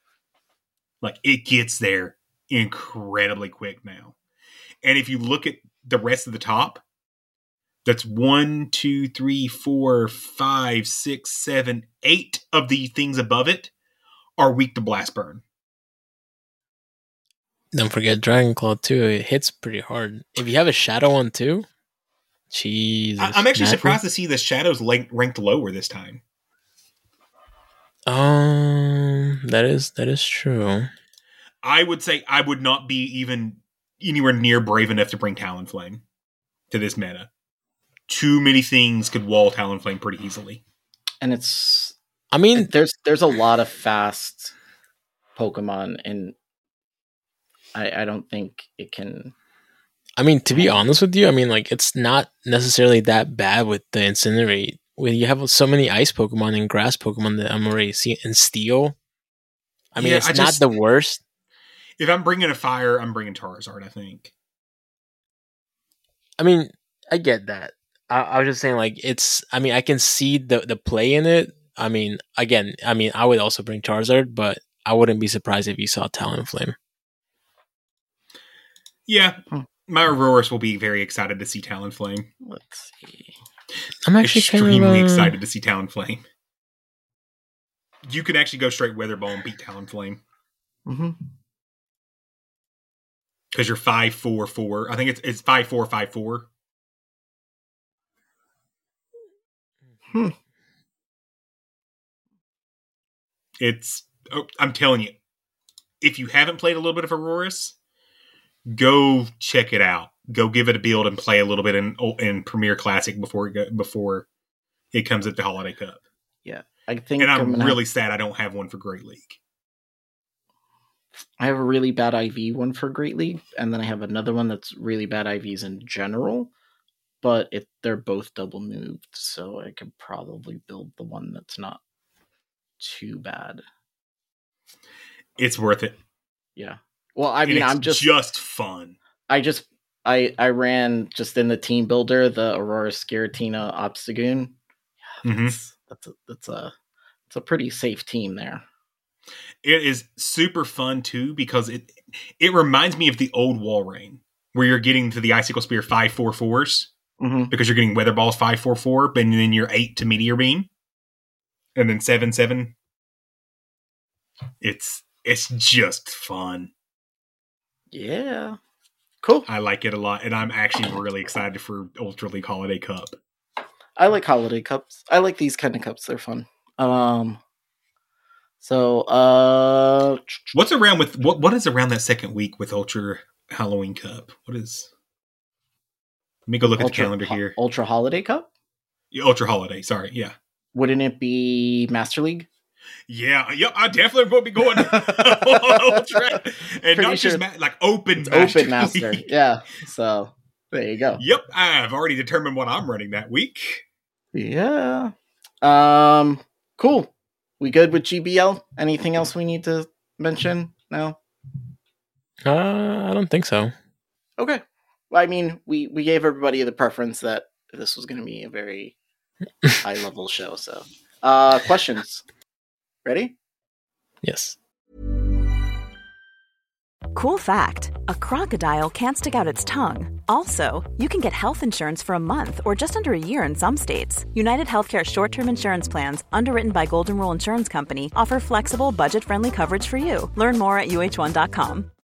[SPEAKER 4] Like it gets there incredibly quick now. And if you look at the rest of the top, that's one, two, three, four, five, six, seven, eight of the things above it are weak to blast burn.
[SPEAKER 5] don't forget Dragon Claw too. It hits pretty hard. If you have a Shadow on too, Jesus.
[SPEAKER 4] I, I'm actually
[SPEAKER 5] Matthew?
[SPEAKER 4] surprised to see the shadows ranked lower this time.
[SPEAKER 5] Um, that is that is true.
[SPEAKER 4] I would say I would not be even anywhere near brave enough to bring Talonflame to this meta. Too many things could wall Talonflame pretty easily.
[SPEAKER 6] And it's
[SPEAKER 5] I mean,
[SPEAKER 6] there's there's a lot of fast Pokemon, and I I don't think it can.
[SPEAKER 5] I mean, to be honest with you, I mean, like it's not necessarily that bad with the incinerate. When you have so many ice Pokemon and grass Pokemon that I'm already seeing, and steel. I mean,
[SPEAKER 4] Yeah,
[SPEAKER 5] it's
[SPEAKER 4] I
[SPEAKER 5] not
[SPEAKER 4] just-
[SPEAKER 5] the worst.
[SPEAKER 4] If I'm bringing a fire, I'm bringing Charizard, I think.
[SPEAKER 5] I mean, I get that. I, I was just saying, like, it's. I mean, I can see the the play in it. I mean, again, I mean, I would also bring Charizard, but I wouldn't be surprised if you saw Talonflame.
[SPEAKER 4] Yeah.
[SPEAKER 6] Hmm.
[SPEAKER 4] My Aurorus will be very excited to see Talonflame.
[SPEAKER 6] Let's see.
[SPEAKER 5] I'm actually kind
[SPEAKER 4] Extremely
[SPEAKER 5] of, uh,
[SPEAKER 4] excited to see Talonflame. You could actually go straight Weather Ball and beat Talonflame.
[SPEAKER 6] hmm
[SPEAKER 4] Because you're five four four. I think it's it's five four five four.
[SPEAKER 6] Hmm.
[SPEAKER 4] It's oh, I'm telling you, if you haven't played a little bit of Aurorus, go check it out. Go give it a build and play a little bit in in Premier Classic before it go, before it comes at the Holiday Cup.
[SPEAKER 6] Yeah, I think
[SPEAKER 4] And I'm
[SPEAKER 6] have-
[SPEAKER 4] really sad I don't have one for Great League.
[SPEAKER 6] I have a really bad IV one for Great League, and then I have another one that's really bad IVs in general. But if they're both double moved, so I could probably build the one that's not too bad.
[SPEAKER 4] It's worth it.
[SPEAKER 6] Yeah. Well, I mean,
[SPEAKER 4] it's
[SPEAKER 6] I'm just
[SPEAKER 4] just fun.
[SPEAKER 6] I just I I ran just in the team builder the Aurorus Giratina Obstagoon.
[SPEAKER 4] Mhm.
[SPEAKER 6] That's, that's a that's a it's a pretty safe team there.
[SPEAKER 4] It is super fun too because it it reminds me of the old Walrein where you're getting to the icicle spear five four fours
[SPEAKER 6] Mm-hmm.
[SPEAKER 4] because you're getting weather balls five four four, but then you're eight to meteor beam, and then seven seven. It's it's just fun.
[SPEAKER 6] Yeah. Cool.
[SPEAKER 4] I like it a lot, and I'm actually really excited for Ultra League Holiday Cup.
[SPEAKER 6] I like holiday cups. I like these kind of cups. They're fun. Um. So, uh,
[SPEAKER 4] What's around with what? What is around that second week with Ultra Halloween Cup? What is? Let me go look at the calendar
[SPEAKER 6] Ho-
[SPEAKER 4] here.
[SPEAKER 6] Ultra Holiday Cup.
[SPEAKER 4] Yeah, Ultra Holiday. Sorry, yeah.
[SPEAKER 6] Wouldn't it be Master League?
[SPEAKER 4] Yeah, yep. I definitely will be going on track, and
[SPEAKER 6] Pretty
[SPEAKER 4] not
[SPEAKER 6] sure
[SPEAKER 4] just ma- like open
[SPEAKER 6] It's
[SPEAKER 4] master
[SPEAKER 6] open master. Yeah. So there you go.
[SPEAKER 4] Yep, I've already determined what I'm running that week.
[SPEAKER 6] Yeah. Um. Cool. We good with GBL? Anything else we need to mention? No.
[SPEAKER 5] Uh, I don't think so.
[SPEAKER 6] Okay. Well, I mean, we we gave everybody the preference that this was going to be a very high level show. So, uh, questions. Ready?
[SPEAKER 5] Yes.
[SPEAKER 9] Cool fact a crocodile can't stick out its tongue. Also, you can get health insurance for a month or just under a year in some states. United Healthcare short term insurance plans, underwritten by Golden Rule Insurance Company, offer flexible, budget friendly coverage for you. Learn more at uh1.com.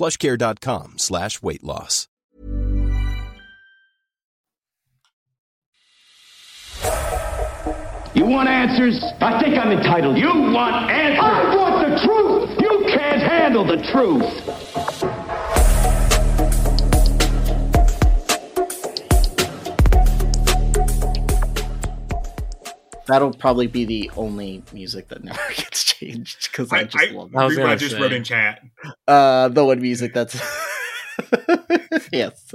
[SPEAKER 10] plushcare.com slash weight loss.
[SPEAKER 11] You want answers? I think I'm entitled. You want answers? I want the truth! You can't handle the truth!
[SPEAKER 6] That'll probably be the only music that never gets changed because I,
[SPEAKER 4] I,
[SPEAKER 6] just
[SPEAKER 4] I,
[SPEAKER 6] love
[SPEAKER 4] I,
[SPEAKER 6] it.
[SPEAKER 4] I just wrote in chat.
[SPEAKER 6] Uh, the one music that's yes.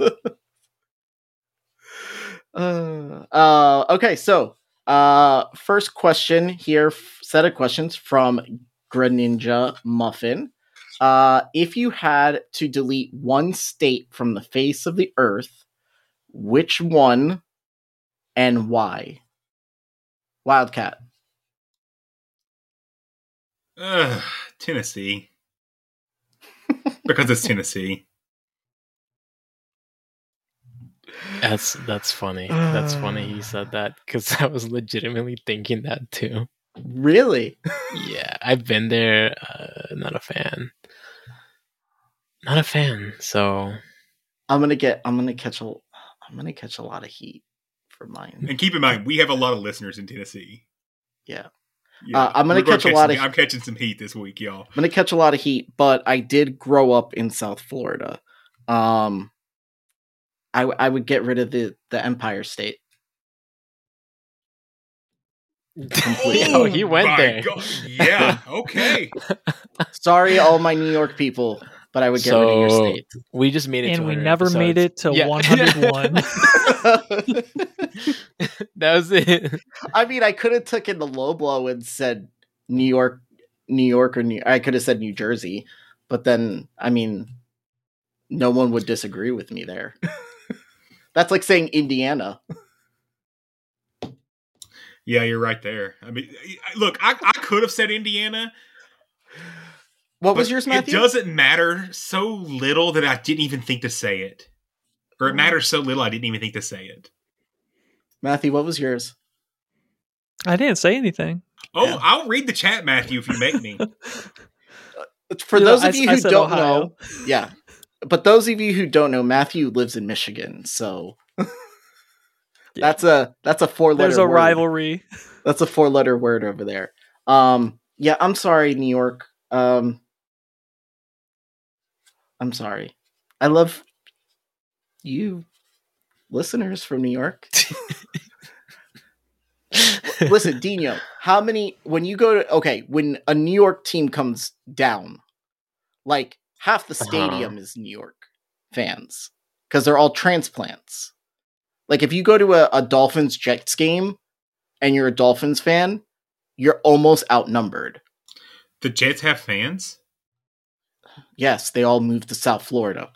[SPEAKER 6] uh, uh, okay, so uh, first question here, set of questions from Greninja Muffin. Uh, if you had to delete one state from the face of the earth, which one and why? Wildcat.
[SPEAKER 4] Ugh, Tennessee. because it's Tennessee.
[SPEAKER 5] That's that's funny. That's funny he said that because I was legitimately thinking that too.
[SPEAKER 6] Really?
[SPEAKER 5] Yeah, I've been there. Uh, not a fan. Not a fan. So
[SPEAKER 6] I'm gonna get. I'm gonna catch a. I'm gonna catch a lot of heat for mine.
[SPEAKER 4] And keep in mind, we have a lot of listeners in Tennessee.
[SPEAKER 6] Yeah.
[SPEAKER 4] Yeah,
[SPEAKER 6] Uh, I'm gonna
[SPEAKER 4] we're
[SPEAKER 6] catch a lot
[SPEAKER 4] some-
[SPEAKER 6] of-
[SPEAKER 4] I'm catching some heat this week, y'all.
[SPEAKER 6] I'm gonna catch a lot of heat, but I did grow up in South Florida. Um, I w- I would get rid of the the Empire State. Completely.
[SPEAKER 5] oh, he went
[SPEAKER 4] My
[SPEAKER 5] there.
[SPEAKER 4] God, Yeah. Okay.
[SPEAKER 6] Sorry, all my New York people, but I would get rid of your
[SPEAKER 5] So,
[SPEAKER 6] state.
[SPEAKER 5] We just made it,
[SPEAKER 7] And
[SPEAKER 5] to
[SPEAKER 7] we
[SPEAKER 5] 100
[SPEAKER 7] never made it
[SPEAKER 5] episodes.
[SPEAKER 7] to 101.
[SPEAKER 5] that was it.
[SPEAKER 6] I mean, I could have taken the low blow and said New York, New York, or New. I could have said New Jersey, but then I mean, no one would disagree with me there. That's like saying Indiana.
[SPEAKER 4] Yeah, you're right there. I mean, look, I, I could have said Indiana.
[SPEAKER 6] What was
[SPEAKER 4] but
[SPEAKER 6] yours,
[SPEAKER 4] It doesn't matter so little that I didn't even think to say it. Or it
[SPEAKER 6] Mm.
[SPEAKER 4] matters so little I didn't even think to say it.
[SPEAKER 6] Matthew, what was yours?
[SPEAKER 7] I didn't say anything.
[SPEAKER 4] Oh, I'll read the chat, Matthew, if you make me.
[SPEAKER 6] For
[SPEAKER 7] You
[SPEAKER 6] those
[SPEAKER 7] I
[SPEAKER 6] of
[SPEAKER 7] s-
[SPEAKER 6] you
[SPEAKER 7] I
[SPEAKER 6] who don't
[SPEAKER 7] Ohio.
[SPEAKER 6] know, yeah. But those of you who don't know, Matthew lives in Michigan, so that's a that's a four letter.
[SPEAKER 7] There's a rivalry.
[SPEAKER 6] That's a four letter word over there. Um, yeah, I'm sorry, New York. Um, I'm sorry. I love you, listeners from New York. Listen, Dino, how many when you go to okay, when a New York team comes down, like half the
[SPEAKER 5] Uh-huh.
[SPEAKER 6] stadium is New York fans because they're all transplants. Like if you go to a, a Dolphins Jets game and you're a Dolphins fan, you're almost outnumbered.
[SPEAKER 4] The Jets have fans.
[SPEAKER 6] Yes, they all moved to South Florida.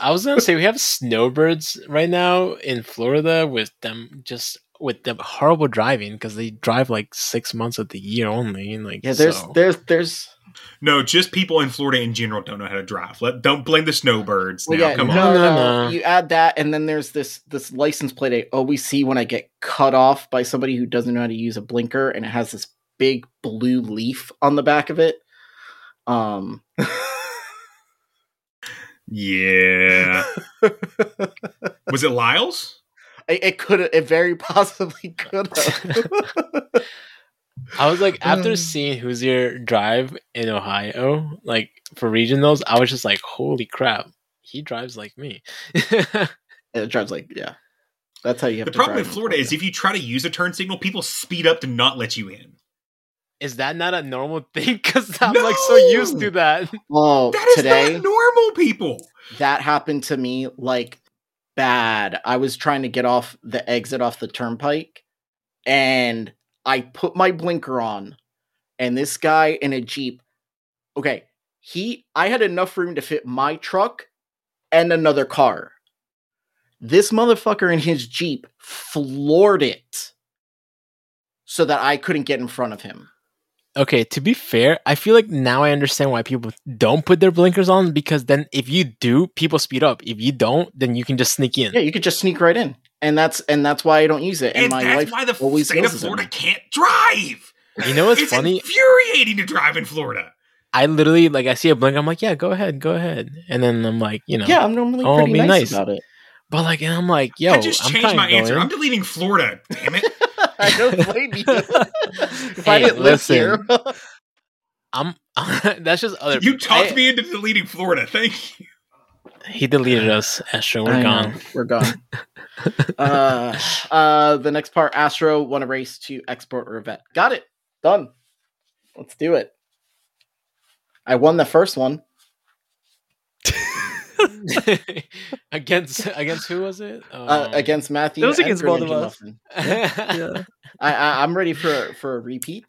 [SPEAKER 5] I was gonna say we have snowbirds right now in Florida with them just with the horrible driving because they drive like six months of the year only. and, Like
[SPEAKER 6] Yeah, there's
[SPEAKER 5] so-
[SPEAKER 6] there's there's
[SPEAKER 4] No, just people in Florida in general don't know how to drive. Let don't blame the snowbirds.
[SPEAKER 6] Well,
[SPEAKER 4] now,
[SPEAKER 6] yeah,
[SPEAKER 4] come
[SPEAKER 6] no,
[SPEAKER 4] on.
[SPEAKER 6] no, no. You add that, and then there's this this license plate I always see when I get cut off by somebody who doesn't know how to use a blinker, and it has this big blue leaf on the back of it. Um,
[SPEAKER 4] Yeah. Was it Lyle's?
[SPEAKER 6] it, it could it very possibly could.
[SPEAKER 5] I was like, after
[SPEAKER 6] Um,
[SPEAKER 5] seeing Hoosier drive in Ohio, like for regionals, I was just like, holy crap, he drives like me.
[SPEAKER 6] it drives like yeah. That's how you have
[SPEAKER 4] The
[SPEAKER 6] to
[SPEAKER 4] problem
[SPEAKER 6] drive
[SPEAKER 4] in Florida is if you try to use a turn signal, people speed up to not let you in.
[SPEAKER 5] Is that not a normal thing? Because I'm like so used to that.
[SPEAKER 6] Oh,
[SPEAKER 4] That is
[SPEAKER 6] today
[SPEAKER 4] not normal, people.
[SPEAKER 6] that happened to me like bad. I was trying to get off the exit off the turnpike and I put my blinker on and this guy in a Jeep okay, he I had enough room to fit my truck and another car. This motherfucker in his Jeep floored it so that I couldn't get in front of him.
[SPEAKER 5] Okay, to be fair, I feel like now I understand why people don't put their blinkers on because then if you do, people speed up. If you don't, then you can just sneak in.
[SPEAKER 6] Yeah, you could just sneak right in. And that's and that's why I don't use it. And,
[SPEAKER 4] And
[SPEAKER 6] my
[SPEAKER 4] that's
[SPEAKER 6] wife
[SPEAKER 4] why the
[SPEAKER 6] always
[SPEAKER 4] state of
[SPEAKER 6] yells at
[SPEAKER 4] Florida can't drive.
[SPEAKER 5] You know what's
[SPEAKER 4] it's
[SPEAKER 5] funny?
[SPEAKER 4] infuriating to drive in Florida.
[SPEAKER 5] I literally like I see a blinker, I'm like, yeah, go ahead, go ahead, and then I'm like, you know,
[SPEAKER 6] Yeah, I'm normally
[SPEAKER 5] oh,
[SPEAKER 6] pretty
[SPEAKER 5] be
[SPEAKER 6] nice, about it.
[SPEAKER 5] But like, and I'm like, yo,
[SPEAKER 4] I just
[SPEAKER 5] I'm
[SPEAKER 4] changed my answer.
[SPEAKER 5] going.
[SPEAKER 4] I'm deleting Florida. Damn it.
[SPEAKER 6] I don't blame you. if I
[SPEAKER 5] Hey,
[SPEAKER 6] didn't live here.
[SPEAKER 5] I'm. that's just other.
[SPEAKER 4] You talked
[SPEAKER 5] I-
[SPEAKER 4] me into deleting Florida. Thank you.
[SPEAKER 5] He deleted us, Astro. We're
[SPEAKER 6] I know,
[SPEAKER 5] gone.
[SPEAKER 6] We're gone. uh, uh, the next part, Astro won a race to export Revette. Got it. Done. Let's do it. I won the first one.
[SPEAKER 5] against against who was it?
[SPEAKER 6] Uh,
[SPEAKER 5] Um,
[SPEAKER 6] against Matthew.
[SPEAKER 7] It was against both of us.
[SPEAKER 6] Muffin.
[SPEAKER 7] yeah.
[SPEAKER 6] I, I I'm ready for for a repeat.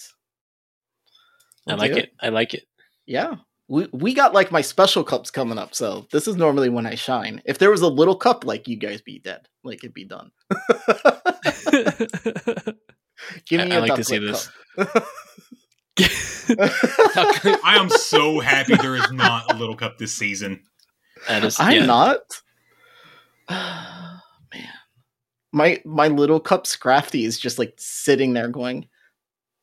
[SPEAKER 5] I
[SPEAKER 6] We'll
[SPEAKER 5] like
[SPEAKER 6] do
[SPEAKER 5] it. I like it.
[SPEAKER 6] Yeah. We we got like my special cups coming up, so this is normally when I shine. If there was a little cup, like you guys be dead, like it'd be done. Give me
[SPEAKER 5] I
[SPEAKER 6] a
[SPEAKER 5] like to see this.
[SPEAKER 6] cup.
[SPEAKER 4] I am so happy there is not a little cup this season.
[SPEAKER 5] Is,
[SPEAKER 6] I'm
[SPEAKER 5] yeah.
[SPEAKER 6] not. Man, my my little cup Scrafty is just like sitting there going,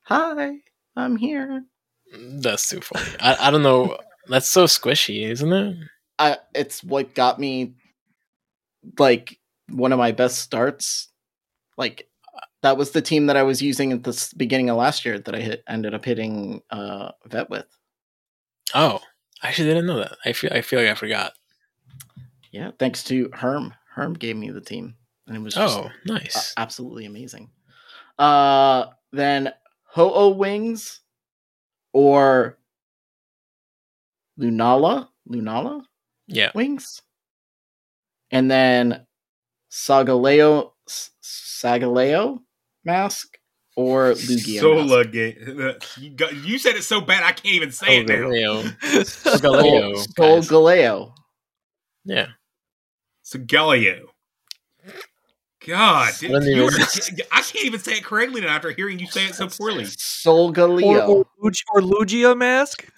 [SPEAKER 6] "Hi, I'm here."
[SPEAKER 5] That's too funny. I, I don't know. That's so squishy, isn't it?
[SPEAKER 6] I it's what got me like one of my best starts. Like that was the team that I was using at the beginning of last year that I hit ended up hitting uh vet with.
[SPEAKER 5] Oh, I actually didn't know that. I feel I feel like I forgot.
[SPEAKER 6] Yeah, thanks to Herm. Herm gave me the team, and it was just
[SPEAKER 5] Oh, nice.
[SPEAKER 6] a- absolutely amazing. Uh, then Ho-Oh Wings or Lunala, Lunala
[SPEAKER 5] Yeah.
[SPEAKER 6] Wings, and then Sagaleo, Sagaleo mask or Lugia mask.
[SPEAKER 4] Sola ga- you, got, you said it so bad I can't even say it now.
[SPEAKER 5] Galileo.
[SPEAKER 6] Sol-
[SPEAKER 5] Galileo.
[SPEAKER 6] Sol Galeo.
[SPEAKER 5] Yeah.
[SPEAKER 4] So Galileo. God, dude, you
[SPEAKER 5] even-
[SPEAKER 4] I can't even say it correctly now after hearing you say it so poorly.
[SPEAKER 6] Sol
[SPEAKER 7] Or, or, or Lugia mask.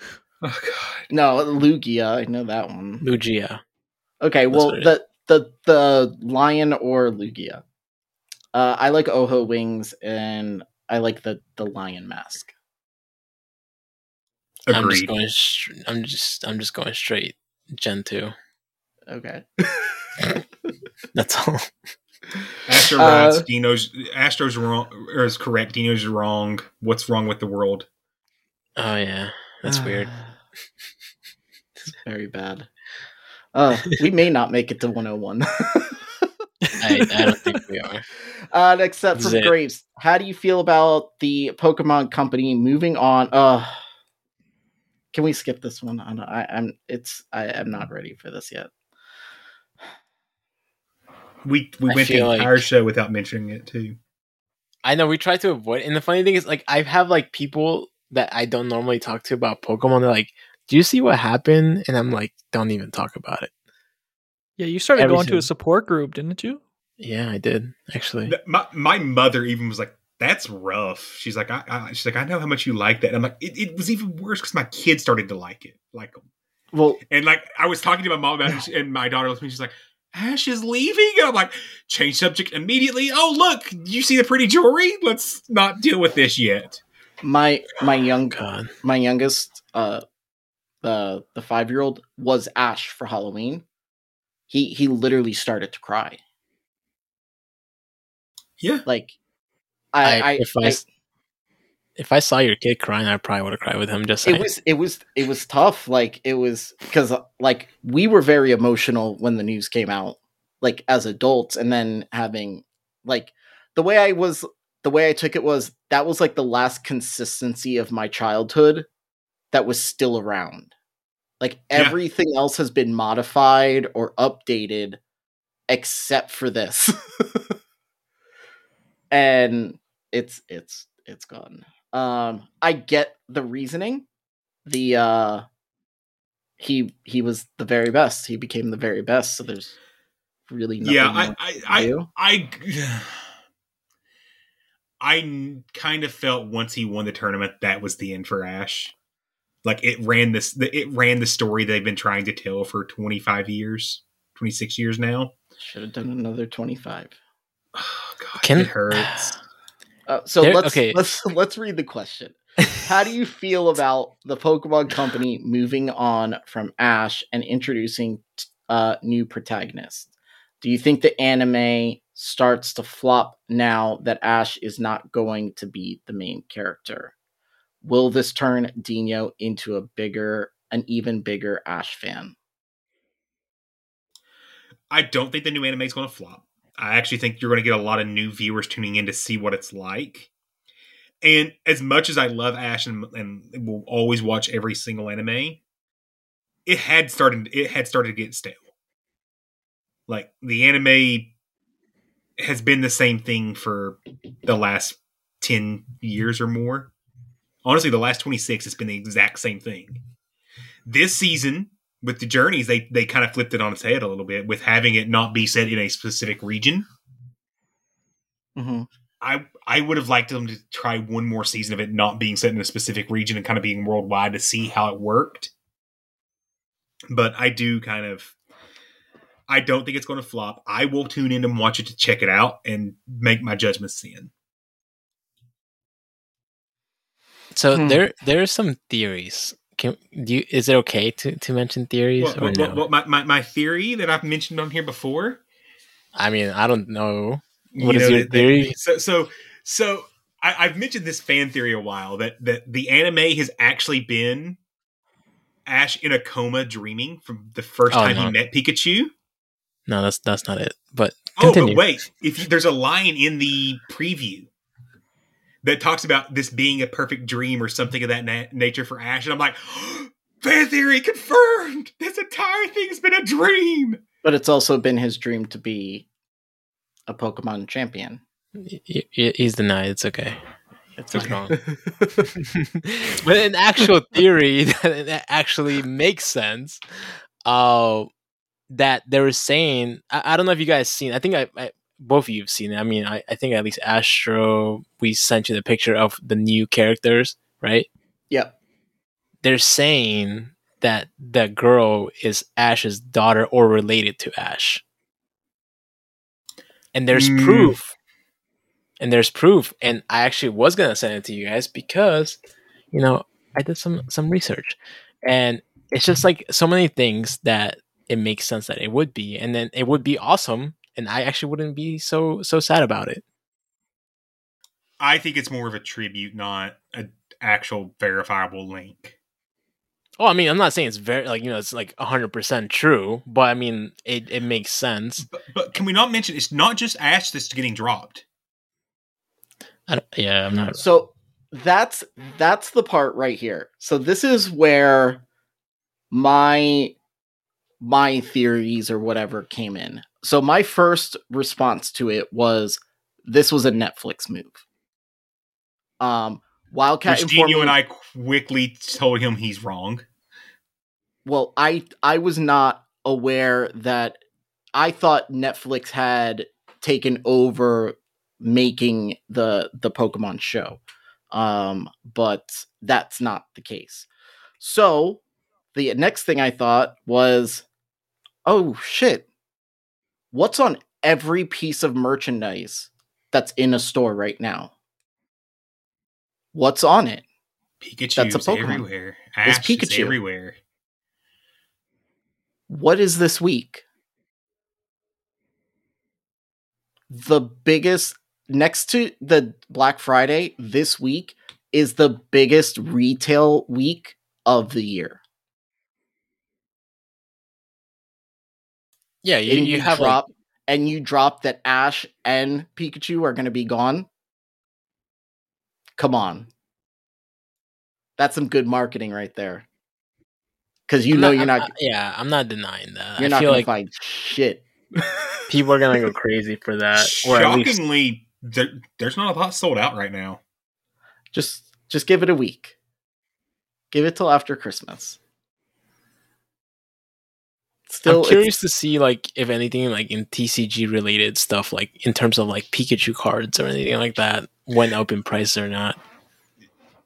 [SPEAKER 4] Oh God.
[SPEAKER 6] No, Lugia. I know that one.
[SPEAKER 5] Lugia.
[SPEAKER 6] Okay,
[SPEAKER 5] That's
[SPEAKER 6] well the the the lion or Lugia. Uh, I like Ho-Oh wings and I like the the lion mask.
[SPEAKER 5] I'm just going. Str- I'm just. I'm just going straight. Gen two.
[SPEAKER 6] Okay.
[SPEAKER 5] That's all.
[SPEAKER 4] Astro
[SPEAKER 6] Uh,
[SPEAKER 4] Dino's Astro's wrong or is correct. Dino's wrong. What's wrong with the world?
[SPEAKER 5] Oh yeah. That's weird.
[SPEAKER 6] It's very bad. Uh, we may not make it to 101.
[SPEAKER 5] I, I don't think we are.
[SPEAKER 6] Uh, next up
[SPEAKER 5] This
[SPEAKER 6] from
[SPEAKER 5] it.
[SPEAKER 6] Graves. How do you feel about the Pokemon Company moving on? Uh, can we skip this one? I, I, I'm it's I am not ready for this yet.
[SPEAKER 4] We we
[SPEAKER 5] I
[SPEAKER 4] went the
[SPEAKER 5] feel like-
[SPEAKER 4] entire show without mentioning it too.
[SPEAKER 5] I know we try to avoid, and the funny thing is, like, I have like people that I don't normally talk to about Pokemon. They're like, "Do you see what happened?" And I'm like, "Don't even talk about it."
[SPEAKER 7] Yeah, you started going to a support group, didn't you?
[SPEAKER 5] Yeah, I did actually.
[SPEAKER 4] Th- My my mother even was like, "That's rough." She's like, "I, I she's like, I know how much you like that." And I'm like, it, it was even worse because my kids started to like it, like 'em.
[SPEAKER 6] Well,
[SPEAKER 4] And like I was talking to my mom about it, and my daughter looked at me. She's like, "Ash is leaving," and I'm like, "Change subject immediately." Oh look, you see the pretty jewelry? Let's not deal with this yet.
[SPEAKER 6] My my young
[SPEAKER 5] God.
[SPEAKER 6] my youngest uh the the five year old was Ash for Halloween. He he literally started to cry.
[SPEAKER 4] Yeah,
[SPEAKER 6] like I,
[SPEAKER 5] I,
[SPEAKER 6] I,
[SPEAKER 5] if I,
[SPEAKER 6] I-
[SPEAKER 5] s- if I saw your kid crying, I probably would have cried with him. Just
[SPEAKER 6] it
[SPEAKER 5] saying.
[SPEAKER 6] was it was it was tough like it was because like we were very emotional when the news came out like as adults and then having like the way i was the way i took it was that was like the last consistency of my childhood that was still around like
[SPEAKER 4] Yeah.
[SPEAKER 6] everything else has been modified or updated except for this and it's it's it's gone um i get the reasoning the uh he he was the very best he became the very best so there's really nothing
[SPEAKER 4] yeah.
[SPEAKER 6] more
[SPEAKER 4] I
[SPEAKER 6] to
[SPEAKER 4] I
[SPEAKER 6] do.
[SPEAKER 4] I I, I n- kind of felt once he won the tournament that was the end for Ash. Like it ran this, it ran the story they've been trying to tell for 25 years, 26 years now.
[SPEAKER 6] should have done another 25 Oh
[SPEAKER 5] Can
[SPEAKER 4] It hurts.
[SPEAKER 6] Uh, so
[SPEAKER 5] There-
[SPEAKER 6] let's
[SPEAKER 5] okay.
[SPEAKER 6] let's let's read the question how do you feel about the pokemon company moving on from ash and introducing uh new protagonists do you think the anime starts to flop now that ash is not going to be the main character will this turn dino into a bigger an even bigger ash fan
[SPEAKER 4] I don't think the new anime is going to flop. I actually think you're going to get a lot of new viewers tuning in to see what it's like. And as much as I love Ash and, and will always watch every single anime, it had started it had started to get stale. Like the anime has been the same thing for the last 10 years or more. Honestly, the last 26 it's been the exact same thing. This season with the journeys they they kind of flipped it on its head a little bit with having it not be set in a specific region.
[SPEAKER 6] mm-hmm.
[SPEAKER 4] I I would have liked them to try one more season of it not being set in a specific region and kind of being worldwide to see how it worked. But I do kind of I don't think it's going to flop. I will tune in and watch it to check it out and make my judgments then.
[SPEAKER 5] So
[SPEAKER 6] Hmm.
[SPEAKER 5] there there are some theories. Can do you, is it okay to, to mention theories
[SPEAKER 4] well,
[SPEAKER 5] no?
[SPEAKER 4] my, my, my theory that I've mentioned on here before
[SPEAKER 5] I mean, I don't know. What
[SPEAKER 4] you
[SPEAKER 5] is
[SPEAKER 4] know,
[SPEAKER 5] your
[SPEAKER 4] the- the-
[SPEAKER 5] theory?
[SPEAKER 4] so so so I, I've mentioned this fan theory a while that that the anime has actually been Ash in a coma dreaming from the first
[SPEAKER 5] Oh,
[SPEAKER 4] time
[SPEAKER 5] no.
[SPEAKER 4] he met Pikachu.
[SPEAKER 5] No, that's that's not it. But
[SPEAKER 4] Oh, but wait! If you, there's a line in the preview that talks about this being a perfect dream or something of that na- nature for Ash, and I'm like, fan theory confirmed. This entire thing's been a dream.
[SPEAKER 6] but it's also been his dream to be a pokemon champion
[SPEAKER 5] Y- y- he's denied. It's okay.
[SPEAKER 6] it's
[SPEAKER 5] He's
[SPEAKER 6] okay.
[SPEAKER 5] wrong. but in actual theory, that that actually makes sense. Uh, that they were saying, I, I don't know if you guys seen. I think I, I both of you have seen it. I mean, I, I think at least Astro, we sent you the picture of the new characters, right?
[SPEAKER 6] Yep.
[SPEAKER 5] They're saying that the girl is Ash's daughter or related to Ash, and there's
[SPEAKER 4] Mm.
[SPEAKER 5] proof and there's proof and i actually was going to send it to you guys because you know i did some some research and it's just like so many things that it makes sense that it would be and then it would be awesome and i actually wouldn't be so so sad about it
[SPEAKER 4] I think it's more of a tribute, not an actual verifiable link.
[SPEAKER 5] Oh, I mean, I'm not saying it's very like you know it's like 100 percent true, but I mean it, it makes sense.
[SPEAKER 4] But, but can we not mention it's not just Ash that's getting dropped?
[SPEAKER 5] I don't- yeah, I'm not.
[SPEAKER 6] So that's that's the part right here. So this is where my my theories or whatever came in. So my first response to it was this was a Netflix move. Um Wildcat
[SPEAKER 4] Which
[SPEAKER 6] me-
[SPEAKER 4] and I quickly told him he's wrong.
[SPEAKER 6] well i i was not aware that i thought netflix had taken over making the the pokemon show um but that's not the case so the next thing i thought was oh shit what's on every piece of merchandise that's in a store right now what's on it
[SPEAKER 4] Pikachu's
[SPEAKER 6] That's a Pokemon.
[SPEAKER 4] everywhere.
[SPEAKER 6] It's
[SPEAKER 4] Ash is
[SPEAKER 6] Pikachu.
[SPEAKER 4] everywhere.
[SPEAKER 6] what is this week? The biggest next to the Black Friday this week is the biggest retail week of the year.
[SPEAKER 5] Yeah, you,
[SPEAKER 6] and
[SPEAKER 5] you have like,
[SPEAKER 6] drop and you drop that Ash and Pikachu are going to be gone. Come on. That's some good marketing right there. Cuz you
[SPEAKER 5] I'm
[SPEAKER 6] know
[SPEAKER 5] not-
[SPEAKER 6] you're not,
[SPEAKER 5] not- yeah, I'm not denying that.
[SPEAKER 6] you're
[SPEAKER 5] I
[SPEAKER 6] not
[SPEAKER 5] feel
[SPEAKER 6] going
[SPEAKER 5] like
[SPEAKER 6] to find shit.
[SPEAKER 5] people are gonna go crazy for that, or at least
[SPEAKER 4] Shockingly, there, there's not a lot sold out right now.
[SPEAKER 6] Just just give it a week. Give it till after Christmas. Still
[SPEAKER 5] I'm curious to see like if anything like in TCG related stuff, like in terms of like Pikachu cards or anything like that, went up in price or not.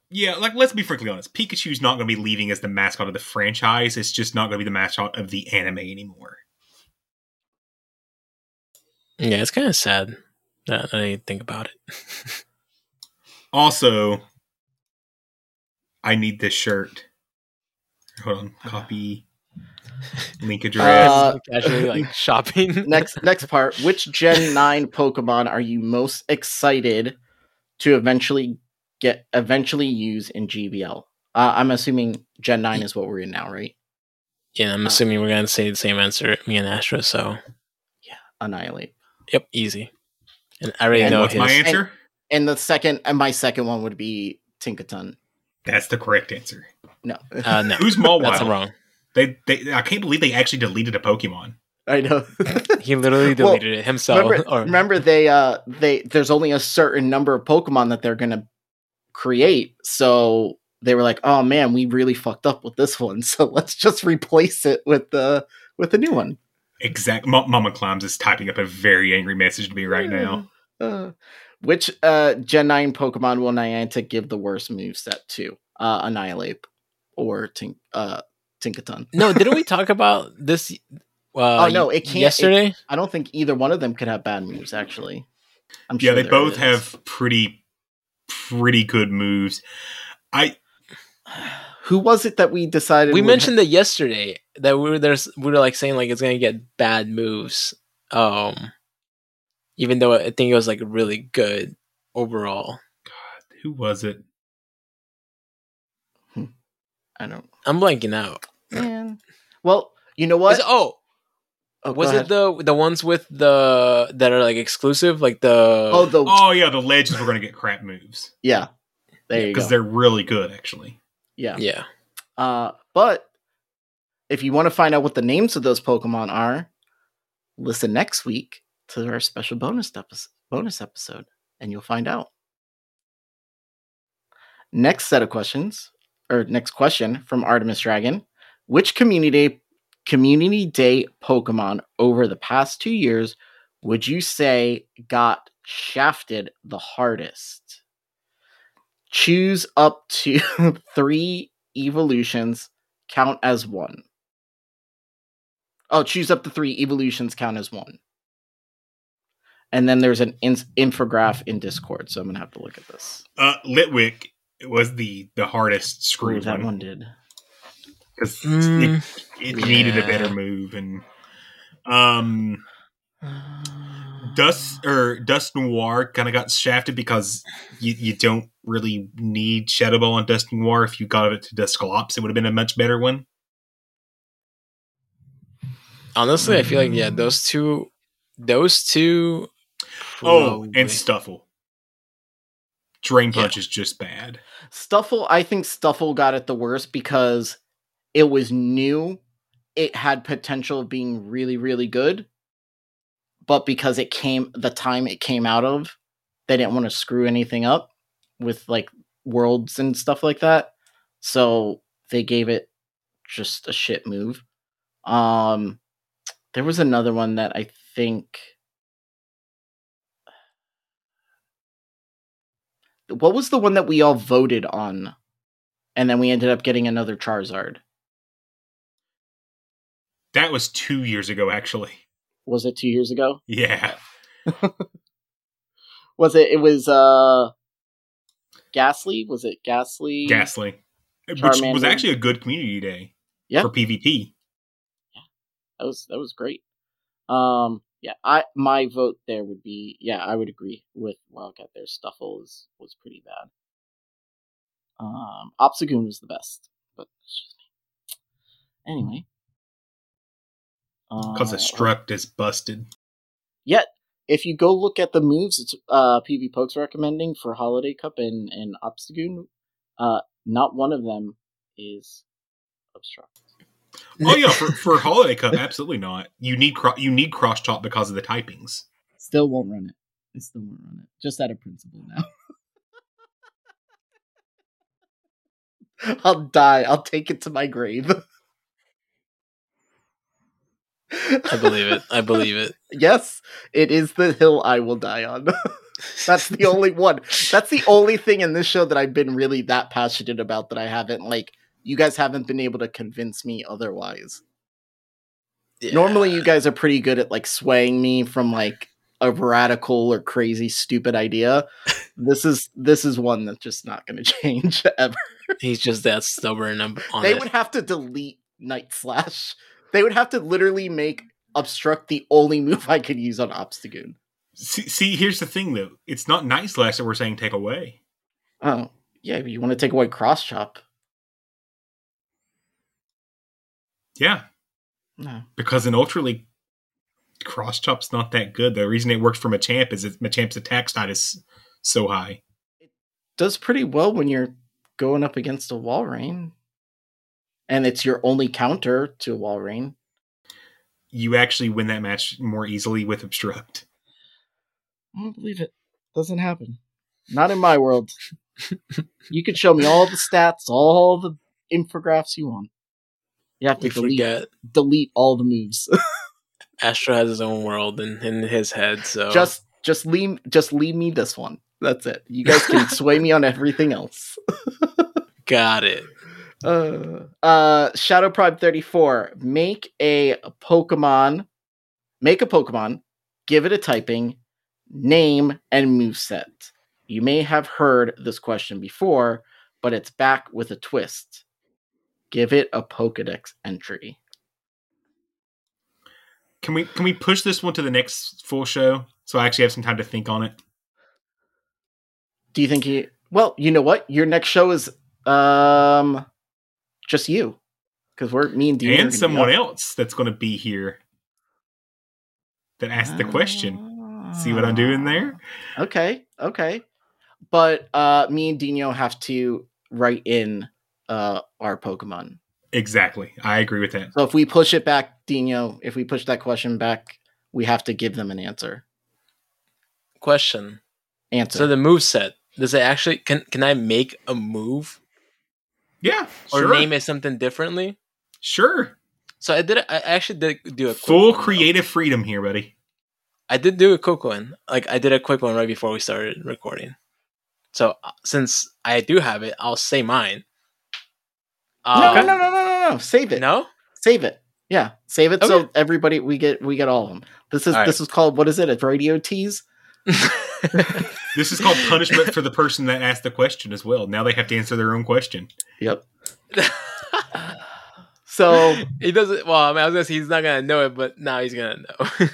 [SPEAKER 4] Yeah, like let's be frankly honest. Pikachu's not going to be leaving as the mascot of the franchise. It's just not going to be the mascot of the anime anymore.
[SPEAKER 5] Yeah, it's kind of sad that I think about it.
[SPEAKER 4] Also, I need this shirt. Hold on, copy link address.
[SPEAKER 6] Uh,
[SPEAKER 5] Casually like shopping.
[SPEAKER 6] next next part. Which Gen 9 Pokemon are you most excited to eventually get eventually use in GBL? Uh, I'm assuming Gen 9 is what we're in now, right?
[SPEAKER 5] Yeah, I'm assuming we're gonna say the same answer, me and Astro. So
[SPEAKER 6] Yeah, Annihilape.
[SPEAKER 5] yep, easy. And I already
[SPEAKER 4] And
[SPEAKER 5] know
[SPEAKER 4] what's my
[SPEAKER 5] his.
[SPEAKER 4] answer?
[SPEAKER 6] And the second and my second one would be Tinkaton.
[SPEAKER 4] That's the correct answer.
[SPEAKER 6] No.
[SPEAKER 5] Uh, no,
[SPEAKER 4] Who's Mawile?
[SPEAKER 5] That's wrong.
[SPEAKER 4] They, they, I can't believe they actually deleted a Pokemon.
[SPEAKER 6] I know.
[SPEAKER 5] He literally
[SPEAKER 6] Well,
[SPEAKER 5] deleted it himself.
[SPEAKER 6] Remember,
[SPEAKER 5] or-
[SPEAKER 6] remember they uh they there's only a certain number of Pokemon that they're gonna create. So they were like, oh man, we really fucked up with this one. So let's just replace it with the with a new one.
[SPEAKER 4] Exact. M- Mama Climbs is typing up a very angry message to me right now.
[SPEAKER 6] Uh, which uh Gen 9 Pokemon will Niantic give the worst moveset to? Uh Annihilape or Tink uh Tinkaton.
[SPEAKER 5] no, didn't we talk about this? Uh,
[SPEAKER 6] oh no, it can't. it-
[SPEAKER 5] Yesterday,
[SPEAKER 6] I don't think either one of them could have bad moves. Actually, I'm
[SPEAKER 4] yeah,
[SPEAKER 6] sure
[SPEAKER 4] they both
[SPEAKER 6] is.
[SPEAKER 4] have pretty, pretty good moves. I
[SPEAKER 6] Who was it that we decided
[SPEAKER 5] we
[SPEAKER 6] would
[SPEAKER 5] mentioned that yesterday that we were there's we were like saying like it's gonna get bad moves. Um, even though I think it was like really good overall.
[SPEAKER 4] God, who was it?
[SPEAKER 6] I don't.
[SPEAKER 5] I'm blanking out.
[SPEAKER 6] Man. Well, you know what?
[SPEAKER 5] Oh,
[SPEAKER 6] Oh,
[SPEAKER 5] was it the the ones with the that are like exclusive, like the
[SPEAKER 6] Oh, the
[SPEAKER 4] Oh yeah, the legends were going to get crap moves
[SPEAKER 6] yeah. There you
[SPEAKER 4] because they're really good actually.
[SPEAKER 6] Yeah.
[SPEAKER 5] yeah.
[SPEAKER 6] Uh, but if you want to find out what the names of those Pokemon are, listen next week to our special bonus episode. Bonus episode, and you'll find out. Next set of questions, or next question from Artemis Dragon: Which community community day Pokemon over the past two years would you say got shafted the hardest? Choose up to three evolutions count as one. Oh, choose up to three evolutions count as one. And then there's an in- infograph in Discord, so I'm gonna have to look at this.
[SPEAKER 4] Uh, Litwick was the the hardest
[SPEAKER 6] Ooh,
[SPEAKER 4] screwed
[SPEAKER 6] that
[SPEAKER 4] one
[SPEAKER 6] one did.
[SPEAKER 4] because
[SPEAKER 5] Mm,
[SPEAKER 4] it, it needed a better move and um Dust or Dusknoir kind of got shafted because you, you don't really need Shadow Ball and Dusknoir. If you got it to Dusclops, it would have been a much better one.
[SPEAKER 5] Honestly, I feel like yeah, those two, those two.
[SPEAKER 4] Oh, and Stufful. Drain Punch is just bad.
[SPEAKER 6] Stufful, I think Stufful got it the worst because it was new. It had potential of being really, really good. But because it came the time it came out of, they didn't want to screw anything up with like worlds and stuff like that. So they gave it just a shit move. Um there was another one that I think what was the one that we all voted on and then we ended up getting another charizard
[SPEAKER 4] That was two years ago, actually.
[SPEAKER 6] was it two years ago
[SPEAKER 4] Yeah.
[SPEAKER 6] was it it was uh Gastly was it Gastly
[SPEAKER 4] Gastly. Which was actually a good community day
[SPEAKER 6] Yeah.
[SPEAKER 4] for PvP.
[SPEAKER 6] Yeah, that was that was great um yeah i my vote there would be yeah i would agree with wildcat there stufful is was pretty bad um obstagoon was the best but it's just me anyway
[SPEAKER 4] Because
[SPEAKER 6] Uh,
[SPEAKER 4] the Struct is busted.
[SPEAKER 6] Yet, if you go look at the moves, it's uh, PvPokes recommending for Holiday Cup and and Obstagoon. Uh, not one of them is obstruct.
[SPEAKER 4] Oh yeah, for, for Holiday Cup, absolutely not. You need cro- you need cross chop because of the typings.
[SPEAKER 6] Still won't run it. I still won't run it. Just out of principle now. I'll die. I'll take it to my grave.
[SPEAKER 5] I believe it. I believe it.
[SPEAKER 6] yes, it is the hill I will die on. That's the only one. That's the only thing in this show that I've been really that passionate about that I haven't like you guys haven't been able to convince me otherwise. Normally you guys are pretty good at like swaying me from like a radical or crazy stupid idea. this is this is one that's just not going to change ever.
[SPEAKER 5] He's just that stubborn on on
[SPEAKER 6] they
[SPEAKER 5] it.
[SPEAKER 6] would have to delete Night Slash. They would have to literally make obstruct the only move I could use on Obstagoon.
[SPEAKER 4] See, see, here's the thing though. It's not Night Slash that we're saying take away.
[SPEAKER 6] Oh, yeah, but you want to take away cross chop.
[SPEAKER 4] Yeah,
[SPEAKER 6] No.
[SPEAKER 4] because in Ultra League, cross chop's not that good. The reason it works for Machamp is that Machamp's attack stat is so high.
[SPEAKER 6] It does pretty well when you're going up against a Walrein. And it's your only counter to a Walrein.
[SPEAKER 4] You actually win that match more easily with Obstruct.
[SPEAKER 6] I don't believe it. Doesn't happen. Not in my world. you could show me all the stats, all the infographics you want. You have to
[SPEAKER 5] We
[SPEAKER 6] delete,
[SPEAKER 5] forget.
[SPEAKER 6] delete all the moves.
[SPEAKER 5] Astro has his own world in, in his head, so
[SPEAKER 6] Just just leave just leave me this one. That's it. You guys can sway me on everything else.
[SPEAKER 5] got it.
[SPEAKER 6] Uh, uh Shadow Prime 34. Make a Pokemon. Make a Pokemon, give it a typing, name, and moveset. You may have heard this question before, but it's back with a twist. Give it a Pokedex entry.
[SPEAKER 4] Can we can we push this one to the next full show so I actually have some time to think on it?
[SPEAKER 6] Do you think you well, you know what? Your next show is um just you. Because we're me and Dean
[SPEAKER 4] and someone else that's going to be here that asked the question. See what I'm doing there?
[SPEAKER 6] Okay, okay. But uh me and Dino have to write in uh our Pokemon.
[SPEAKER 4] Exactly. I agree with that.
[SPEAKER 6] So if we push it back, Dino, if we push that question back, we have to give them an answer.
[SPEAKER 5] Question.
[SPEAKER 6] Answer.
[SPEAKER 5] So the move set does it actually can can I make a move
[SPEAKER 4] Yeah.
[SPEAKER 5] or
[SPEAKER 4] sure.
[SPEAKER 5] name it something differently?
[SPEAKER 4] Sure.
[SPEAKER 5] So I did. I actually did do a quick
[SPEAKER 4] Full
[SPEAKER 5] one, though.
[SPEAKER 4] creative freedom here, buddy.
[SPEAKER 5] I did do a quick one. Like I did a quick one right before we started recording. So uh, since I do have it, I'll say mine.
[SPEAKER 6] No,
[SPEAKER 5] Um,
[SPEAKER 6] no, no, no, no, no, no. Save it.
[SPEAKER 5] No?
[SPEAKER 6] Save it. Yeah, save it so everybody we get we get all of them. This is
[SPEAKER 5] All right.
[SPEAKER 6] this is called what is it? A radio tease?
[SPEAKER 4] This is called punishment for the person that asked the question as well. Now they have to answer their own question.
[SPEAKER 6] Yep. So
[SPEAKER 5] he doesn't. Well, I mean, I was gonna say he's not gonna know it, but now he's gonna know.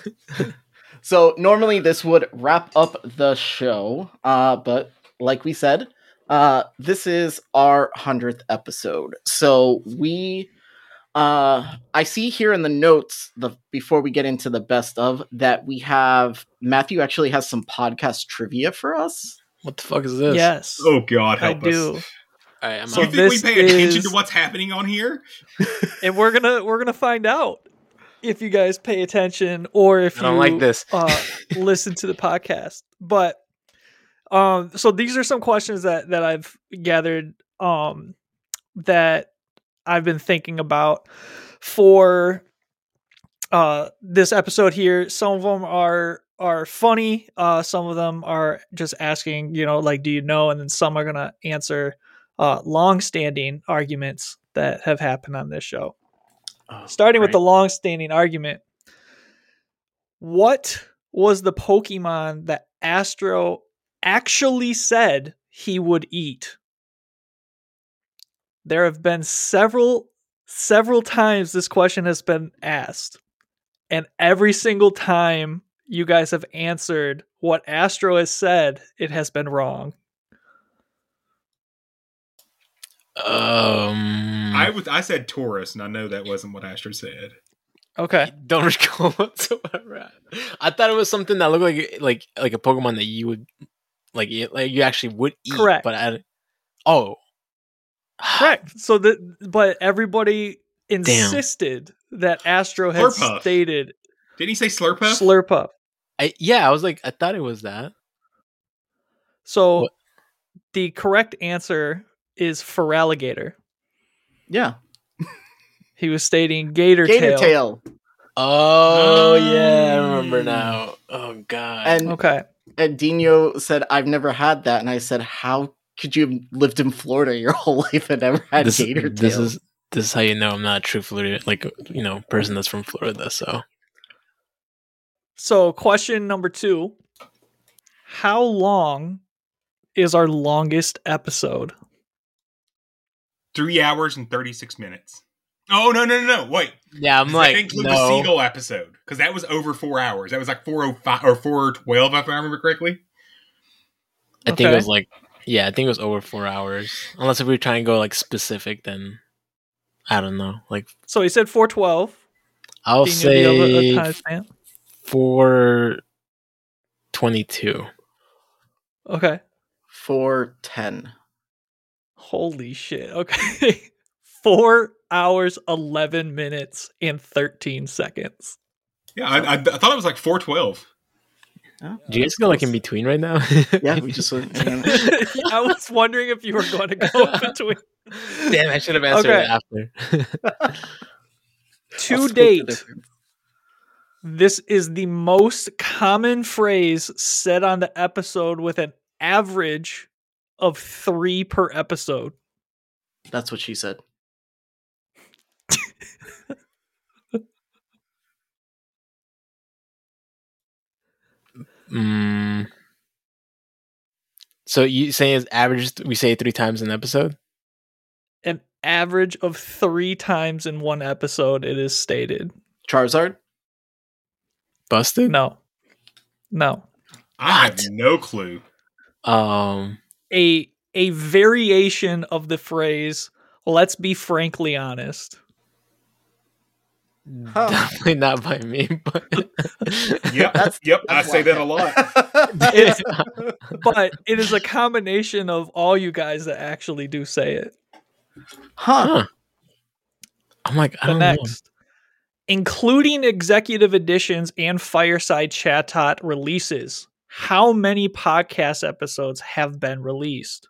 [SPEAKER 6] So normally this would wrap up the show, uh, but like we said, uh, this is our hundredth episode. So we, uh, I see here in the notes the before we get into the best of that we have Matthew actually has some podcast trivia for us.
[SPEAKER 5] What the fuck is this?
[SPEAKER 7] Yes.
[SPEAKER 4] Oh God,
[SPEAKER 7] I
[SPEAKER 4] help us.
[SPEAKER 7] do.
[SPEAKER 5] All right, I'm
[SPEAKER 7] So
[SPEAKER 4] you think we
[SPEAKER 7] this
[SPEAKER 4] pay attention
[SPEAKER 7] is-
[SPEAKER 4] to what's happening on here?
[SPEAKER 7] and we're gonna we're gonna find out if you guys pay attention or if
[SPEAKER 5] I don't
[SPEAKER 7] you
[SPEAKER 5] like this.
[SPEAKER 7] uh, listen to the podcast. But um, so these are some questions that that I've gathered um that I've been thinking about for uh this episode here. Some of them are are funny. Uh, some of them are just asking, you know, like, do you know? And then some are gonna answer uh long-standing arguments that have happened on this show. Starting with the long-standing argument, what was the Pokemon that Astro actually said he would eat? There have been several several times this question has been asked, and every single time you guys have answered what Astro has said, it has been wrong.
[SPEAKER 5] Um,
[SPEAKER 4] I was I said Taurus, and I know that wasn't what Astro said.
[SPEAKER 7] Okay.
[SPEAKER 5] don't recall whatsoever. I thought it was something that looked like like like a Pokemon that you would like you- like you actually would eat.
[SPEAKER 7] Correct.
[SPEAKER 5] But I oh
[SPEAKER 7] Correct. So that, but everybody insisted that Astro had
[SPEAKER 4] Slurpuff.
[SPEAKER 7] stated
[SPEAKER 4] Didn't he say Slurpuff?
[SPEAKER 7] Slurpuff.
[SPEAKER 5] I, yeah, I was like I thought it was that.
[SPEAKER 7] So the correct answer is Feraligatr.
[SPEAKER 6] Yeah.
[SPEAKER 7] He was stating Gator,
[SPEAKER 6] Gator
[SPEAKER 7] tail.
[SPEAKER 6] tail.
[SPEAKER 5] Oh yeah, I remember mm. now. Oh god.
[SPEAKER 6] And
[SPEAKER 7] Okay.
[SPEAKER 6] And Dino said, "I've never had that," and I said, "How could you have lived in Florida your whole life and never had
[SPEAKER 5] this,
[SPEAKER 6] gator tail?"
[SPEAKER 5] this is this is how you know I'm not a true Florida like you know person that's from Florida. So
[SPEAKER 7] So question number two. How long is our longest episode?
[SPEAKER 4] Three hours and thirty six minutes. Oh no no no no! Wait,
[SPEAKER 5] yeah, I'm
[SPEAKER 4] Does
[SPEAKER 5] like
[SPEAKER 4] that include the seagull episode because that was over four hours. That was like four oh five or four twelve, if I remember correctly.
[SPEAKER 5] I think it was like yeah, I think it was over four hours. Unless if we were trying to go like specific, then I don't know. Like
[SPEAKER 7] So he said 412.
[SPEAKER 5] I'll
[SPEAKER 7] Dino, do you have a- a
[SPEAKER 5] say
[SPEAKER 7] timestamp?
[SPEAKER 5] four twenty-two.
[SPEAKER 7] Okay.
[SPEAKER 6] Four ten.
[SPEAKER 7] Holy shit. Okay. Four hours, 11 minutes, and 13 seconds.
[SPEAKER 4] Yeah, I, I, I thought it was like four twelve.
[SPEAKER 5] Do you guys go like in between right now?
[SPEAKER 6] Yeah, we just.
[SPEAKER 7] Went, I was wondering if you were going to go in between.
[SPEAKER 5] Damn, I should have answered
[SPEAKER 7] Okay.
[SPEAKER 5] it after.
[SPEAKER 7] To date, this is the most common phrase said on the episode with an average of three per episode.
[SPEAKER 6] That's what she said.
[SPEAKER 5] Mm. So you saying it's average? We say three times in an episode.
[SPEAKER 7] An average of three times in one episode, it is stated.
[SPEAKER 6] Charizard.
[SPEAKER 5] Busted.
[SPEAKER 7] No. No.
[SPEAKER 4] I have no clue.
[SPEAKER 5] Um.
[SPEAKER 7] A a variation of the phrase, let's be frankly honest. Mm.
[SPEAKER 5] Definitely not by me, but
[SPEAKER 4] Yep, yep. I say that a lot.
[SPEAKER 7] It's, but it is a combination of all you guys that actually do say it.
[SPEAKER 6] Huh.
[SPEAKER 5] I'm like, I
[SPEAKER 7] The
[SPEAKER 5] don't know.
[SPEAKER 7] next. Including executive editions and Fireside Chatot releases, how many podcast episodes have been released?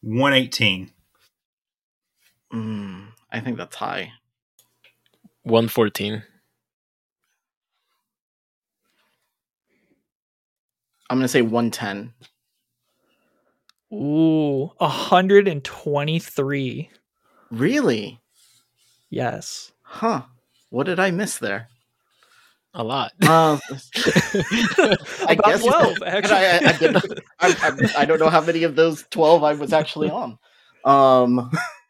[SPEAKER 4] One eighteen.
[SPEAKER 6] Mm, I think that's high.
[SPEAKER 5] One fourteen.
[SPEAKER 6] I'm gonna say 110.
[SPEAKER 7] Ooh, 123.
[SPEAKER 6] Really?
[SPEAKER 7] Yes.
[SPEAKER 6] Huh. What did I miss there?
[SPEAKER 5] A lot.
[SPEAKER 6] Uh, I
[SPEAKER 7] About
[SPEAKER 6] guess
[SPEAKER 7] 12,
[SPEAKER 6] I,
[SPEAKER 7] actually.
[SPEAKER 6] I, I, didn't- I, I, I don't know how many of those 12 I was actually on. Um,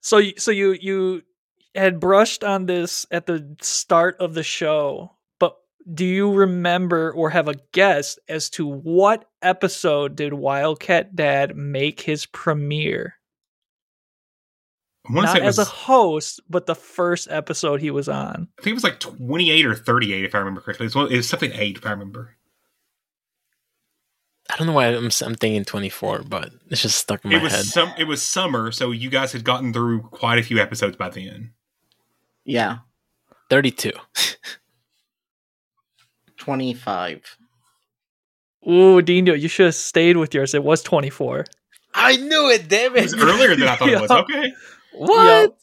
[SPEAKER 7] So so you you had brushed on this at the start of the show, but do you remember or have a guess as to what episode did Wildcat Dad make his premiere?
[SPEAKER 4] I want to
[SPEAKER 7] Not
[SPEAKER 4] say
[SPEAKER 7] as a host, but the first episode he was on.
[SPEAKER 4] I think it was like 28 or 38, if I remember correctly. It was, one, it was something 8, if I remember.
[SPEAKER 5] I don't know why I'm, I'm thinking 24, but it's just stuck in my
[SPEAKER 4] It was
[SPEAKER 5] head.
[SPEAKER 4] some. It was summer, so you guys had gotten through quite a few episodes by then.
[SPEAKER 6] Yeah.
[SPEAKER 5] 32.
[SPEAKER 6] 25.
[SPEAKER 7] Ooh, Dino, you should have stayed with yours. It was 24.
[SPEAKER 5] I knew it, damn
[SPEAKER 4] It was earlier than I thought it was. Okay.
[SPEAKER 5] What?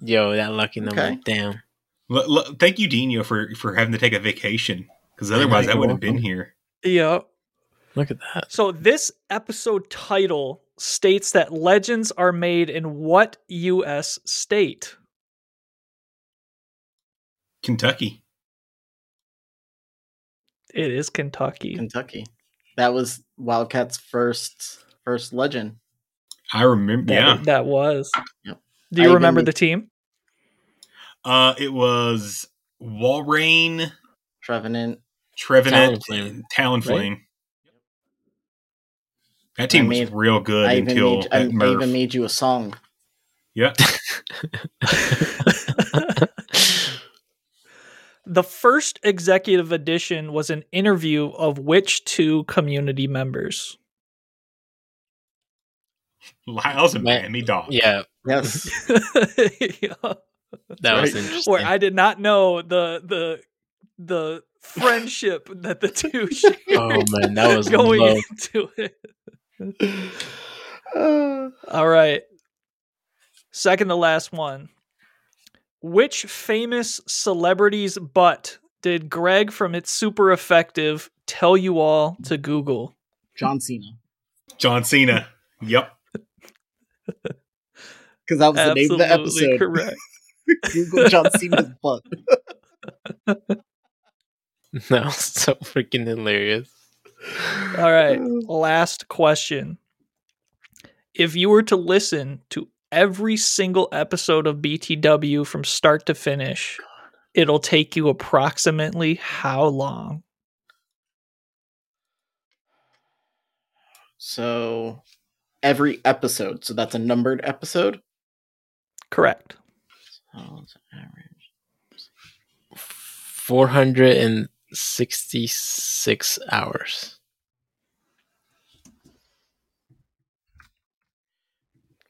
[SPEAKER 5] Yo, that lucky number.
[SPEAKER 6] Okay.
[SPEAKER 5] Damn.
[SPEAKER 4] L- l- thank you, Dino, for for having to take a vacation because otherwise I
[SPEAKER 5] you're
[SPEAKER 4] wouldn't have been here.
[SPEAKER 7] Yep.
[SPEAKER 5] Look at that.
[SPEAKER 7] So this episode title states that legends are made in what U.S. state?
[SPEAKER 4] Kentucky.
[SPEAKER 7] It is Kentucky.
[SPEAKER 6] Kentucky. That was Wildcat's first first legend.
[SPEAKER 4] I remember.
[SPEAKER 7] That,
[SPEAKER 4] Yeah.
[SPEAKER 7] that was.
[SPEAKER 6] Yep.
[SPEAKER 7] Do you
[SPEAKER 6] I
[SPEAKER 7] remember
[SPEAKER 6] even-
[SPEAKER 7] the team?
[SPEAKER 4] Uh, it was Walrein,
[SPEAKER 6] Trevenant.
[SPEAKER 4] Trevenant,
[SPEAKER 5] Talonflame.
[SPEAKER 4] and Talonflame.
[SPEAKER 5] Right?
[SPEAKER 4] That team
[SPEAKER 6] I
[SPEAKER 4] was
[SPEAKER 6] made-
[SPEAKER 4] real good
[SPEAKER 6] I even,
[SPEAKER 4] until
[SPEAKER 6] made, I,
[SPEAKER 4] that
[SPEAKER 6] I
[SPEAKER 4] Murph.
[SPEAKER 6] even made you a song.
[SPEAKER 4] yeah.
[SPEAKER 7] The first executive edition was an interview of which two community members?
[SPEAKER 4] Lyles and
[SPEAKER 5] Man-
[SPEAKER 4] Miami Doc.
[SPEAKER 5] Yeah,
[SPEAKER 6] Yes.
[SPEAKER 7] Yeah.
[SPEAKER 5] that was interesting.
[SPEAKER 7] Where I did not know the the the friendship that the two shared
[SPEAKER 5] oh man, that was
[SPEAKER 7] going
[SPEAKER 5] low.
[SPEAKER 7] into it. All right. Second to last one. Which famous celebrity's butt did Greg from It's Super Effective tell you all to Google?
[SPEAKER 6] John Cena.
[SPEAKER 4] John Cena. Yep.
[SPEAKER 6] Because that was the name of the episode.
[SPEAKER 7] correct.
[SPEAKER 6] Google John Cena's butt.
[SPEAKER 5] That was so freaking hilarious.
[SPEAKER 7] All right. Um, last question. If you were to listen to every single episode of BTW from start to finish, it'll take you approximately how long?
[SPEAKER 6] So every episode. So that's a numbered episode.
[SPEAKER 7] Correct.
[SPEAKER 6] Oh, it's average.
[SPEAKER 5] 466 hours.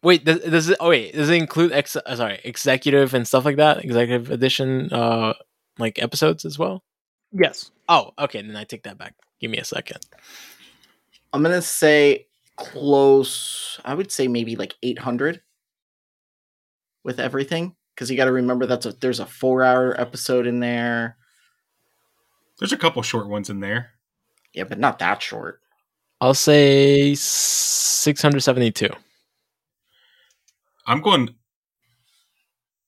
[SPEAKER 5] Wait, does, does it? Oh wait, does it include ex? uh, Sorry, executive and stuff like that? Executive edition, uh, like episodes as well.
[SPEAKER 7] Yes.
[SPEAKER 5] Oh, okay. Then I take that back. Give me a second.
[SPEAKER 6] I'm gonna say close. I would say maybe like 800 with everything, because you got to remember that's a there's a four hour episode in there.
[SPEAKER 4] There's a couple short ones in there.
[SPEAKER 6] Yeah, but not that short.
[SPEAKER 5] I'll say 672.
[SPEAKER 4] I'm going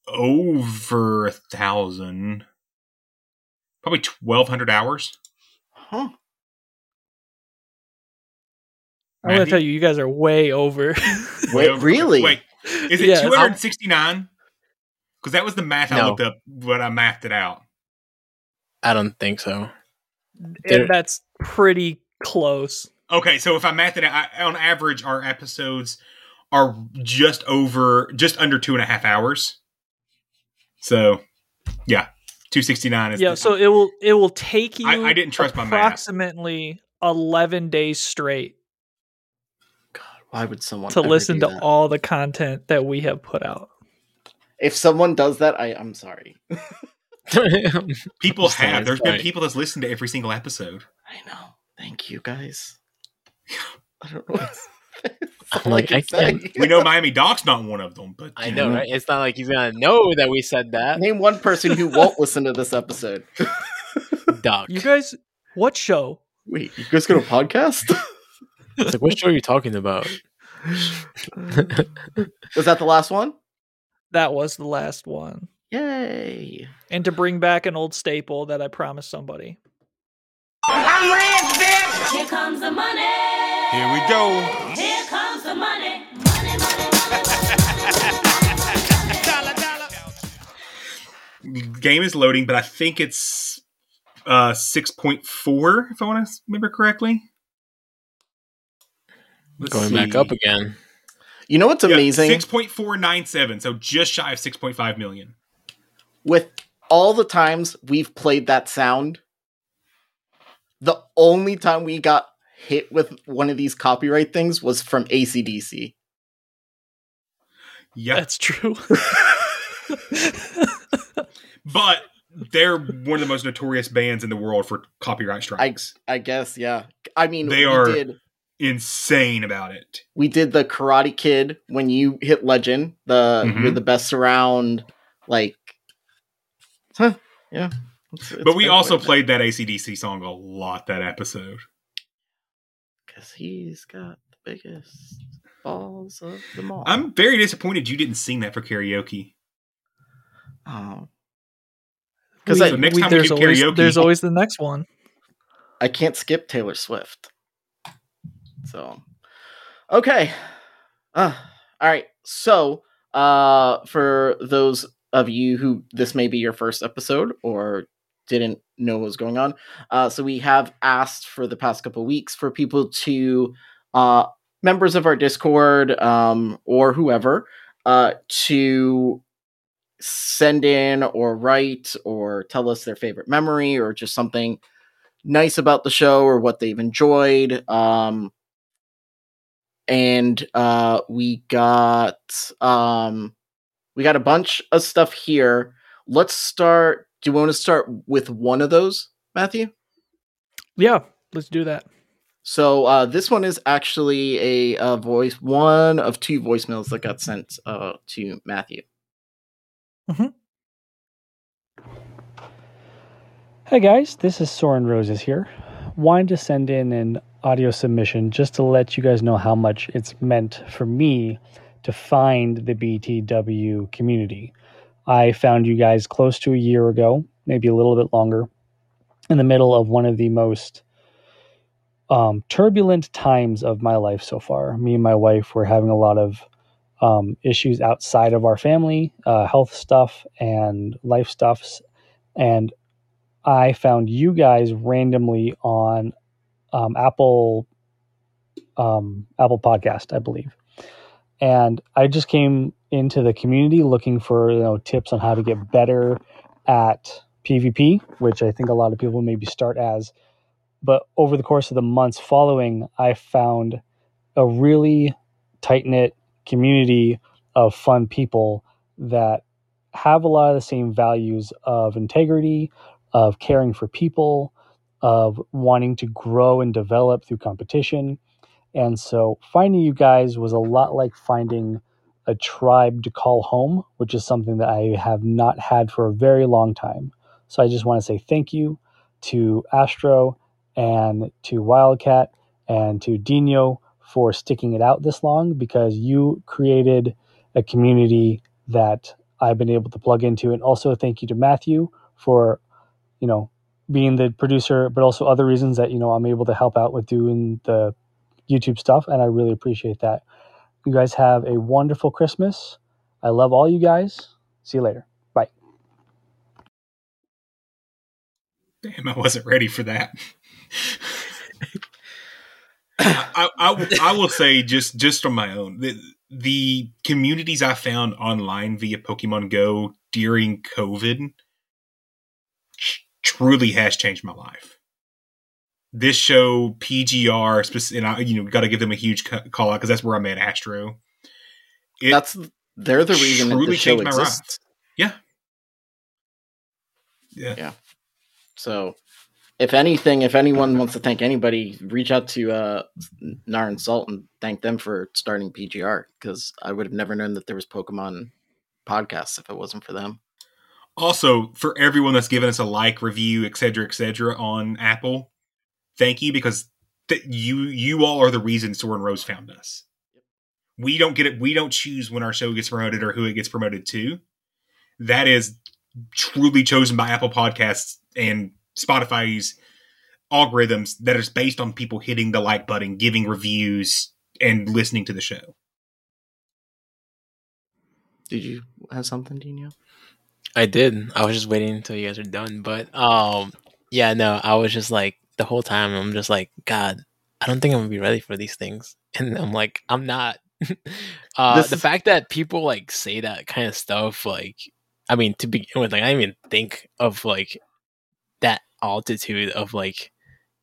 [SPEAKER 4] over a thousand. Probably twelve hundred hours.
[SPEAKER 6] Huh?
[SPEAKER 7] I'm gonna tell you, you guys are way over.
[SPEAKER 6] Wait,
[SPEAKER 4] over-
[SPEAKER 6] really?
[SPEAKER 4] Wait, is it
[SPEAKER 7] Yes.
[SPEAKER 4] two hundred and sixty nine? Because that was the math I looked up when I mathed it out.
[SPEAKER 5] I don't think so. There-
[SPEAKER 7] and that's pretty close.
[SPEAKER 4] Okay, so if I math it out, I, on average, our episodes are just over, just under two and a half hours. So, yeah, two sixty nine is
[SPEAKER 7] Yeah,
[SPEAKER 4] the-
[SPEAKER 7] so it will it will take you
[SPEAKER 4] I- I didn't trust my math.
[SPEAKER 7] approximately eleven days straight God,
[SPEAKER 6] Why would someone
[SPEAKER 7] to
[SPEAKER 6] ever
[SPEAKER 7] listen
[SPEAKER 6] do
[SPEAKER 7] to
[SPEAKER 6] that?
[SPEAKER 7] all the content that we have put out.
[SPEAKER 6] If someone does that, I I'm sorry.
[SPEAKER 4] people
[SPEAKER 5] I'm
[SPEAKER 4] have. There's been
[SPEAKER 5] sorry.
[SPEAKER 4] people that's listened to every single episode.
[SPEAKER 6] I know. Thank you guys. I don't know. What
[SPEAKER 5] I'm like, I can't.
[SPEAKER 4] We know Miami Doc's not one of them, but
[SPEAKER 5] I know, right? It's not like he's gonna know that we said that.
[SPEAKER 6] Name one person who won't listen to this episode.
[SPEAKER 5] Doc.
[SPEAKER 7] You guys, what show?
[SPEAKER 6] Wait, you guys got a podcast?
[SPEAKER 5] It's like, what show are you talking about?
[SPEAKER 6] Was that the last one?
[SPEAKER 7] That was the last one.
[SPEAKER 6] Yay!
[SPEAKER 7] And to bring back an old staple that I promised somebody.
[SPEAKER 11] I'm rich, bitch!
[SPEAKER 12] Here comes the money.
[SPEAKER 11] Here we go.
[SPEAKER 12] Here comes the money.
[SPEAKER 4] Money, money, money Game is loading, but I think it's uh 6.4 if I want to remember correctly. Let's
[SPEAKER 5] Going back up again.
[SPEAKER 6] You know what's
[SPEAKER 4] Yeah,
[SPEAKER 6] amazing?
[SPEAKER 4] 6.497, so just shy of 6.5 million.
[SPEAKER 6] With all the times we've played that sound, the only time we got hit with one of these copyright things was from ACDC.
[SPEAKER 4] Yeah.
[SPEAKER 7] That's true.
[SPEAKER 4] But they're one of the most notorious bands in the world for copyright strikes.
[SPEAKER 6] I guess, yeah. I mean,
[SPEAKER 4] they
[SPEAKER 6] we
[SPEAKER 4] are
[SPEAKER 6] did
[SPEAKER 4] insane about it.
[SPEAKER 6] we did the Karate Kid when you hit Legend. The
[SPEAKER 4] Mhm.
[SPEAKER 6] you're the best around, like, huh? Yeah. It's- it's
[SPEAKER 4] but we also
[SPEAKER 6] quite
[SPEAKER 4] played that ACDC song a lot that episode.
[SPEAKER 6] because he's got the biggest balls of them all.
[SPEAKER 4] I'm very disappointed you didn't sing that for karaoke.
[SPEAKER 6] Oh.
[SPEAKER 7] We-
[SPEAKER 6] Because
[SPEAKER 4] So next
[SPEAKER 7] we-
[SPEAKER 4] time
[SPEAKER 7] there's
[SPEAKER 4] do
[SPEAKER 7] always
[SPEAKER 4] karaoke-
[SPEAKER 7] there's always the next one.
[SPEAKER 6] I can't skip Taylor Swift. So, okay. Uh, all right. So, uh, for those of you who this may be your first episode or didn't know what was going on, uh, so we have asked for the past couple weeks for people to, uh, members of our Discord, um, or whoever, uh, to send in or write or tell us their favorite memory or just something nice about the show or what they've enjoyed. Um, and uh, we got um, we got a bunch of stuff here. Let's start. Do you want to start with one of those, Matthew?
[SPEAKER 7] Yeah, let's do that.
[SPEAKER 6] So uh, this one is actually a, a voice, one of two voicemails that got sent uh, to Matthew.
[SPEAKER 12] Hey guys, this is Soren Roses here. Wanted to send in an audio submission just to let you guys know how much it's meant for me to find the BTW community. I found you guys close to a year ago, maybe a little bit longer, in the middle of one of the most um, turbulent times of my life so far. Me and my wife were having a lot of um, issues outside of our family, uh, health stuff and life stuffs, and I found you guys randomly on um, Apple um, Apple Podcast, I believe, and I just came into the community looking for you know tips on how to get better at PvP, which I think a lot of people maybe start as. But over the course of the months following, I found a really tight knit community of fun people that have a lot of the same values of integrity, of caring for people, of wanting to grow and develop through competition. And so finding you guys was a lot like finding a tribe to call home, which is something that I have not had for a very long time. So I just want to say thank you to Astro and to Wildcat and to Dino for sticking it out this long because you created a community that I've been able to plug into. And also thank you to Matthew for, you know, being the producer, but also other reasons that, you know, I'm able to help out with doing the YouTube stuff. And I really appreciate that. You guys have a wonderful Christmas. I love all you guys. See you later. Bye.
[SPEAKER 4] Damn, I wasn't ready for that. I, I, I will say just just on my own the, the communities I found online via Pokemon Go during COVID truly has changed my life. This show PGR, and I you know got to give them a huge call out because that's where I met Astro. It
[SPEAKER 6] That's they're the reason that
[SPEAKER 4] truly
[SPEAKER 6] the show
[SPEAKER 4] my
[SPEAKER 6] exists.
[SPEAKER 4] Yeah. Yeah.
[SPEAKER 6] Yeah. So, if anything, if anyone wants to thank anybody, reach out to uh, Nar and Salt and thank them for starting PGR because I would have never known that there was Pokemon podcasts if it wasn't for them.
[SPEAKER 4] Also, for everyone that's given us a like, review, etc., etc., on Apple, thank you because th- you you all are the reason Soren Rose found us. We don't get it. We don't choose when our show gets promoted or who it gets promoted to. That is truly chosen by Apple Podcasts and Spotify's algorithms that is based on people hitting the like button, giving reviews, and listening to the show.
[SPEAKER 6] Did you have something, Dino?
[SPEAKER 5] I did. I was just waiting until you guys are done. But um yeah, no, I was just like the whole time I'm just like, God, I don't think I'm gonna be ready for these things. And I'm like, I'm not. uh the
[SPEAKER 6] is-
[SPEAKER 5] fact that people like say that kind of stuff, like I mean to begin with, like I didn't even think of like that altitude of like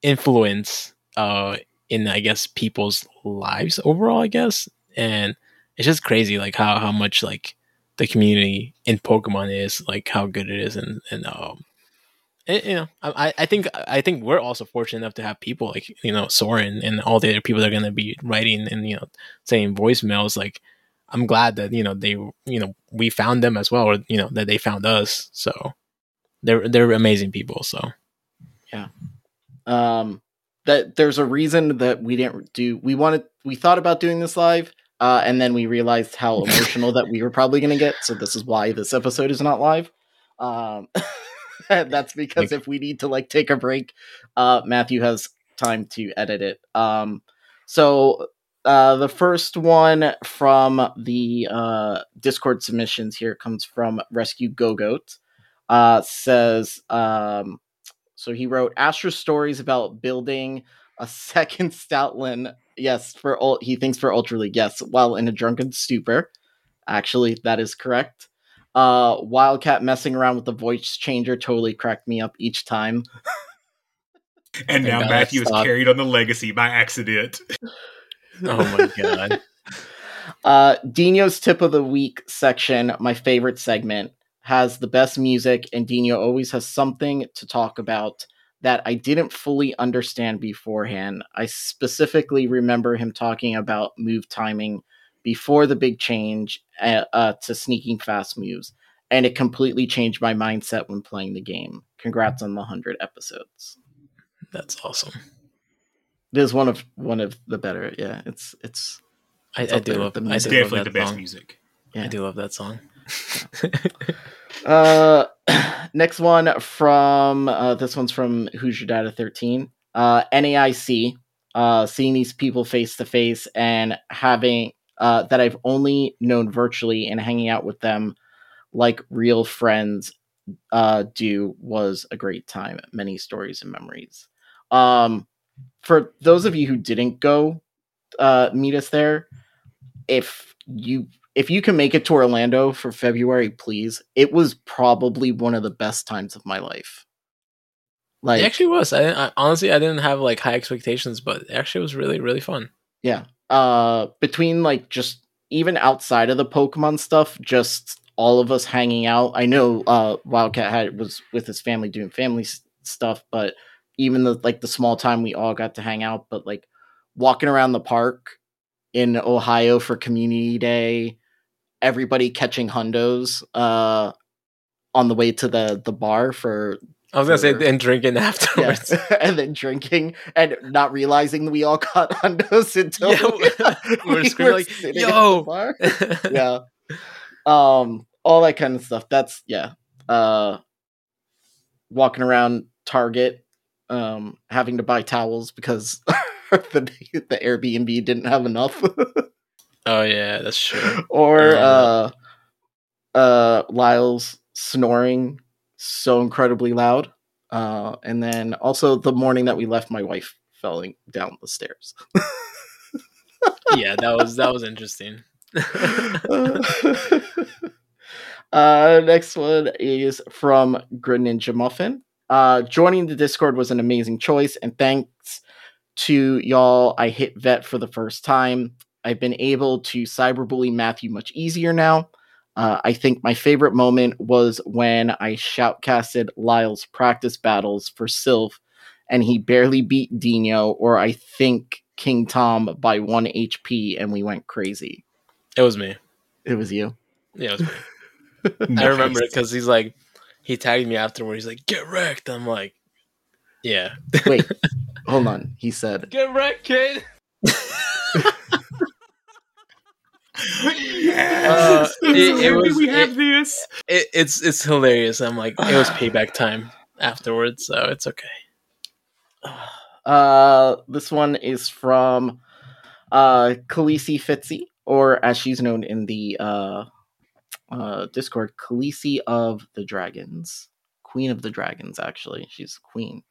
[SPEAKER 5] influence uh in I guess people's lives overall, I guess. And it's just crazy like how how much like the community in Pokemon is, like how good it is and and um and, you know, I, I think I think we're also fortunate enough to have people like you know Soren and all the other people that are going to be writing and you know saying voicemails. Like, I'm glad that you know they you know we found them as well, or you know that they found us. So they're they're amazing people. So
[SPEAKER 6] Yeah. Um that there's a reason that we didn't do we wanted we thought about doing this live uh and then we realized how emotional that we were probably going to get so this is why this episode is not live. Um that's because if we need to like take a break uh Matthew has time to edit it. Um so uh the first one from the uh Discord submissions here comes from Rescue Go Goat. Uh says um so he wrote Astro stories about building a second Stoutland. Yes, for ul- he thinks for Ultra League. Yes, while in a drunken stupor. Actually, that is correct. Uh, Wildcat messing around with the voice changer totally cracked me up each time.
[SPEAKER 4] And now Matthew is carried on the legacy by accident.
[SPEAKER 5] oh my god.
[SPEAKER 6] Uh, Dino's tip of the week section, my favorite segment, has the best music, and Dino always has something to talk about that I didn't fully understand beforehand. I specifically remember him talking about move timing before the big change uh, uh, to sneaking fast moves, and it completely changed my mindset when playing the game. Congrats on the 100 episodes.
[SPEAKER 5] That's awesome.
[SPEAKER 6] It is one of one of the better. Yeah, it's it's.
[SPEAKER 5] I,
[SPEAKER 6] it's
[SPEAKER 5] I
[SPEAKER 6] up
[SPEAKER 5] do love
[SPEAKER 6] with the music.
[SPEAKER 5] do
[SPEAKER 4] Definitely
[SPEAKER 5] that
[SPEAKER 4] the best
[SPEAKER 5] song.
[SPEAKER 4] music.
[SPEAKER 5] I do love that song.
[SPEAKER 6] Uh, next one from uh, this one's from Who's Your Data 13. Uh, NAIC. Uh, seeing these people face to face and having uh, that I've only known virtually and hanging out with them like real friends uh, do was a great time. Many stories and memories. Um, for those of you who didn't go uh, meet us there, if you if you can make it to Orlando for February, please. It was probably one of the best times of my life. Like
[SPEAKER 5] it actually was. I, didn't- I honestly I didn't have like high expectations, but it actually was really really fun.
[SPEAKER 6] Yeah. Uh between like just even outside of the Pokemon stuff, just all of us hanging out. I know uh Wildcat had was with his family doing family s- stuff, but even the like the small time we all got to hang out, but like walking around the park in Ohio for community day, everybody catching hundos uh on the way to the the bar for
[SPEAKER 5] I was gonna say and drinking
[SPEAKER 6] yeah,
[SPEAKER 5] afterwards.
[SPEAKER 6] and then drinking and not realizing we all got hundos until
[SPEAKER 5] Yeah, we were screaming like,
[SPEAKER 6] sitting at
[SPEAKER 5] "Yo!"
[SPEAKER 6] yeah, um, all that kind of stuff. That's yeah. Uh, walking around Target, um, having to buy towels because the the Airbnb didn't have enough,
[SPEAKER 5] Oh yeah, that's true.
[SPEAKER 6] or uh, uh, Lyle's snoring so incredibly loud. Uh, and then also the morning that we left, my wife falling down the stairs.
[SPEAKER 5] yeah, that was that was interesting.
[SPEAKER 6] uh, next one is from Greninja Muffin. Uh, joining the Discord was an amazing choice, and thanks to y'all, I hit vet for the first time. I've been able to cyberbully Matthew much easier now. Uh, I think my favorite moment was when I shoutcasted Lyle's practice battles for Silph, and he barely beat Dino, or I think King Tom by one HP, and we went crazy.
[SPEAKER 5] It was me.
[SPEAKER 6] It was you.
[SPEAKER 5] Yeah, it was me. I remember it because he's like, he tagged me afterward. He's like, "Get wrecked." I'm like, "Yeah."
[SPEAKER 6] Wait, hold on. He said,
[SPEAKER 5] Get wrecked, kid. Uh, it, it was.
[SPEAKER 4] we have
[SPEAKER 5] it-
[SPEAKER 4] this.
[SPEAKER 5] it- it's it's hilarious. I'm like, it was payback time afterwards, so it's okay.
[SPEAKER 6] Uh, this one is from uh Khaleesi Fitzy, or as she's known in the uh uh, Discord, Khaleesi of the Dragons, Queen of the Dragons. Actually, she's queen.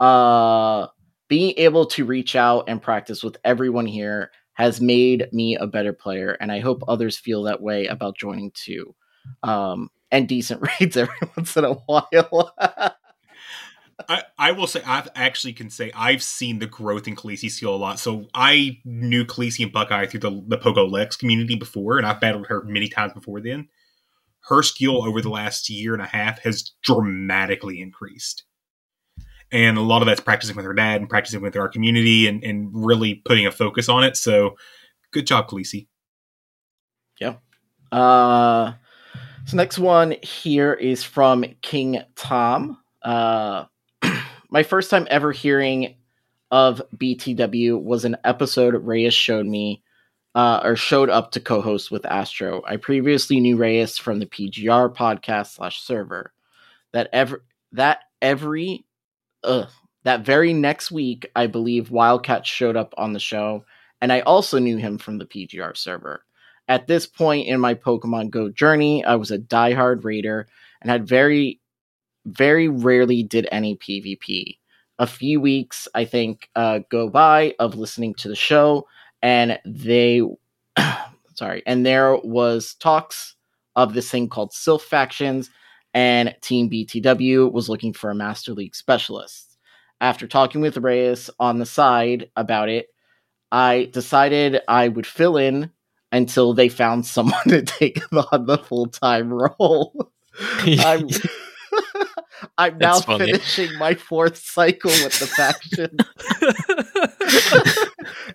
[SPEAKER 6] Uh, being able to reach out and practice with everyone here has made me a better player, and I hope others feel that way about joining too. Um, and decent raids every once in a while.
[SPEAKER 4] I, I will say I actually can say I've seen the growth in Khaleesi skill a lot. So I knew Khaleesi and Buckeye through the, the Pogo Lex community before, and I've battled her many times before then. Her skill over the last year and a half has dramatically increased. And a lot of that's practicing with her dad and practicing with our community and, and really putting a focus on it. So good job, Khaleesi.
[SPEAKER 6] Yeah. Uh, so next one here is from King Tom. Uh, my first time ever hearing of BTW was an episode Reyes showed me uh, or showed up to co-host with Astro. I previously knew Reyes from the PGR podcast slash server. That ever that every that very next week, I believe Wildcat showed up on the show, and I also knew him from the PGR server. At this point in my Pokemon Go journey, I was a diehard raider and had very, very rarely did any PvP. A few weeks, I think, uh, go by of listening to the show, and they, sorry, and there was talks of this thing called Silph Factions, and Team BTW was looking for a Master League specialist. After talking with Reyes on the side about it, I decided I would fill in until they found someone to take on the full time role. I'm, I'm now
[SPEAKER 5] funny.
[SPEAKER 6] finishing my fourth cycle with the faction.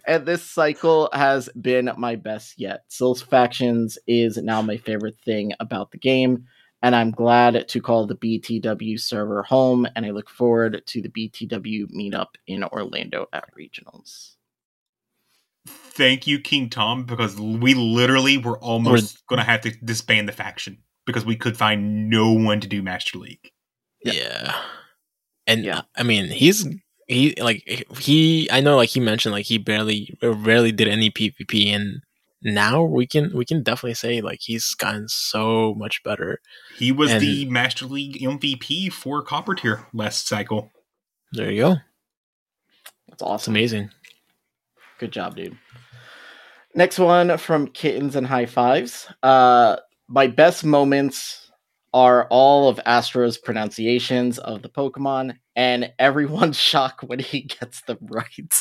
[SPEAKER 6] and this cycle has been my best yet. Silph's Factions is now my favorite thing about the game, and I'm glad to call the BTW server home, and I look forward to the BTW meetup in Orlando at Regionals.
[SPEAKER 4] Thank you, King Tom, because we literally were almost going to have to disband the faction because we could find no one to do Master League.
[SPEAKER 5] Yeah. And yeah. I mean, he's he like he I know like he mentioned like he barely rarely did any PvP and now we can we can definitely say like he's gotten so much better.
[SPEAKER 4] He was
[SPEAKER 5] And-
[SPEAKER 4] the Master League MVP for Copper Tier last cycle.
[SPEAKER 5] There you go.
[SPEAKER 6] That's awesome.
[SPEAKER 5] It's amazing.
[SPEAKER 6] Good job, dude. Next one from Kittens and High Fives. Uh, my best moments are all of Astro's pronunciations of the Pokemon and everyone's shock when he gets them right.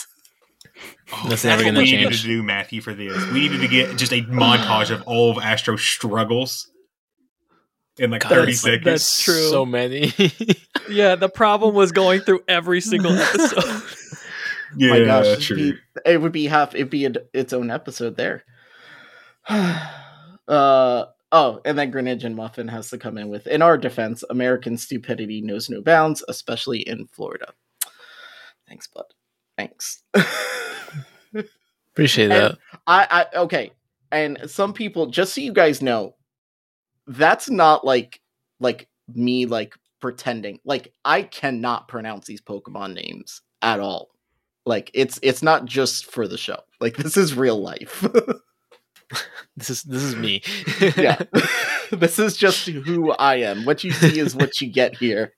[SPEAKER 5] That's
[SPEAKER 4] That's
[SPEAKER 5] never
[SPEAKER 4] what
[SPEAKER 5] gonna
[SPEAKER 4] we needed to do, Matthew, for this. We needed to get just a montage of all of Astro's struggles in like 30
[SPEAKER 7] That's-
[SPEAKER 4] seconds.
[SPEAKER 7] that's true.
[SPEAKER 5] So many.
[SPEAKER 7] yeah, the problem was going through every single episode.
[SPEAKER 4] Yeah,
[SPEAKER 6] my gosh, it'd
[SPEAKER 4] true.
[SPEAKER 6] be- it would be half. It'd be a, its own episode there. uh oh, and then Greninja Muffin has to come in with. In our defense, American stupidity knows no bounds, especially in Florida. Thanks, bud. Thanks.
[SPEAKER 5] Appreciate that.
[SPEAKER 6] I, I okay, and some people, just so you guys know, that's not like like me like pretending. Like I cannot pronounce these Pokemon names at all. Like it's it's not just for the show. Like this is real life.
[SPEAKER 5] This is this is me.
[SPEAKER 6] yeah, this is just who I am. What you see is what you get here.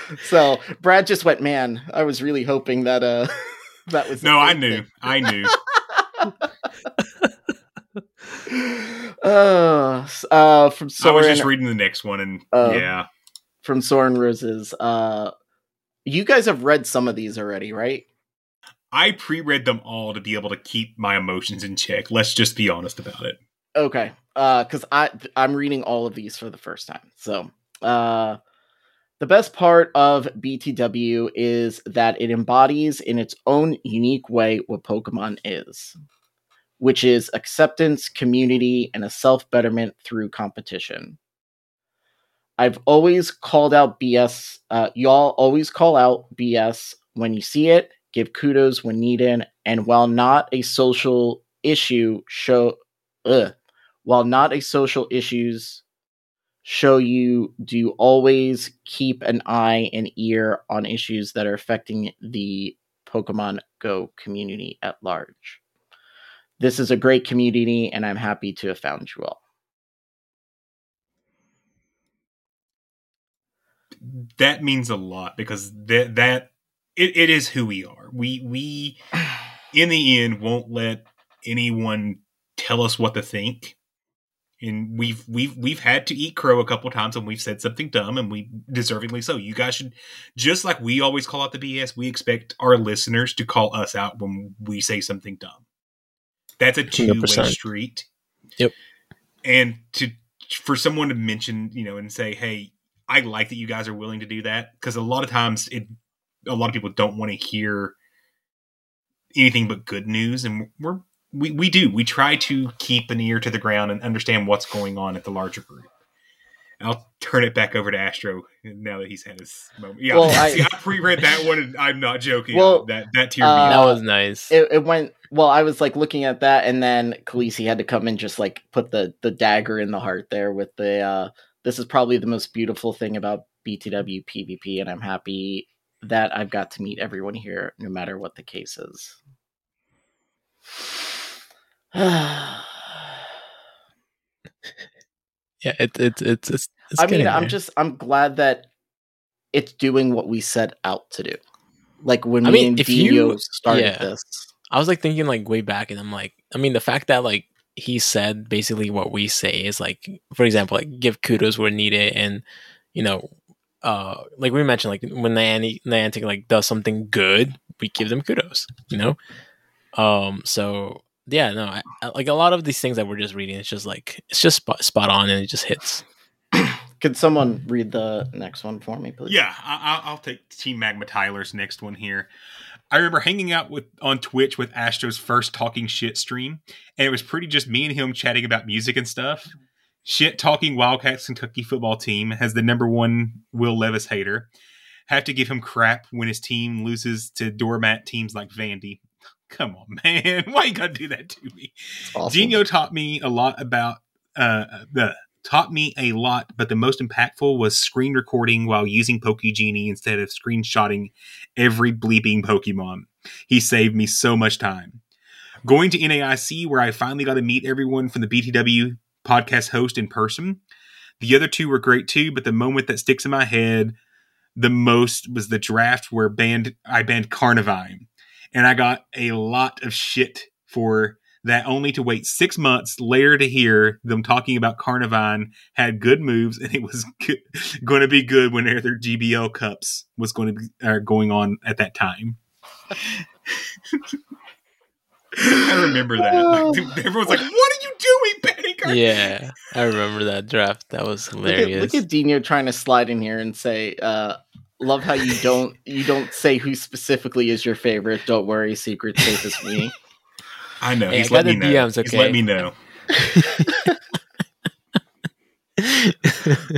[SPEAKER 6] so Brad just went, man. I was really hoping that uh that was
[SPEAKER 4] No, I knew. I knew.
[SPEAKER 6] uh, uh from Soren,
[SPEAKER 4] I was just reading the next one, and
[SPEAKER 6] Um,
[SPEAKER 4] yeah.
[SPEAKER 6] from Soren Roses. Uh, you guys have read some of these already, right?
[SPEAKER 4] I pre read them all to be able to keep my emotions in check. Let's just be honest about it.
[SPEAKER 6] Okay. Uh, because I I'm reading all of these for the first time. So, uh, the best part of BTW is that it embodies in its own unique way what Pokemon is, which is acceptance, community, and a self betterment through competition. I've always called out BS. Uh, y'all always call out BS when you see it. Give kudos when needed, and while not a social issue, show. Ugh, while not a social issues show you do always keep an eye and ear on issues that are affecting the Pokemon Go community at large. This is a great community, and I'm happy to have found you all.
[SPEAKER 4] that means a lot because that that it, it is who we are. We we in the end won't let anyone tell us what to think. And we've we've we've had to eat crow a couple times and we've said something dumb and we deservingly so. You guys should just like we always call out the BS, we expect our listeners to call us out when we say something dumb. That's a two way
[SPEAKER 5] 100%.
[SPEAKER 4] street.
[SPEAKER 5] Yep.
[SPEAKER 4] And to for someone to mention, you know, and say, "Hey, I like that you guys are willing to do that," because a lot of times it, a lot of people don't want to hear anything but good news, and we're we we do we try to keep an ear to the ground and understand what's going on at the larger group. I'll turn it back over to Astro now that he's had his moment. Yeah,
[SPEAKER 6] Well, I-
[SPEAKER 4] see, I, pre-read that one, and I'm not joking.
[SPEAKER 6] Well,
[SPEAKER 4] that that teared
[SPEAKER 6] uh,
[SPEAKER 4] me
[SPEAKER 5] That was nice.
[SPEAKER 6] It, it went well. I was like looking at that, and then Khaleesi had to come and just like put the the dagger in the heart there with the. uh This is probably the most beautiful thing about BTW PvP, and I'm happy that I've got to meet everyone here, no matter what the case is.
[SPEAKER 5] yeah, it, it, it's it's it's
[SPEAKER 6] I mean,
[SPEAKER 5] getting
[SPEAKER 6] I'm just I'm glad that it's doing what we set out to do. Like when
[SPEAKER 5] I
[SPEAKER 6] me
[SPEAKER 5] mean,
[SPEAKER 6] and
[SPEAKER 5] if
[SPEAKER 6] Dino
[SPEAKER 5] you
[SPEAKER 6] started
[SPEAKER 5] yeah.
[SPEAKER 6] this.
[SPEAKER 5] I was like thinking like way back, and I'm like, I mean, the fact that like he said basically what we say is like, for example, like give kudos where needed, and you know, uh, like we mentioned, like when Niantic, Niantic like does something good, we give them kudos, you know. Um, so yeah, no, I, I, like a lot of these things that we're just reading, it's just like it's just spot, spot on, and it just hits.
[SPEAKER 6] Could someone read the next one for me, please?
[SPEAKER 4] Yeah, I, I- I'll take Team Magma Tyler's next one here. I remember hanging out with on Twitch with Astro's first talking shit stream, and it was pretty just me and him chatting about music and stuff. Shit talking Wildcats Kentucky football team has the number one Will Levis hater. Have to give him crap when his team loses to doormat teams like Vandy. Come on, man. Why you gotta do that to me?
[SPEAKER 6] awesome.
[SPEAKER 4] Gino taught me a lot about uh the taught me a lot, but the most impactful was screen recording while using PokeGenie instead of screenshotting every bleeping Pokemon. He saved me so much time. Going to NAIC, where I finally got to meet everyone from the BTW podcast host in person. The other two were great too, but the moment that sticks in my head the most was the draft where banned I banned Carnivine. And I got a lot of shit for that only to wait six months later to hear them talking about Carnivine had good moves and it was going to be good when their GBL cups was going to be uh, going on at that time. I remember that. Like, dude, everyone's like, "What are you doing, Benny?" Carnivine?"
[SPEAKER 5] Yeah, I remember that draft. That was
[SPEAKER 6] Look at,
[SPEAKER 5] hilarious.
[SPEAKER 6] look at Dino trying to slide in here and say, uh, "Love how you don't you don't say who specifically is your favorite. Don't worry, secret safe is me."
[SPEAKER 4] I know.
[SPEAKER 5] Hey,
[SPEAKER 4] he's
[SPEAKER 5] I
[SPEAKER 4] let me
[SPEAKER 5] the
[SPEAKER 4] know.
[SPEAKER 5] DMs,
[SPEAKER 4] He's
[SPEAKER 5] okay?
[SPEAKER 4] let me know.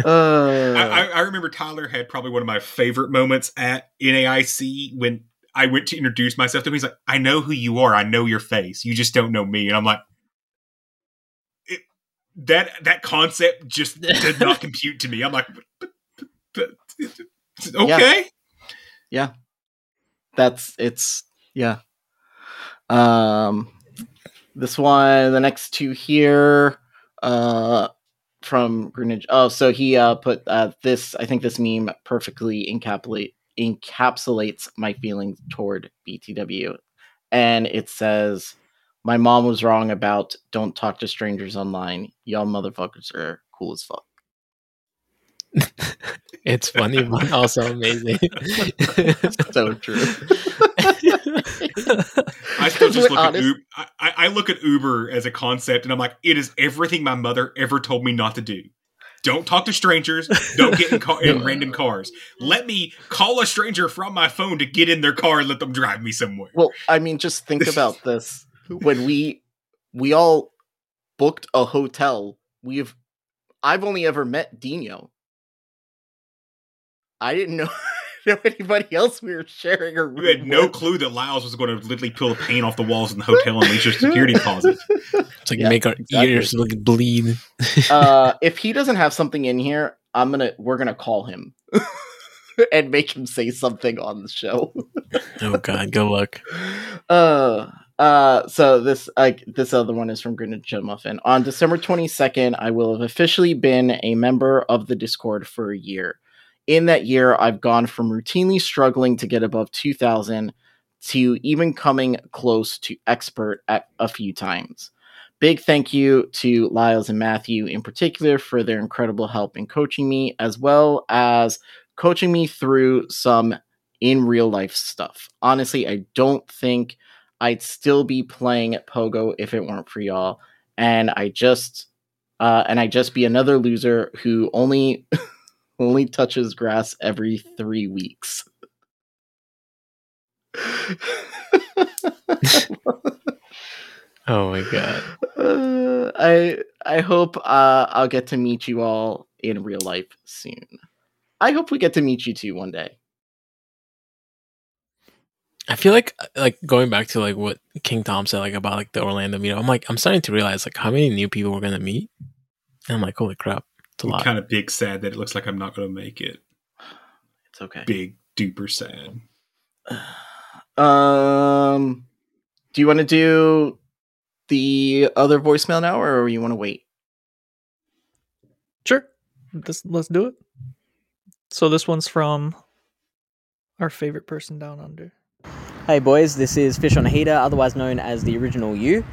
[SPEAKER 6] Uh,
[SPEAKER 4] I, I, I remember Tyler had probably one of my favorite moments at NAIC when I went to introduce myself to him. He's like, "I know who you are. I know your face. You just don't know me." And I'm like, it, "That that concept just did not compute to me." I'm like, but, but, but, "Okay."
[SPEAKER 6] yeah, that's it's yeah. Um, this one, the next two here, uh, from Greninja. Oh, so he uh put uh this. I think this meme perfectly encapsulate encapsulates my feelings toward BTW, and it says, "My mom was wrong about don't talk to strangers online. Y'all motherfuckers are cool as fuck."
[SPEAKER 5] It's funny, but also amazing.
[SPEAKER 6] so true.
[SPEAKER 4] I still just look
[SPEAKER 6] honest.
[SPEAKER 4] at Uber. I, I I look at Uber as a concept, and I'm like, it is everything my mother ever told me not to do. Don't talk to strangers. Don't get in, car, in random cars. Let me call a stranger from my phone to get in their car and let them drive me somewhere.
[SPEAKER 6] Well, I mean, just think about this. When we we all booked a hotel, we've I've only ever met Dino. I didn't know, know anybody else we were sharing a room.
[SPEAKER 4] You had no
[SPEAKER 6] with.
[SPEAKER 4] clue that Lyles was going to literally peel the paint off the walls in the hotel and leave your security deposit.
[SPEAKER 5] It's like
[SPEAKER 6] Yeah,
[SPEAKER 5] make our
[SPEAKER 6] exactly.
[SPEAKER 5] ears look bleed.
[SPEAKER 6] uh, if he doesn't have something in here, I'm gonna we're gonna call him and make him say something on the show.
[SPEAKER 5] oh god, good luck.
[SPEAKER 6] Uh, Uh, so this like this other one is from Greninja Muffin. On December 22nd, I will have officially been a member of the Discord for a year. In that year, I've gone from routinely struggling to get above 2000 to even coming close to expert at a few times. Big thank you to Lyles and Matthew in particular for their incredible help in coaching me, as well as coaching me through some in real life stuff. Honestly, I don't think I'd still be playing at Pogo if it weren't for y'all. And I just uh, and I just be another loser who only only touches grass every three weeks.
[SPEAKER 5] oh my god.
[SPEAKER 6] Uh, I I hope uh, I'll get to meet you all in real life soon. I hope we get to meet you too one day.
[SPEAKER 5] I feel like like going back to like what King Tom said like about like the Orlando meetup. I'm like I'm starting to realize like how many new people we're gonna meet. And I'm like, holy crap, it's a
[SPEAKER 4] I'm
[SPEAKER 5] lot.
[SPEAKER 4] kind of big sad that it looks like I'm not going to make it.
[SPEAKER 6] It's okay.
[SPEAKER 4] Big duper sad.
[SPEAKER 6] Um, do you want to do the other voicemail now, or you want to wait?
[SPEAKER 7] Sure. Let's let's do it. So this one's from our favorite person down under.
[SPEAKER 13] Hey boys, this is Fish on a Heater, otherwise known as the original you.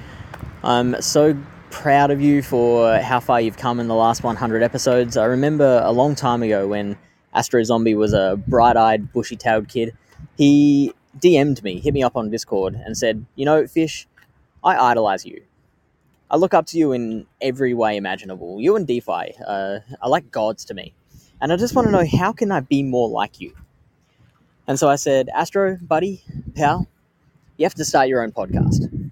[SPEAKER 13] I'm so proud of you for how far you've come in the last 100 episodes. I remember a long time ago when Astro Zombie was a bright eyed, bushy tailed kid. He DM'd me, hit me up on Discord, and said, You know, Fish, I idolize you. I look up to you in every way imaginable. You and DeFi uh, are like gods to me. And I just want to know how can I be more like you? And so I said, Astro, buddy, pal, you have to start your own podcast.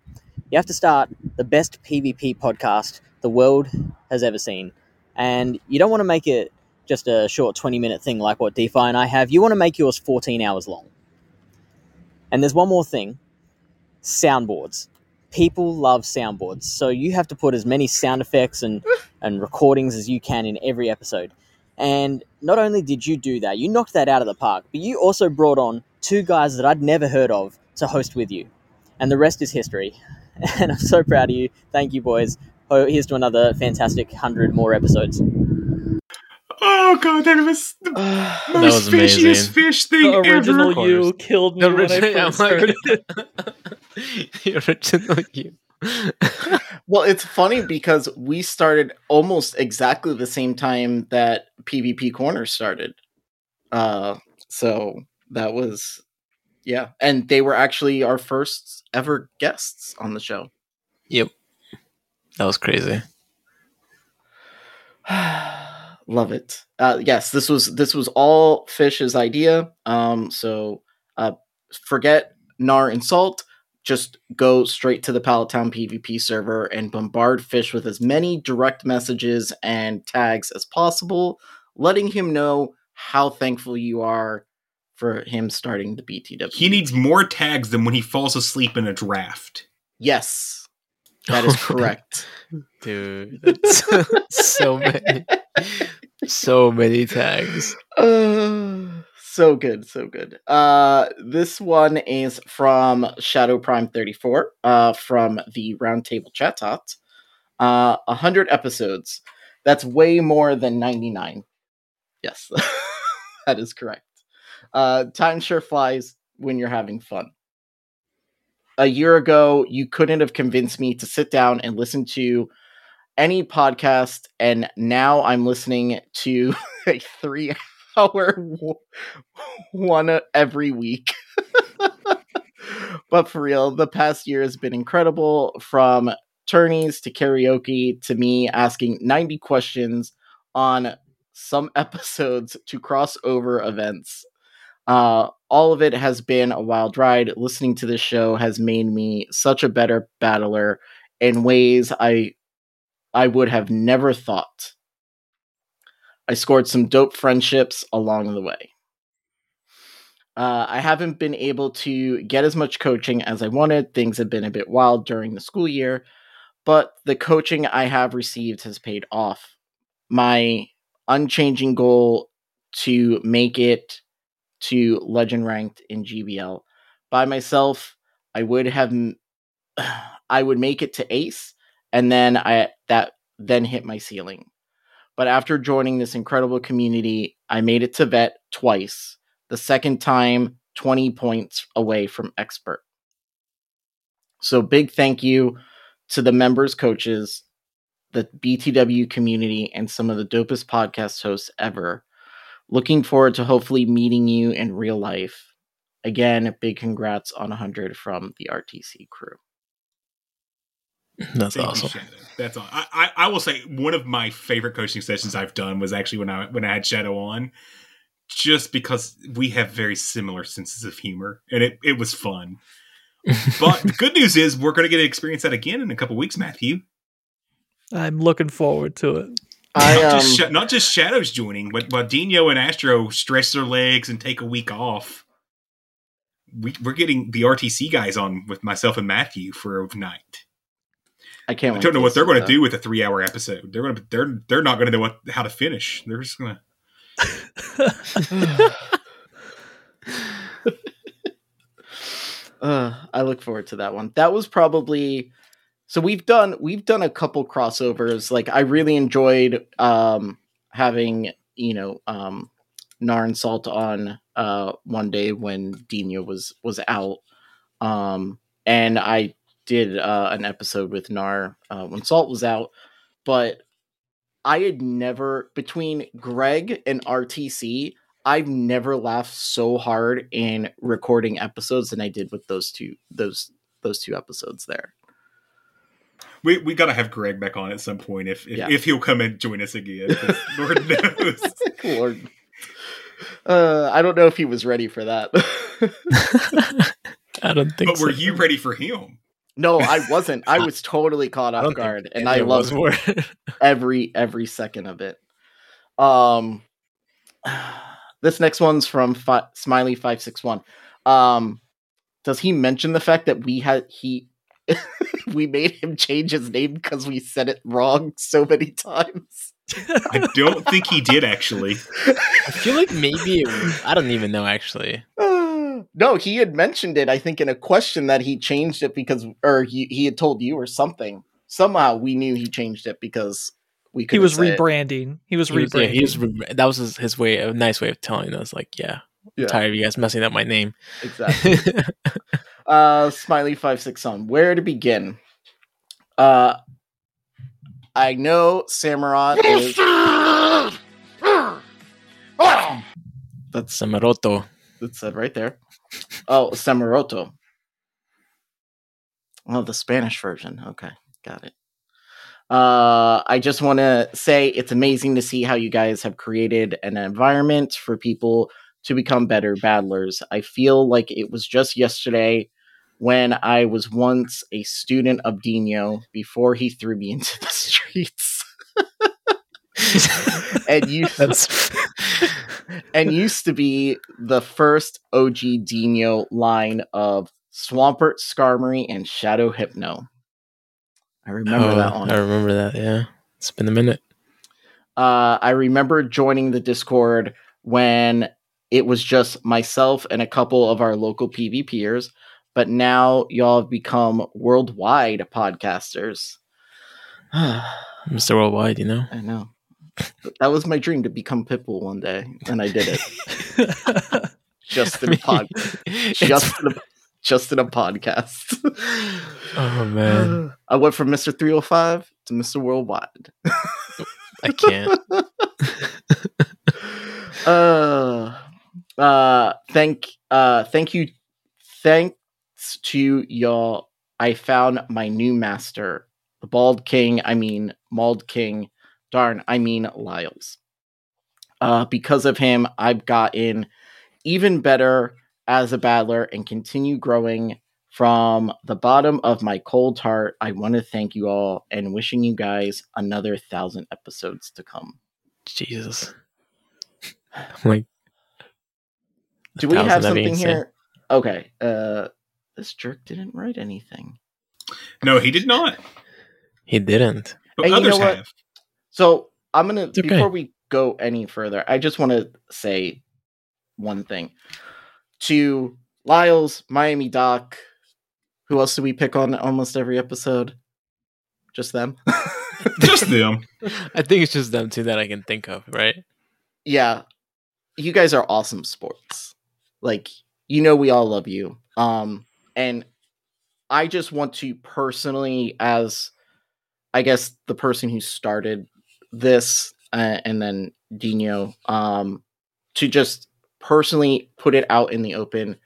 [SPEAKER 13] You have to start the best PvP podcast the world has ever seen. And you don't want to make it just a short 20 minute thing like what DeFi and I have. You want to make yours 14 hours long. And there's one more thing soundboards. People love soundboards. So you have to put as many sound effects and, and recordings as you can in every episode. And not only did you do that, you knocked that out of the park, but you also brought on two guys that I'd never heard of to host with you. And the rest is history. And I'm so proud of you. Thank you, boys. Oh, here's to another fantastic 100 more episodes.
[SPEAKER 4] Oh god, that was the most
[SPEAKER 5] was
[SPEAKER 4] fishiest
[SPEAKER 5] amazing.
[SPEAKER 4] fish thing
[SPEAKER 7] The original
[SPEAKER 4] ever.
[SPEAKER 7] you killed me
[SPEAKER 5] The
[SPEAKER 7] when I
[SPEAKER 5] original-
[SPEAKER 7] first
[SPEAKER 5] I'm like-
[SPEAKER 7] heard it.
[SPEAKER 5] the original you.
[SPEAKER 6] Well, it's funny because we started almost exactly the same time that PvP Corner started. Uh, so that was, yeah, and they were actually our first ever guests on the show.
[SPEAKER 5] Yep. That was crazy.
[SPEAKER 6] Love it. Uh, yes, this was this was all Fish's idea. Um, so uh, forget Nar insult. Just go straight to the Palatown PvP server and bombard Fish with as many direct messages and tags as possible, letting him know how thankful you are for him starting the BTW.
[SPEAKER 4] He needs more tags than when he falls asleep in a draft.
[SPEAKER 6] Yes, that is correct.
[SPEAKER 5] Dude, that's so many, so many tags.
[SPEAKER 6] Uh, so good, so good. Uh, this one is from Shadow Prime 34, uh, from the Roundtable Chat Tot. Uh, 100 episodes. That's way more than 99. Yes, that is correct. Uh, time sure flies when you're having fun. A year ago, you couldn't have convinced me to sit down and listen to any podcast, and now I'm listening to a three hour one every week. but for real, the past year has been incredible from tourneys to karaoke to me asking 90 questions on some episodes to crossover events. Uh, all of it has been a wild ride. Listening to this show has made me such a better battler in ways I I would have never thought. I scored some dope friendships along the way. Uh, I haven't been able to get as much coaching as I wanted. Things have been a bit wild during the school year, but the coaching I have received has paid off. My unchanging goal to make it to legend ranked in GBL by myself, I would have I would make it to ace, and then I that then hit my ceiling. But after joining this incredible community, I made it to vet twice. The second time, 20 points away from expert. So big thank you to the members, coaches, the BTW community, and some of the dopest podcast hosts ever. Looking forward to hopefully meeting you in real life. Again, big congrats on 100 from the RTC crew.
[SPEAKER 5] That's
[SPEAKER 4] Thank
[SPEAKER 5] awesome.
[SPEAKER 4] Shadow. That's all. I, I I will say one of my favorite coaching sessions I've done was actually when I when I had Shadow on, just because we have very similar senses of humor and it it was fun. But the good news is we're going to get to experience that again in a couple weeks, Matthew.
[SPEAKER 7] I'm looking forward to it.
[SPEAKER 6] I,
[SPEAKER 4] not,
[SPEAKER 6] um,
[SPEAKER 4] just, Sha- not just Shadows joining, but while Dino and Astro stretch their legs and take a week off, we, we're getting the RTC guys on with myself and Matthew for a night.
[SPEAKER 6] I can't.
[SPEAKER 4] I don't know what they're going to do with a three-hour episode. They're going to they're they're not going to know what how to finish. They're just going to.
[SPEAKER 6] Uh, I look forward to that one. That was probably so we've done we've done a couple crossovers. Like I really enjoyed um having, you know, um Nar and Salt on uh one day when Dina was was out. Um and I did uh an episode with Nar uh, when Salt was out, but I had never between Greg and RTC, I've never laughed so hard in recording episodes than I did with those two those those two episodes there.
[SPEAKER 4] We we got to have Greg back on at some point if if,
[SPEAKER 6] Yeah.
[SPEAKER 4] if he'll come and join us again. Lord knows.
[SPEAKER 6] Lord. Uh, I don't know if he was ready for that.
[SPEAKER 5] I don't think
[SPEAKER 4] But were you ready for him?
[SPEAKER 6] no, I wasn't. I was totally caught off guard, and I
[SPEAKER 5] of us
[SPEAKER 6] loved
[SPEAKER 5] were.
[SPEAKER 6] every every second of it. Um, this next one's from fi- Smiley five six one. Um, does he mention the fact that we had he we made him change his name because we said it wrong so many times?
[SPEAKER 4] I don't think he did actually.
[SPEAKER 5] I feel like maybe it was, I don't even know actually.
[SPEAKER 6] no, he had mentioned it. I think in a question that he changed it because, or he he had told you or something. Somehow we knew he changed it because we
[SPEAKER 7] He was rebranding. He was
[SPEAKER 5] He was, yeah,
[SPEAKER 7] rebranding.
[SPEAKER 5] he was re- that was his, his way, a nice way of telling us, like, yeah,
[SPEAKER 6] Yeah.
[SPEAKER 5] I'm tired of you guys messing up my name.
[SPEAKER 6] Exactly. uh, Smiley five six on. Where to begin? Uh, I know Samurott is. That's
[SPEAKER 5] Samaroto.
[SPEAKER 6] that's said right there. Oh, Samaroto. Oh, the Spanish version. Okay, got it. Uh, I just want to say it's amazing to see how you guys have created an environment for people to become better battlers. I feel like it was just yesterday when I was once a student of Dino before he threw me into the streets. and you and used to be the first OG Dino line of Swampert, Skarmory, and Shadow Hypno. I remember
[SPEAKER 5] Oh,
[SPEAKER 6] that one.
[SPEAKER 5] I remember that. Yeah, it's been a minute.
[SPEAKER 6] Uh, I remember joining the Discord when it was just myself and a couple of our local PvPers, but now y'all have become worldwide podcasters.
[SPEAKER 5] Mr. Worldwide, you know.
[SPEAKER 6] I know. That was my dream to become Pitbull one day, and I did it. just in a pod, just in a, just in a podcast.
[SPEAKER 5] Oh man,
[SPEAKER 6] I went from Mister Three Hundred Five to Mister Worldwide.
[SPEAKER 5] I can't.
[SPEAKER 6] uh, uh, thank, uh, thank you, thanks to y'all. I found my new master, the Bald King. I mean, Mauled King. Darn, I mean Lyles. Uh, because of him, I've gotten even better as a battler and continue growing from the bottom of my cold heart. I want to thank you all and wishing you guys another thousand episodes to come.
[SPEAKER 5] Jesus. Like,
[SPEAKER 6] Do we have
[SPEAKER 5] that'd
[SPEAKER 6] something here? Okay. Uh, this jerk didn't write anything.
[SPEAKER 4] No, he did not.
[SPEAKER 5] He didn't.
[SPEAKER 4] But
[SPEAKER 6] Hey, you
[SPEAKER 4] others
[SPEAKER 6] know
[SPEAKER 4] have.
[SPEAKER 6] So I'm gonna
[SPEAKER 5] okay.
[SPEAKER 6] before we go any further, I just want to say one thing to Lyles, Miami Doc, Who else do we pick on almost every episode? Just them.
[SPEAKER 4] Just them.
[SPEAKER 5] I think it's just them two that I can think of, right?
[SPEAKER 6] yeah, you guys are awesome sports. Like, you know, we all love you. Um, and I just want to personally, as I guess the person who started this, uh, and then Dino, um, to just personally put it out in the open.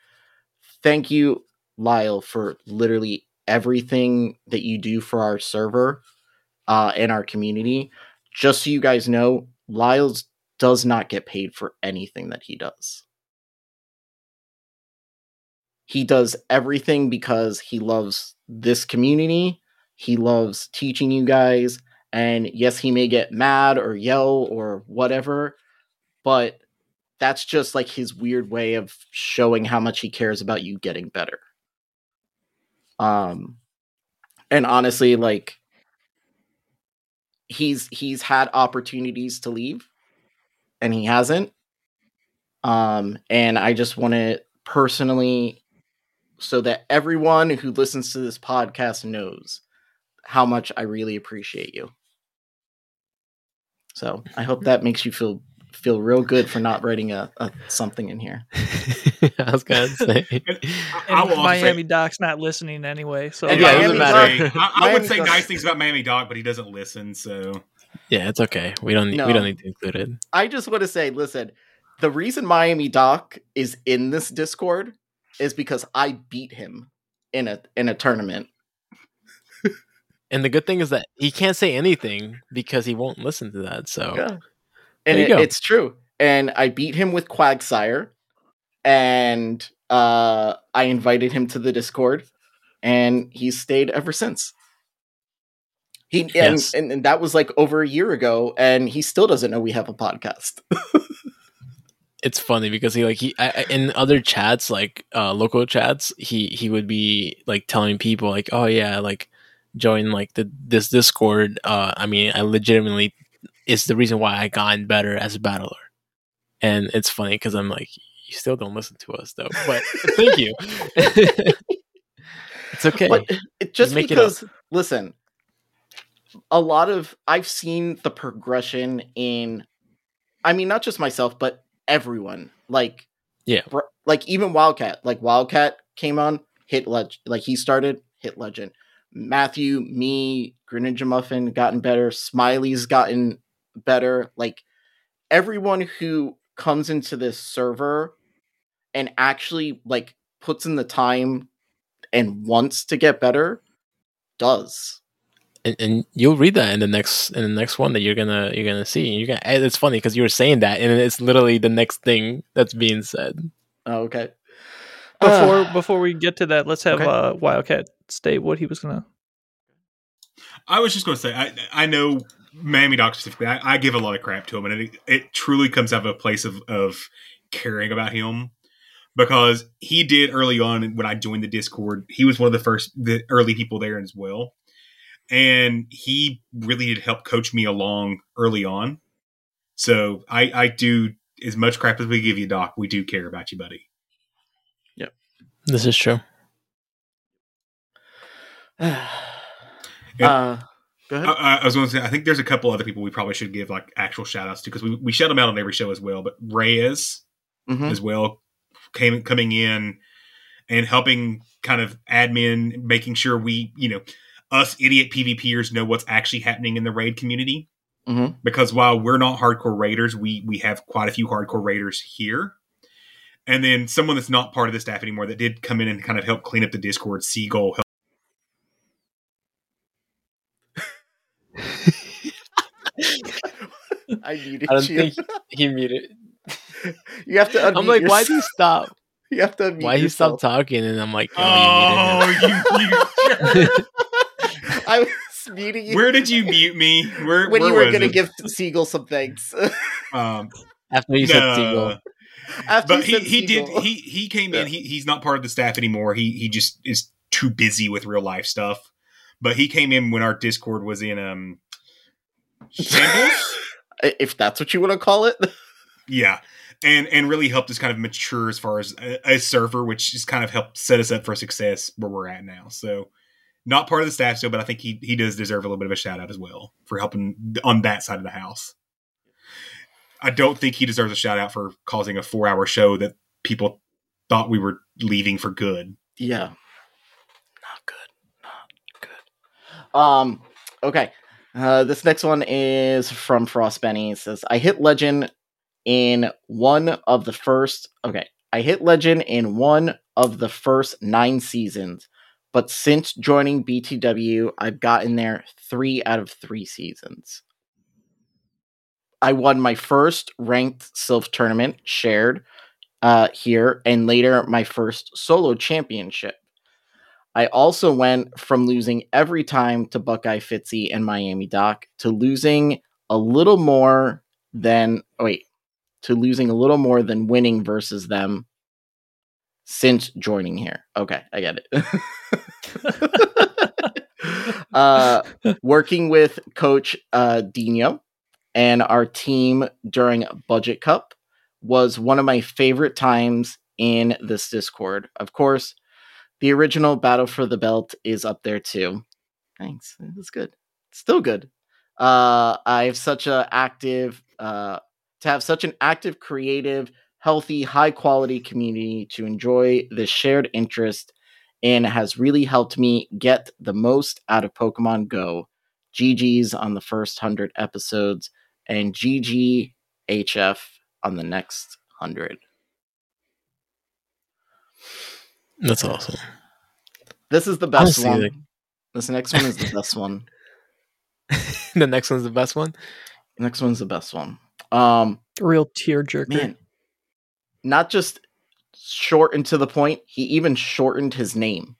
[SPEAKER 6] Thank you, Lyle, for literally everything that you do for our server uh, and our community. Just so you guys know, Lyle's does not get paid for anything that he does. He does everything because he loves this community. He loves teaching you guys. And yes, he may get mad or yell or whatever, but that's just like his weird way of showing how much he cares about you getting better. Um and honestly like he's he's had opportunities to leave and he hasn't. Um, and I just want to personally, so that everyone who listens to this podcast knows how much I really appreciate you. So I hope that makes you feel feel real good for not writing a, a something in here.
[SPEAKER 5] I was gonna say.
[SPEAKER 4] I will also
[SPEAKER 7] Miami
[SPEAKER 4] say-
[SPEAKER 7] Doc's not listening anyway, so
[SPEAKER 4] Yeah, I, would
[SPEAKER 5] matter.
[SPEAKER 4] say, I, I would
[SPEAKER 6] Miami
[SPEAKER 4] say
[SPEAKER 6] Doc-
[SPEAKER 4] nice things about Miami Doc, but he doesn't listen. So
[SPEAKER 5] Yeah, it's okay. We don't need,
[SPEAKER 6] No.
[SPEAKER 5] we don't need to include it.
[SPEAKER 6] I just want to say, listen, the reason Miami Doc is in this Discord is because I beat him in a in a tournament.
[SPEAKER 5] And the good thing is that he can't say anything because he won't listen to that. So
[SPEAKER 6] Yeah. And it, it's true. And I beat him with Quagsire, and uh, I invited him to the Discord, and he's stayed ever since. He and,
[SPEAKER 5] Yes.
[SPEAKER 6] and, and that was like over a year ago, and he still doesn't know we have a podcast.
[SPEAKER 5] it's funny because he like he I, in other chats like uh local chats he he would be like telling people like oh yeah like join like the this discord uh i mean i legitimately it's the reason why i gotten better as a battler. And it's funny because i'm like you still don't listen to us though but thank you. It's okay.
[SPEAKER 6] But it, just
[SPEAKER 5] make it
[SPEAKER 6] because, listen, a lot of I've seen the progression in, I mean, not just myself, but everyone. Like,
[SPEAKER 5] Yeah.
[SPEAKER 6] br- like even Wildcat. Like Wildcat came on, hit legend. Like he started, hit legend. Matthew, me, Greninja Muffin gotten better. Smiley's gotten better. Like everyone who comes into this server and actually like puts in the time and wants to get better does.
[SPEAKER 5] And, and you'll read that in the next in the next one that you're gonna you're gonna see. You're gonna. It's funny because you were saying that, and it's literally the next thing that's being said.
[SPEAKER 6] Oh, okay.
[SPEAKER 7] before before we get to that, let's have
[SPEAKER 6] Okay.
[SPEAKER 7] uh, Wildcat state what he was gonna.
[SPEAKER 4] I was just going to say, I I know Miami Doc specifically. I, I give a lot of crap to him, and it, it truly comes out of a place of of caring about him because he did early on when I joined the Discord. He was one of the first, the early people there as well, and he really did help coach me along early on. So I I do as much crap as we give you, Doc. We do care about you, buddy.
[SPEAKER 5] Yep, this is true.
[SPEAKER 6] uh, go ahead.
[SPEAKER 4] I, I was going to say, I think there's a couple other people we probably should give like actual shout outs to because we, we shout them out on every show as well. But Reyes
[SPEAKER 6] Mhm.
[SPEAKER 4] as well came coming in and helping kind of admin, making sure we, you know, us idiot PvPers know what's actually happening in the raid community.
[SPEAKER 6] Mhm.
[SPEAKER 4] Because while we're not hardcore raiders, we we have quite a few hardcore raiders here. And then someone that's not part of the staff anymore that did come in and kind of help clean up the Discord, Seagull helped
[SPEAKER 6] I muted
[SPEAKER 5] I don't
[SPEAKER 6] you.
[SPEAKER 5] think he muted.
[SPEAKER 6] you have to.
[SPEAKER 5] I'm
[SPEAKER 6] unmute
[SPEAKER 5] like, why do you stop?
[SPEAKER 6] You have to. Unmute
[SPEAKER 5] Why he
[SPEAKER 6] yourself.
[SPEAKER 5] stopped talking? And I'm like, oh,
[SPEAKER 4] Oh, you, you
[SPEAKER 6] I was muting you.
[SPEAKER 4] Where did you mute me? Where
[SPEAKER 6] when
[SPEAKER 4] where
[SPEAKER 6] you were going to give Siegel some thanks.
[SPEAKER 4] Um,
[SPEAKER 5] After you said Seagull.
[SPEAKER 6] After
[SPEAKER 4] but he, he did he he came in. He he's not part of the staff anymore. He he just is too busy with real life stuff. But he came in when our Discord was in um shambles.
[SPEAKER 6] if that's what you want to call it.
[SPEAKER 4] yeah, and and really helped us kind of mature as far as a, a server, which just kind of helped set us up for success where we're at now. So, not part of the staff still, but I think he he does deserve a little bit of a shout out as well for helping on that side of the house. I don't think he deserves a shout out for causing a four hour show that people thought we were leaving for good.
[SPEAKER 6] Yeah. Not good. Not good. Um, okay. Uh, this next one is from Frost Benny. It says, I hit legend in one of the first. Okay. I hit legend in one of the first nine seasons, but since joining BTW, I've gotten there three out of three seasons. I won my first ranked Silph tournament shared uh, here, and later my first solo championship. I also went from losing every time to Buckeye Fitzy and Miami Doc to losing a little more than oh, wait to losing a little more than winning versus them since joining here. Okay, I get it. uh, working with Coach uh, Dino and our team during Budget Cup was one of my favorite times in this Discord. Of course, the original Battle for the Belt is up there too. Thanks. It's good. Still good. Uh, I have such a active, uh, to have such an active, creative, healthy, high quality community to enjoy the shared interest and has really helped me get the most out of Pokemon Go. GG's on the first 100 episodes and GGHF on the next 100.
[SPEAKER 5] That's awesome.
[SPEAKER 6] This is the best
[SPEAKER 5] Honestly,
[SPEAKER 6] one.
[SPEAKER 5] like-
[SPEAKER 6] This next one is the best one.
[SPEAKER 5] the next one's the best one.
[SPEAKER 6] Next one's the best one. Um,
[SPEAKER 7] Real tearjerker.
[SPEAKER 6] man, not just short and to the point. He even shortened his name.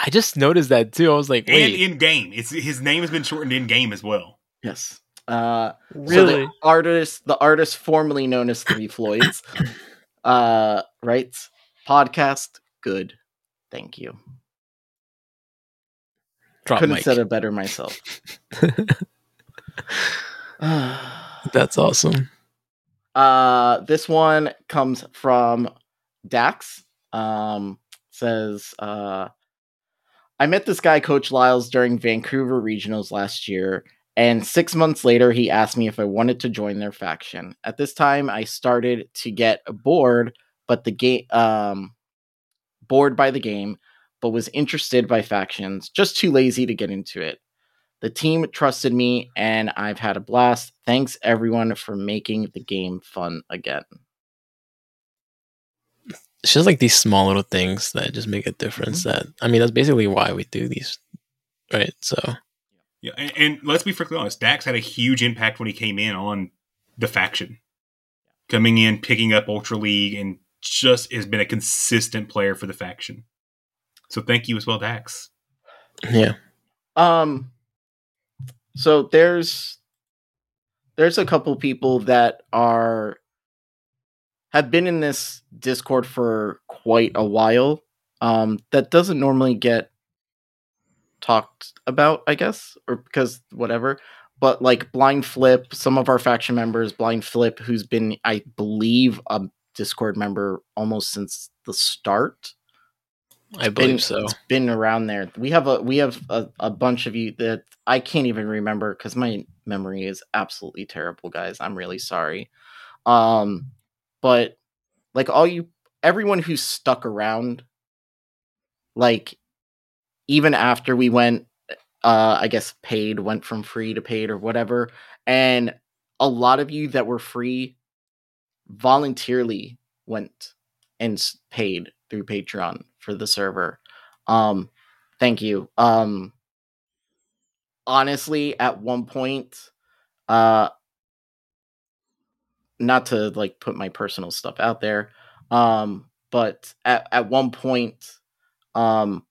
[SPEAKER 5] I just noticed that too. I was like,
[SPEAKER 4] And in game, it's his name has been shortened in game as well.
[SPEAKER 6] Yes. Uh, so
[SPEAKER 7] Really?
[SPEAKER 6] the artist, the artist formerly known as Three Floyds, uh, writes podcast. Good, thank you.
[SPEAKER 5] drop
[SPEAKER 6] Couldn't
[SPEAKER 5] mic.
[SPEAKER 6] have said it better myself.
[SPEAKER 5] That's awesome.
[SPEAKER 6] Uh, this one comes from Dax. Um, says, uh, I met this guy, Coach Lyles, during Vancouver regionals last year, and six months later, he asked me if I wanted to join their faction. At this time, I started to get bored, but the game, um, bored by the game, but was interested by factions, just too lazy to get into it. The team trusted me, and I've had a blast. Thanks everyone for making the game fun again.
[SPEAKER 5] It's just like these small little things that just make a difference. That I mean, that's basically why we do these, right? So
[SPEAKER 4] Yeah, and, and let's be frankly honest, Dax had a huge impact when he came in on the faction. Coming in, picking up Ultra League, and just has been a consistent player for the faction. So thank you as well, Dax.
[SPEAKER 5] yeah,
[SPEAKER 6] Um so there's there's a couple people that are have been in this Discord for quite a while. Um that doesn't normally get talked about, I guess, or because whatever. But like Blind Flip, some of our faction members, Blind Flip, who's been, I believe, a Discord member almost since the start.
[SPEAKER 5] I believe
[SPEAKER 6] been,
[SPEAKER 5] so.
[SPEAKER 6] It's been around there. We have a we have a, a bunch of you that I can't even remember because my memory is absolutely terrible, guys. I'm really sorry. Um, but like all you, everyone who stuck around, like even after we went, uh, I guess paid went from free to paid or whatever, and a lot of you that were free voluntarily went and paid through Patreon for the server. Um, thank you. Um, honestly, at one point, uh, not to like put my personal stuff out there, um, but at at one point, um,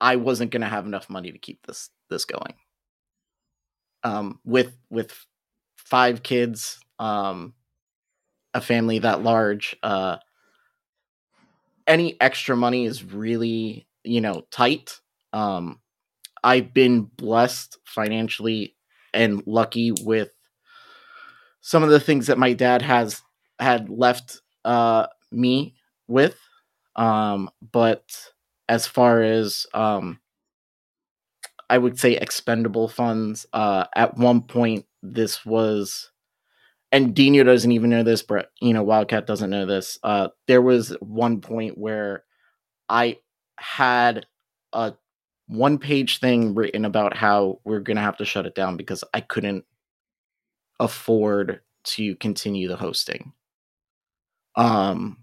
[SPEAKER 6] I wasn't gonna have enough money to keep this this going. Um, with with five kids, um, a family that large, uh, any extra money is really you know tight. Um, I've been blessed financially and lucky with some of the things that my dad has had left uh, me with. Um, but as far as um, I would say expendable funds, uh, at one point this was, and Dino doesn't even know this, but you know Wildcat doesn't know this. Uh, there was one point where I had a one page thing written about how we're gonna have to shut it down because I couldn't afford to continue the hosting. Um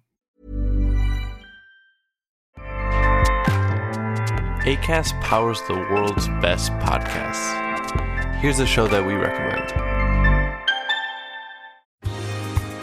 [SPEAKER 14] ACAST powers the world's best podcasts. Here's a show that we recommend.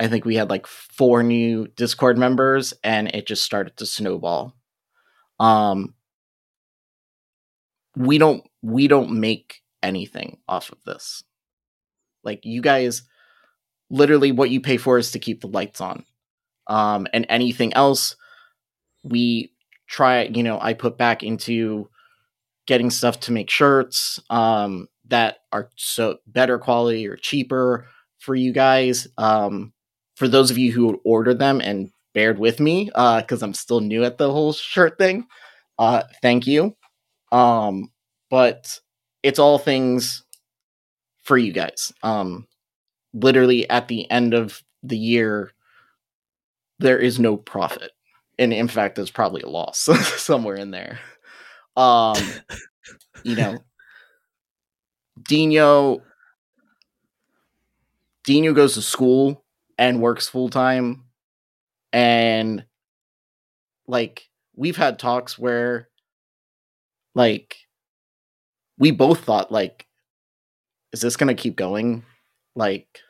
[SPEAKER 6] I think we had like four new Discord members and it just started to snowball. Um we don't we don't make anything off of this. Like you guys literally what you pay for is to keep the lights on. Um and anything else we try, you know, I put back into getting stuff to make shirts um that are so better quality or cheaper for you guys. Um for those of you who ordered them and bared with me because uh, I'm still new at the whole shirt thing, uh, thank you. Um, but it's all things for you guys. Um, literally at the end of the year, there is no profit, and in fact, there's probably a loss somewhere in there. Um, you know, Dino. Dino goes to school and works full time and like we've had talks where like we both thought like is this going to keep going like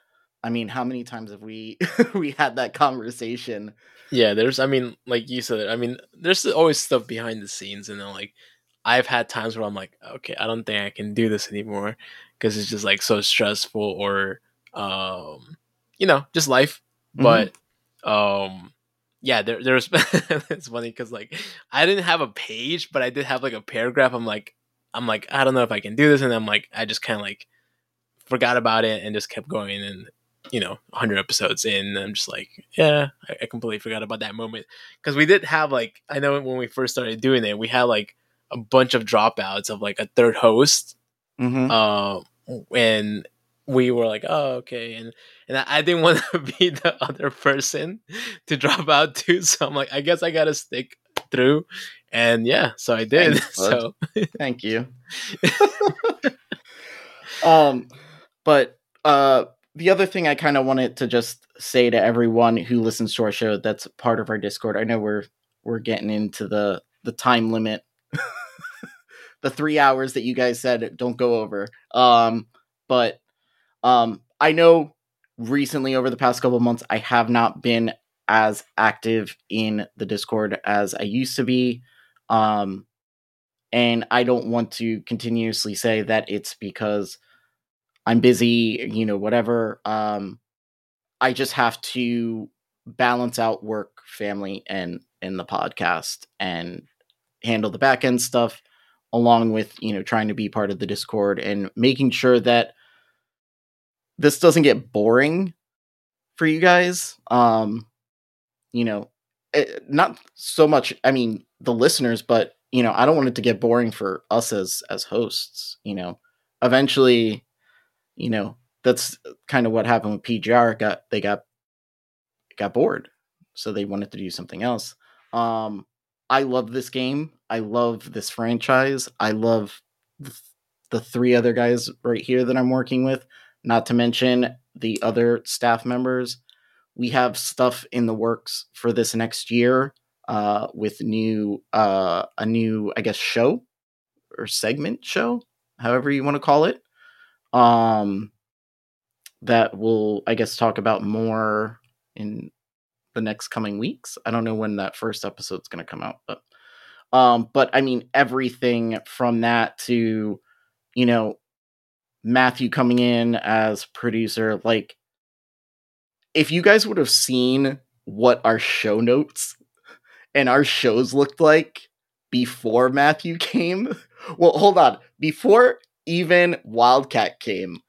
[SPEAKER 6] i mean how many times have we we had that conversation
[SPEAKER 5] Yeah, there's. I mean, like you said, I mean, there's always stuff behind the scenes, and then like I've had times where I'm like, okay, I don't think I can do this anymore because it's just like so stressful, or um, you know, just life. But um, yeah, there there's it's funny because like I didn't have a page, but I did have like a paragraph. I'm like, I'm like, I don't know if I can do this, and I'm like, I just kind of like forgot about it and just kept going and you know 100 episodes in and i'm just like yeah i, I completely forgot about that moment because we did have like i know when we first started doing it we had like a bunch of dropouts of like a third host
[SPEAKER 6] Mhm.
[SPEAKER 5] uh, and we were like oh okay and and i, didn't want to be the other person to drop out too so i'm like i guess i gotta stick through and yeah so i did
[SPEAKER 6] Thanks,
[SPEAKER 5] so
[SPEAKER 6] thank you. Um but uh the other thing i kind of wanted to just say to everyone who listens to our show that's part of our discord i know we're we're getting into the the time limit the three hours that you guys said don't go over um but um i know recently over the past couple months i have not been as active in the discord as i used to be um and I don't want to continuously say that it's because I'm busy, you know, whatever. Um, I just have to balance out work, family, and and the podcast, and handle the back end stuff, along with you know trying to be part of the Discord and making sure that this doesn't get boring for you guys. Um, you know, eh, not so much. I mean, the listeners, but you know, I don't want it to get boring for us as as hosts. You know, eventually, you know, that's kind of what happened with PGR. Got they got got bored, so they wanted to do something else. Um, I love this game. I love this franchise. I love the, the three other guys right here that I'm working with, not to mention the other staff members. We have stuff in the works for this next year uh, with new uh, a new I guess show or segment show, however you want to call it. Um, that will I guess talk about more in the next coming weeks. I don't know when that first episode's going to come out, but um, but I mean everything from that to you know Matthew coming in as producer, like if you guys would have seen what our show notes and our shows looked like before Matthew came. Well, hold on. Before even Wildcat came,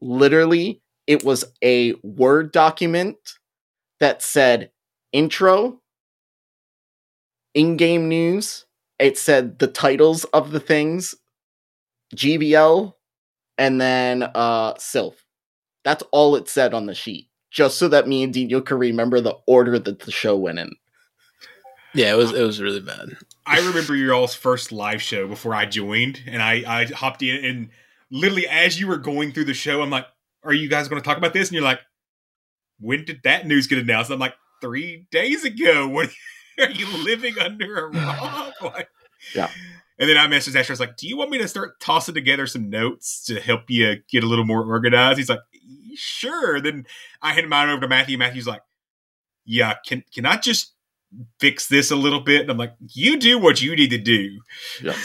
[SPEAKER 6] literally, it was a Word document that said intro, in game news. It said the titles of the things, GBL, and then uh Silph. That's all it said on the sheet, just so that me and Dino could remember the order that the show went in.
[SPEAKER 5] Yeah, it was it was really bad.
[SPEAKER 4] I remember your all's first live show before I joined, and I I hopped in and literally as you were going through the show, I'm like, "Are you guys going to talk about this?" And you're like, "When did that news get announced?" I'm like, three days ago. What are you living under a rock?" Like,
[SPEAKER 6] Yeah.
[SPEAKER 4] And then I messaged Asher. I was like, "Do you want me to start tossing together some notes to help you get a little more organized?" He's like, "Sure." Then I handed mine over to Matthew. Matthew's like, "Yeah, can can I just fix this a little bit?" And I'm like, "You do what you need to do."
[SPEAKER 6] Yeah.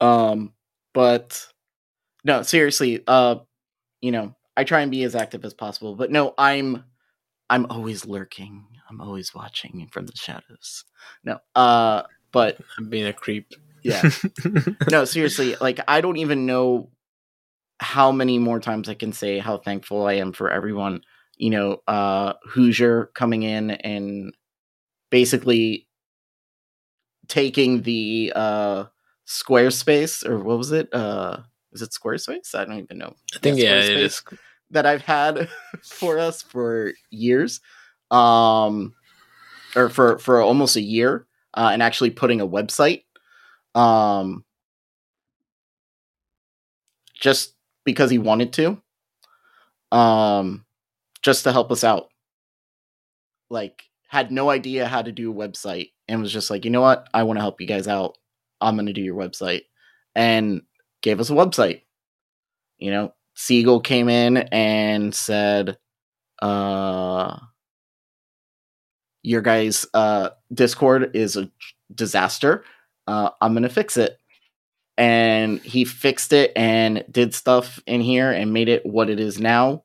[SPEAKER 6] Um, but no, seriously, uh, you know, I try and be as active as possible, but no, I'm I'm always lurking. I'm always watching from the shadows. No, uh, but
[SPEAKER 5] I'm being a creep.
[SPEAKER 6] Yeah. no, seriously, like I don't even know how many more times I can say how thankful I am for everyone, you know, uh Hoosier coming in and basically taking the uh Squarespace or what was it? Uh is it Squarespace? I don't even know.
[SPEAKER 5] I think yeah, it
[SPEAKER 6] Squarespace that I've had for us for years. Um or for for almost a year uh, and actually putting a website um just because he wanted to um just to help us out. Like had no idea how to do a website and was just like you know what? I want to help you guys out. I'm going to do your website. And gave us a website. You know siegel came in and said uh your guys uh discord is a disaster uh i'm gonna fix it and he fixed it and did stuff in here and made it what it is now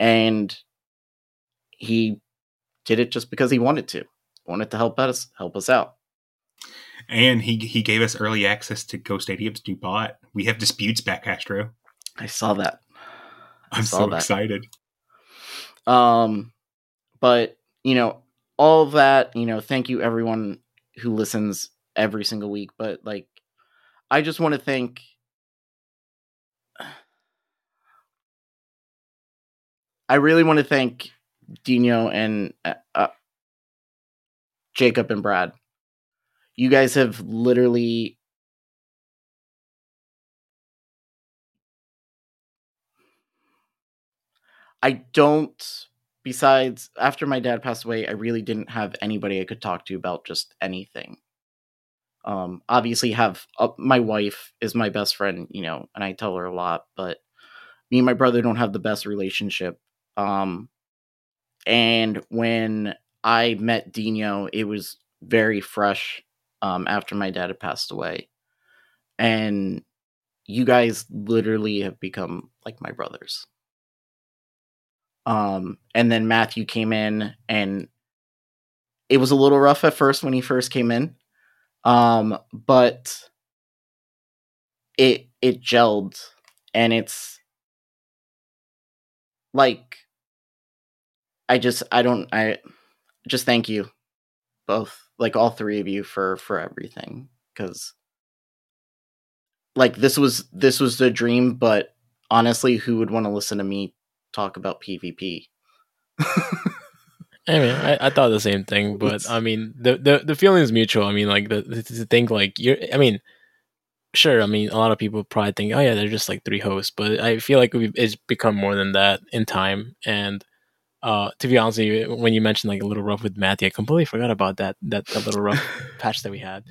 [SPEAKER 6] and he did it just because he wanted to wanted to help us help us out
[SPEAKER 4] And he he gave us early access to Go Stadium's new bot. We have disputes back, Astro.
[SPEAKER 6] i saw that I
[SPEAKER 4] I'm
[SPEAKER 6] saw
[SPEAKER 4] so
[SPEAKER 6] that.
[SPEAKER 4] excited.
[SPEAKER 6] Um, but you know, all of that, you know, thank you everyone who listens every single week. But like, I just want to thank. I really want to thank Dino and uh, uh, Jacob and Brad. You guys have literally I don't besides after my dad passed away, I really didn't have anybody I could talk to about just anything. Um obviously have uh, my wife is my best friend, you know, and I tell her a lot, but me and my brother don't have the best relationship. Um and when I met Dino, it was very fresh um after my dad had passed away. And you guys literally have become like my brothers um and then matthew came in and it was a little rough at first when he first came in um but it it gelled and it's like i just i don't i just thank you both like all three of you for for everything because like this was this was the dream but honestly who would want to listen to me talk about pvp
[SPEAKER 5] I mean, I, I thought the same thing, but I mean, the, the the feeling is mutual. I mean, like the, to think like you're. I mean, sure. I mean, a lot of people probably think, oh yeah, they're just like three hosts, but I feel like we've it's become more than that in time. And uh, to be honest with you, when you mentioned like a little rough with Matthew, I completely forgot about that that, that little rough patch that we had.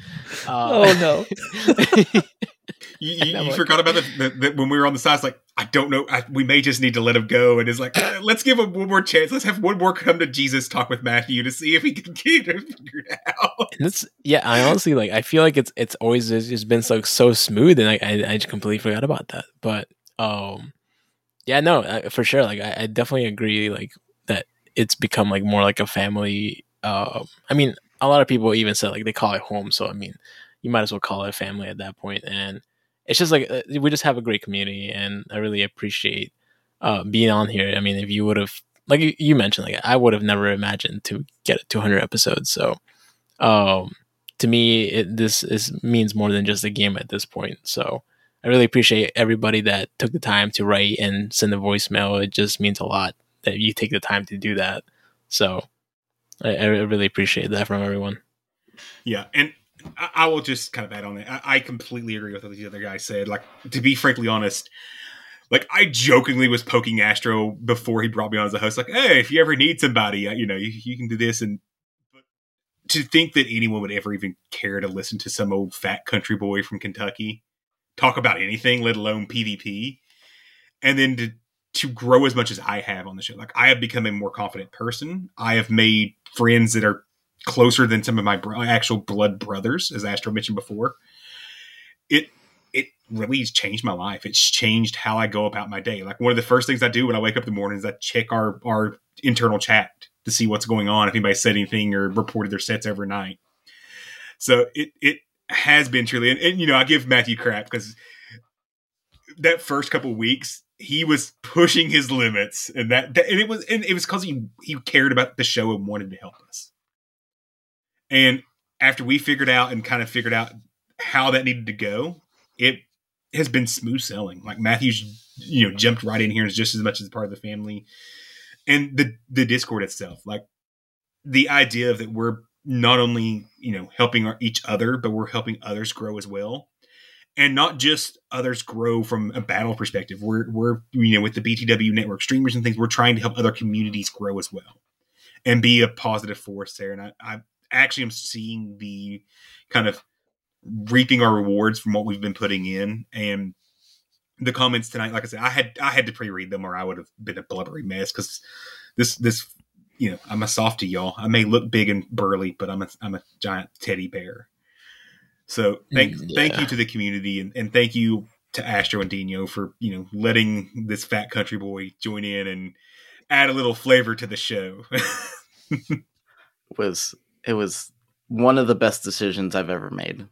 [SPEAKER 5] Uh,
[SPEAKER 7] oh no.
[SPEAKER 4] You, you, you forgot about the, when we were on the side. Like I don't know. I, we may just need to let him go. And it's like uh, let's give him one more chance. Let's have one more come to Jesus talk with Matthew to see if he can get it figured out.
[SPEAKER 5] And it's yeah. I honestly like. I feel like it's it's always just been so so smooth, and I I, I just completely forgot about that. But um, yeah, no, I, for sure. Like I, I definitely agree. Like that it's become like more like a family. Uh, I mean, a lot of people even said like they call it home. So I mean, you might as well call it a family at that point. And it's just like uh, we just have a great community, and I really appreciate uh, being on here. I mean, if you would have like you mentioned, like I would have never imagined to get 200 episodes. So um, to me, it, this is means more than just a game at this point. So I really appreciate everybody that took the time to write and send a voicemail. It just means a lot that you take the time to do that. So I, I really appreciate that from everyone.
[SPEAKER 4] Yeah, and I, I will just kind of add on it. I, I completely agree with what the other guy said. Like to be frankly honest, like I jokingly was poking Astro before he brought me on as a host. Like, hey, if you ever need somebody, uh, you know, you, you can do this. And to think that anyone would ever even care to listen to some old fat country boy from Kentucky talk about anything, let alone PvP, and then to to grow as much as I have on the show. Like I have become a more confident person. I have made friends that are closer than some of my bro- actual blood brothers, as Astro mentioned before. It it really has changed my life. It's changed how I go about my day. Like one of the first things I do when I wake up in the morning is I check our our internal chat to see what's going on, if anybody said anything or reported their sets overnight. So it it has been truly, and, and you know, I give Matthew crap because that first couple weeks he was pushing his limits, and that, that and it was and it was because he he cared about the show and wanted to help us. And after we figured out and kind of figured out how that needed to go, it has been smooth sailing. Like Matthew's, you know, jumped right in here as just as much as part of the family, and the the Discord itself, like the idea of that we're not only you know helping our, each other, but we're helping others grow as well and not just others grow from a battle perspective. We're we're you know with the BTW network streamers and things, we're trying to help other communities grow as well and be a positive force there. And I, I actually am seeing the kind of reaping our rewards from what we've been putting in and the comments tonight like i said i had i had to pre-read them or i would have been a blubbery mess because this this you know i'm a softy y'all i may look big and burly but i'm a i'm a giant teddy bear so thank yeah. thank you to the community and, and thank you to Astro and Dino for you know letting this fat country boy join in and add a little flavor to the show.
[SPEAKER 6] was it was one of the best decisions I've ever made.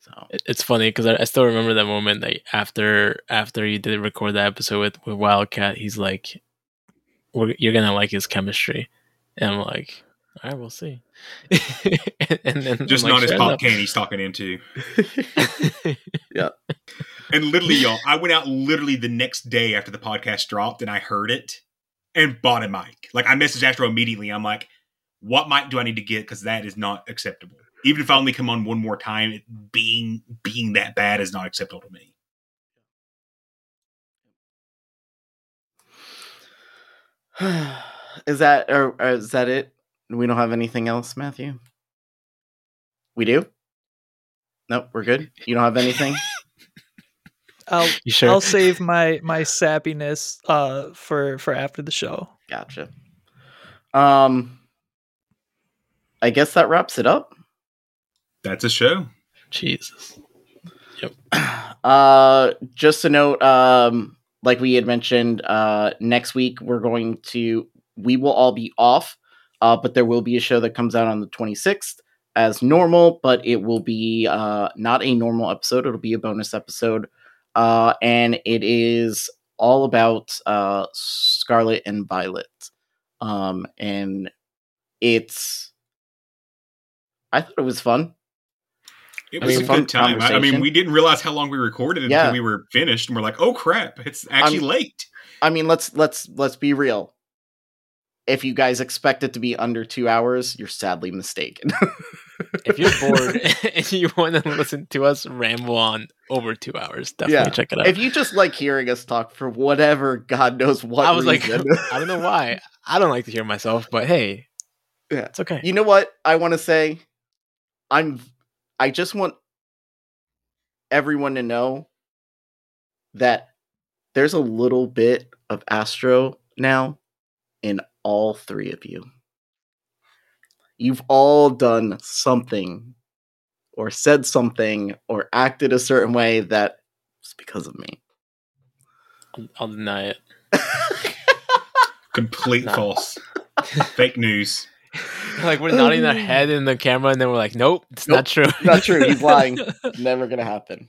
[SPEAKER 5] So it's funny because I, I, still remember that moment that after after you did record that episode with, with Wildcat, he's like, "You're gonna like his chemistry," and I'm like, "All right, we'll see."
[SPEAKER 4] and then just not as pop can he's talking into.
[SPEAKER 6] yeah.
[SPEAKER 4] And literally, y'all, I went out literally the next day after the podcast dropped and I heard it and bought a mic. Like I messaged Astro immediately. I'm like, what mic do I need to get? Because that is not acceptable. Even if I only come on one more time, it being being that bad is not acceptable to me.
[SPEAKER 6] is that or, or is that it? We don't have anything else, Matthew. We do. Nope, we're good. You don't have anything.
[SPEAKER 7] I'll sure? I'll save my my sappiness uh for for after the show.
[SPEAKER 6] Gotcha. Um I guess that wraps it up.
[SPEAKER 4] That's a show.
[SPEAKER 5] Jesus.
[SPEAKER 6] Yep. Uh just a note, um, like we had mentioned, uh next week we're going to we will all be off, uh, but there will be a show that comes out on the 26th as normal, but it will be uh not a normal episode, it'll be a bonus episode uh, and it is all about uh, Scarlet and Violet. Um, and it's, I thought it was fun.
[SPEAKER 4] It was I mean, a good time. I, mean, we didn't realize how long we recorded yeah. until we were finished, and we're like, "Oh crap, it's actually I'm, late."
[SPEAKER 6] I mean, let's let's let's be real. If you guys expect it to be under two hours, you're sadly mistaken.
[SPEAKER 5] if you're bored and you want to listen to us ramble on over two hours, definitely check it out.
[SPEAKER 6] If you just like hearing us talk for whatever God knows what
[SPEAKER 5] I was
[SPEAKER 6] reason.
[SPEAKER 5] like, I don't know why. I don't like to hear myself, but hey,
[SPEAKER 6] yeah,
[SPEAKER 5] it's okay.
[SPEAKER 6] You know what I want to say? I'm. I just want everyone to know that there's a little bit of Astro now in all three of you. You've all done something or said something or acted a certain way that was because of me.
[SPEAKER 5] I'll, I'll deny it.
[SPEAKER 4] Complete
[SPEAKER 5] No.
[SPEAKER 4] false. Fake news.
[SPEAKER 5] like we're nodding our head in the camera, and then we're like, "Nope, it's not true.
[SPEAKER 6] Not true. He's lying. Never gonna happen.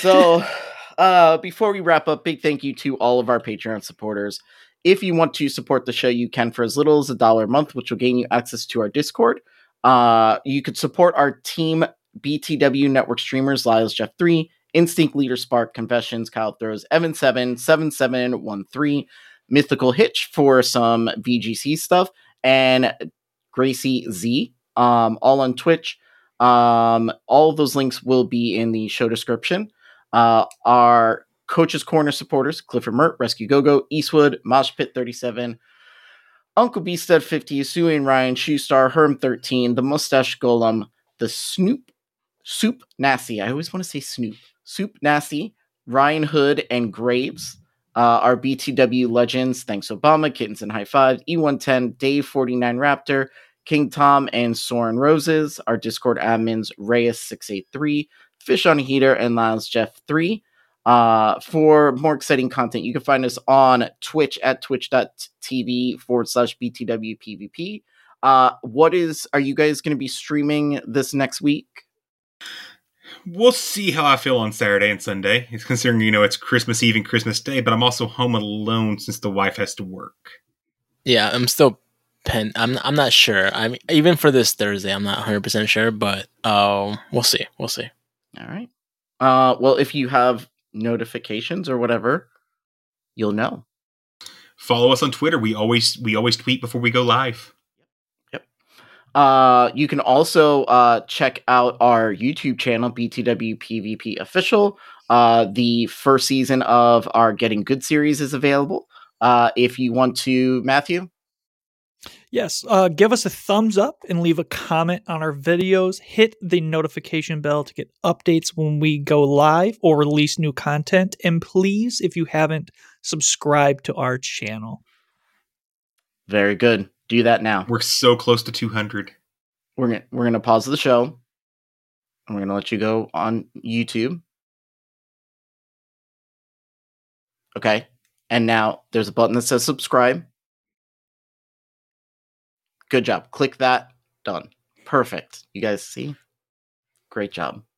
[SPEAKER 6] So, uh, before we wrap up, big thank you to all of our Patreon supporters. If you want to support the show, you can for as little as a dollar a month, which will gain you access to our Discord. Uh, you could support our team BTW network streamers, Lyles Jeff 3, Instinct Leader Spark, Confessions, Kyle Throws, Evan 7, 7713, Mythical Hitch for some VGC stuff, and Gracie Z, um, all on Twitch. Um, all of those links will be in the show description. Uh, our Coach's Corner supporters Clifford Mert, Rescue Gogo, Eastwood, Mosh Pit 37, Uncle Beasted 50, Sue and Ryan, Shoestar, Herm 13, The Mustache Golem, The Snoop, Soup Nasty. I always want to say Snoop. Soup Nasty, Ryan Hood, and Graves. Uh, our BTW legends, thanks Obama, Kittens and High Five, E110, Dave 49 Raptor, King Tom, and Soren Roses. Our Discord admins, Reyes683, Fish on Heater, and Lyles Jeff 3. Uh, for more exciting content, you can find us on Twitch at twitch.tv forward slash BTW PvP. Uh, what is, are you guys going to be streaming this next week?
[SPEAKER 4] We'll see how I feel on Saturday and Sunday. It's considering, you know, it's Christmas Eve and Christmas Day, but I'm also home alone since the wife has to work.
[SPEAKER 5] Yeah, I'm still pen. I'm I'm not sure. I mean, even for this Thursday, I'm not 100 percent sure, but um, we'll see. We'll see.
[SPEAKER 6] All right. Uh, well, if you have notifications or whatever, you'll know.
[SPEAKER 4] Follow us on Twitter. We always we always tweet before we go live. Yep.
[SPEAKER 6] Uh, you can also uh, check out our YouTube channel, BTW PvP Official. Uh, the first season of our Getting Good series is available. Uh, if you want to, Matthew.
[SPEAKER 7] Yes, uh, give us a thumbs up and leave a comment on our videos. Hit the notification bell to get updates when we go live or release new content. And please, if you haven't, subscribe to our channel.
[SPEAKER 6] Very good. Do that now.
[SPEAKER 4] We're so close to 200.
[SPEAKER 6] We're gonna we're gonna pause the show. And we're gonna let you go on YouTube. Okay. And now there's a button that says subscribe. Good job. Click that. Done. Perfect. You guys see? Great job.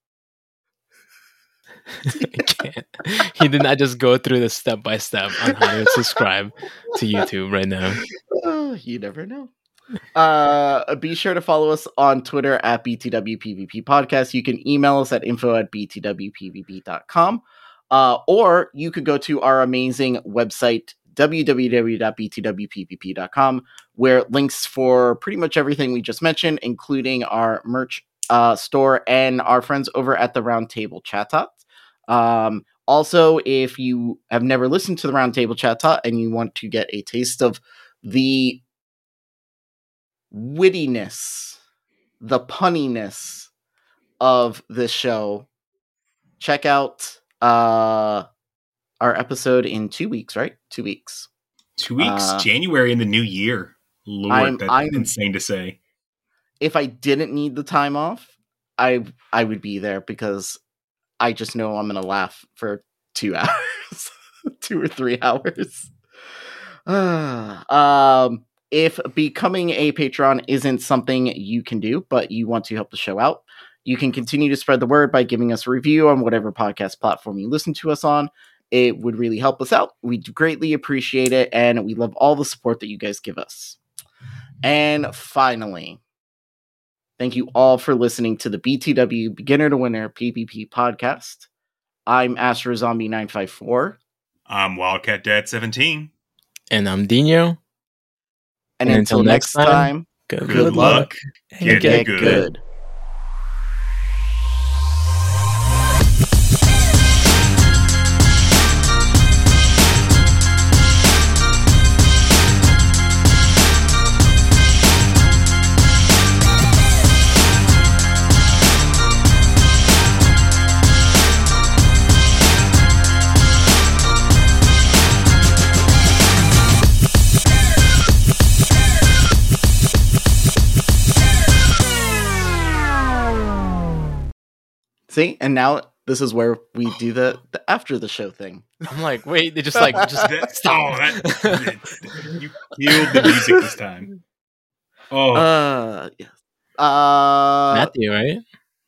[SPEAKER 5] He did not just go through the step by step on how to subscribe to YouTube right now.
[SPEAKER 6] You never know. Uh, be sure to follow us on Twitter at BTWPVP Podcast. You can email us at info at BTWPVP.com. Uh, or you could go to our amazing website, www.btwpvp.com, where links for pretty much everything we just mentioned, including our merch uh, store and our friends over at the Roundtable Chat. Um, also, if you have never listened to the Roundtable Chat and you want to get a taste of the wittiness, the punniness of this show, check out uh our episode in two weeks, right? Two weeks.
[SPEAKER 4] Two weeks,
[SPEAKER 6] Uh,
[SPEAKER 4] January in the new year. Lord,
[SPEAKER 6] I'm-
[SPEAKER 4] that's
[SPEAKER 6] I'm-
[SPEAKER 4] insane to say.
[SPEAKER 6] If I didn't need the time off, I I would be there because I just know I'm gonna laugh for two hours, two or three hours. um, if becoming a patron isn't something you can do, but you want to help the show out, you can continue to spread the word by giving us a review on whatever podcast platform you listen to us on. It would really help us out. We greatly appreciate it, and we love all the support that you guys give us. And finally, thank you all for listening to the BTW Beginner to Winner PvP podcast. I'm Astro Zombie 954.
[SPEAKER 4] I'm Wildcat Dad 17.
[SPEAKER 5] And I'm Dino.
[SPEAKER 6] And, until, next time,
[SPEAKER 5] good,
[SPEAKER 4] Good luck.
[SPEAKER 7] and
[SPEAKER 4] Get
[SPEAKER 7] get
[SPEAKER 4] good.
[SPEAKER 6] good. See, and now this is where we do the, the after the show thing.
[SPEAKER 5] I'm like, wait, they just like just stop.
[SPEAKER 4] oh, that- you killed the music this time. Oh,
[SPEAKER 6] Uh, yes. Uh,
[SPEAKER 5] Matthew, right?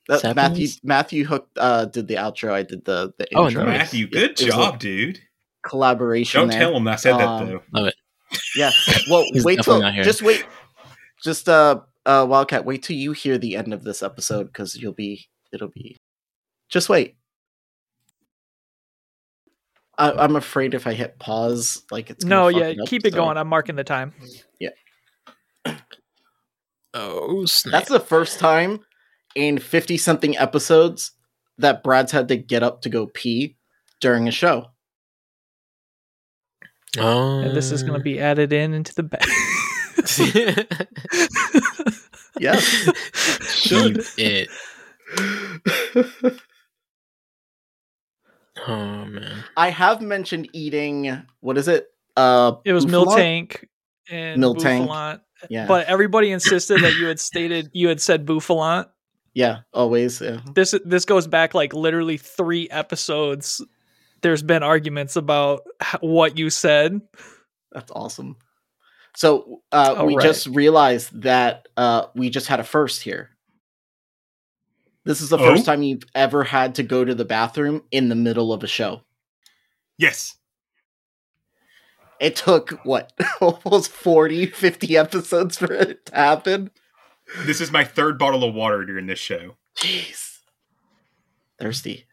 [SPEAKER 6] that-
[SPEAKER 5] Sapiens?
[SPEAKER 6] Matthew Matthew hooked uh did the outro. I did the the
[SPEAKER 5] Oh,
[SPEAKER 6] intro.
[SPEAKER 5] nice.
[SPEAKER 4] Matthew,
[SPEAKER 6] It-
[SPEAKER 4] good
[SPEAKER 6] it was a
[SPEAKER 4] job, dude.
[SPEAKER 6] Collaboration.
[SPEAKER 4] Don't
[SPEAKER 6] there.
[SPEAKER 4] tell him I said that
[SPEAKER 6] Um,
[SPEAKER 4] though.
[SPEAKER 5] Love it.
[SPEAKER 6] Yeah. Well, wait till just wait. Just uh, uh, Wildcat, wait till you hear the end of this episode because you'll be it'll be. Just wait. I, I'm afraid if I hit pause, like it's
[SPEAKER 7] No,
[SPEAKER 6] gonna fuck
[SPEAKER 7] yeah,
[SPEAKER 6] up,
[SPEAKER 7] keep it
[SPEAKER 6] so-
[SPEAKER 7] going. I'm marking the time. Yeah.
[SPEAKER 5] Oh snap!
[SPEAKER 6] That's the first time in 50 something episodes that Brad's had to get up to go pee during a show.
[SPEAKER 5] Oh,
[SPEAKER 7] And this is going to be added in into the back.
[SPEAKER 6] Yes.
[SPEAKER 5] Keep it. Oh man.
[SPEAKER 6] I have mentioned eating. What is it? Uh,
[SPEAKER 7] It was
[SPEAKER 6] Buffalo?
[SPEAKER 7] Miltank and
[SPEAKER 6] Miltank,
[SPEAKER 7] Bouffalant.
[SPEAKER 6] yeah.
[SPEAKER 7] But everybody insisted that you had stated you had said Bouffalant.
[SPEAKER 6] Yeah, always. Yeah.
[SPEAKER 7] This this goes back like literally three episodes. There's been arguments about what you said.
[SPEAKER 6] That's awesome. So uh,
[SPEAKER 7] All
[SPEAKER 6] we
[SPEAKER 7] right.
[SPEAKER 6] just realized that uh, we just had a first here. This is the
[SPEAKER 4] Oh?
[SPEAKER 6] first time you've ever had to go to the bathroom in the middle of a show.
[SPEAKER 4] Yes.
[SPEAKER 6] It took what almost 40, 50 episodes for it to happen.
[SPEAKER 4] This is my third bottle of water during this show.
[SPEAKER 6] Jeez. Thirsty.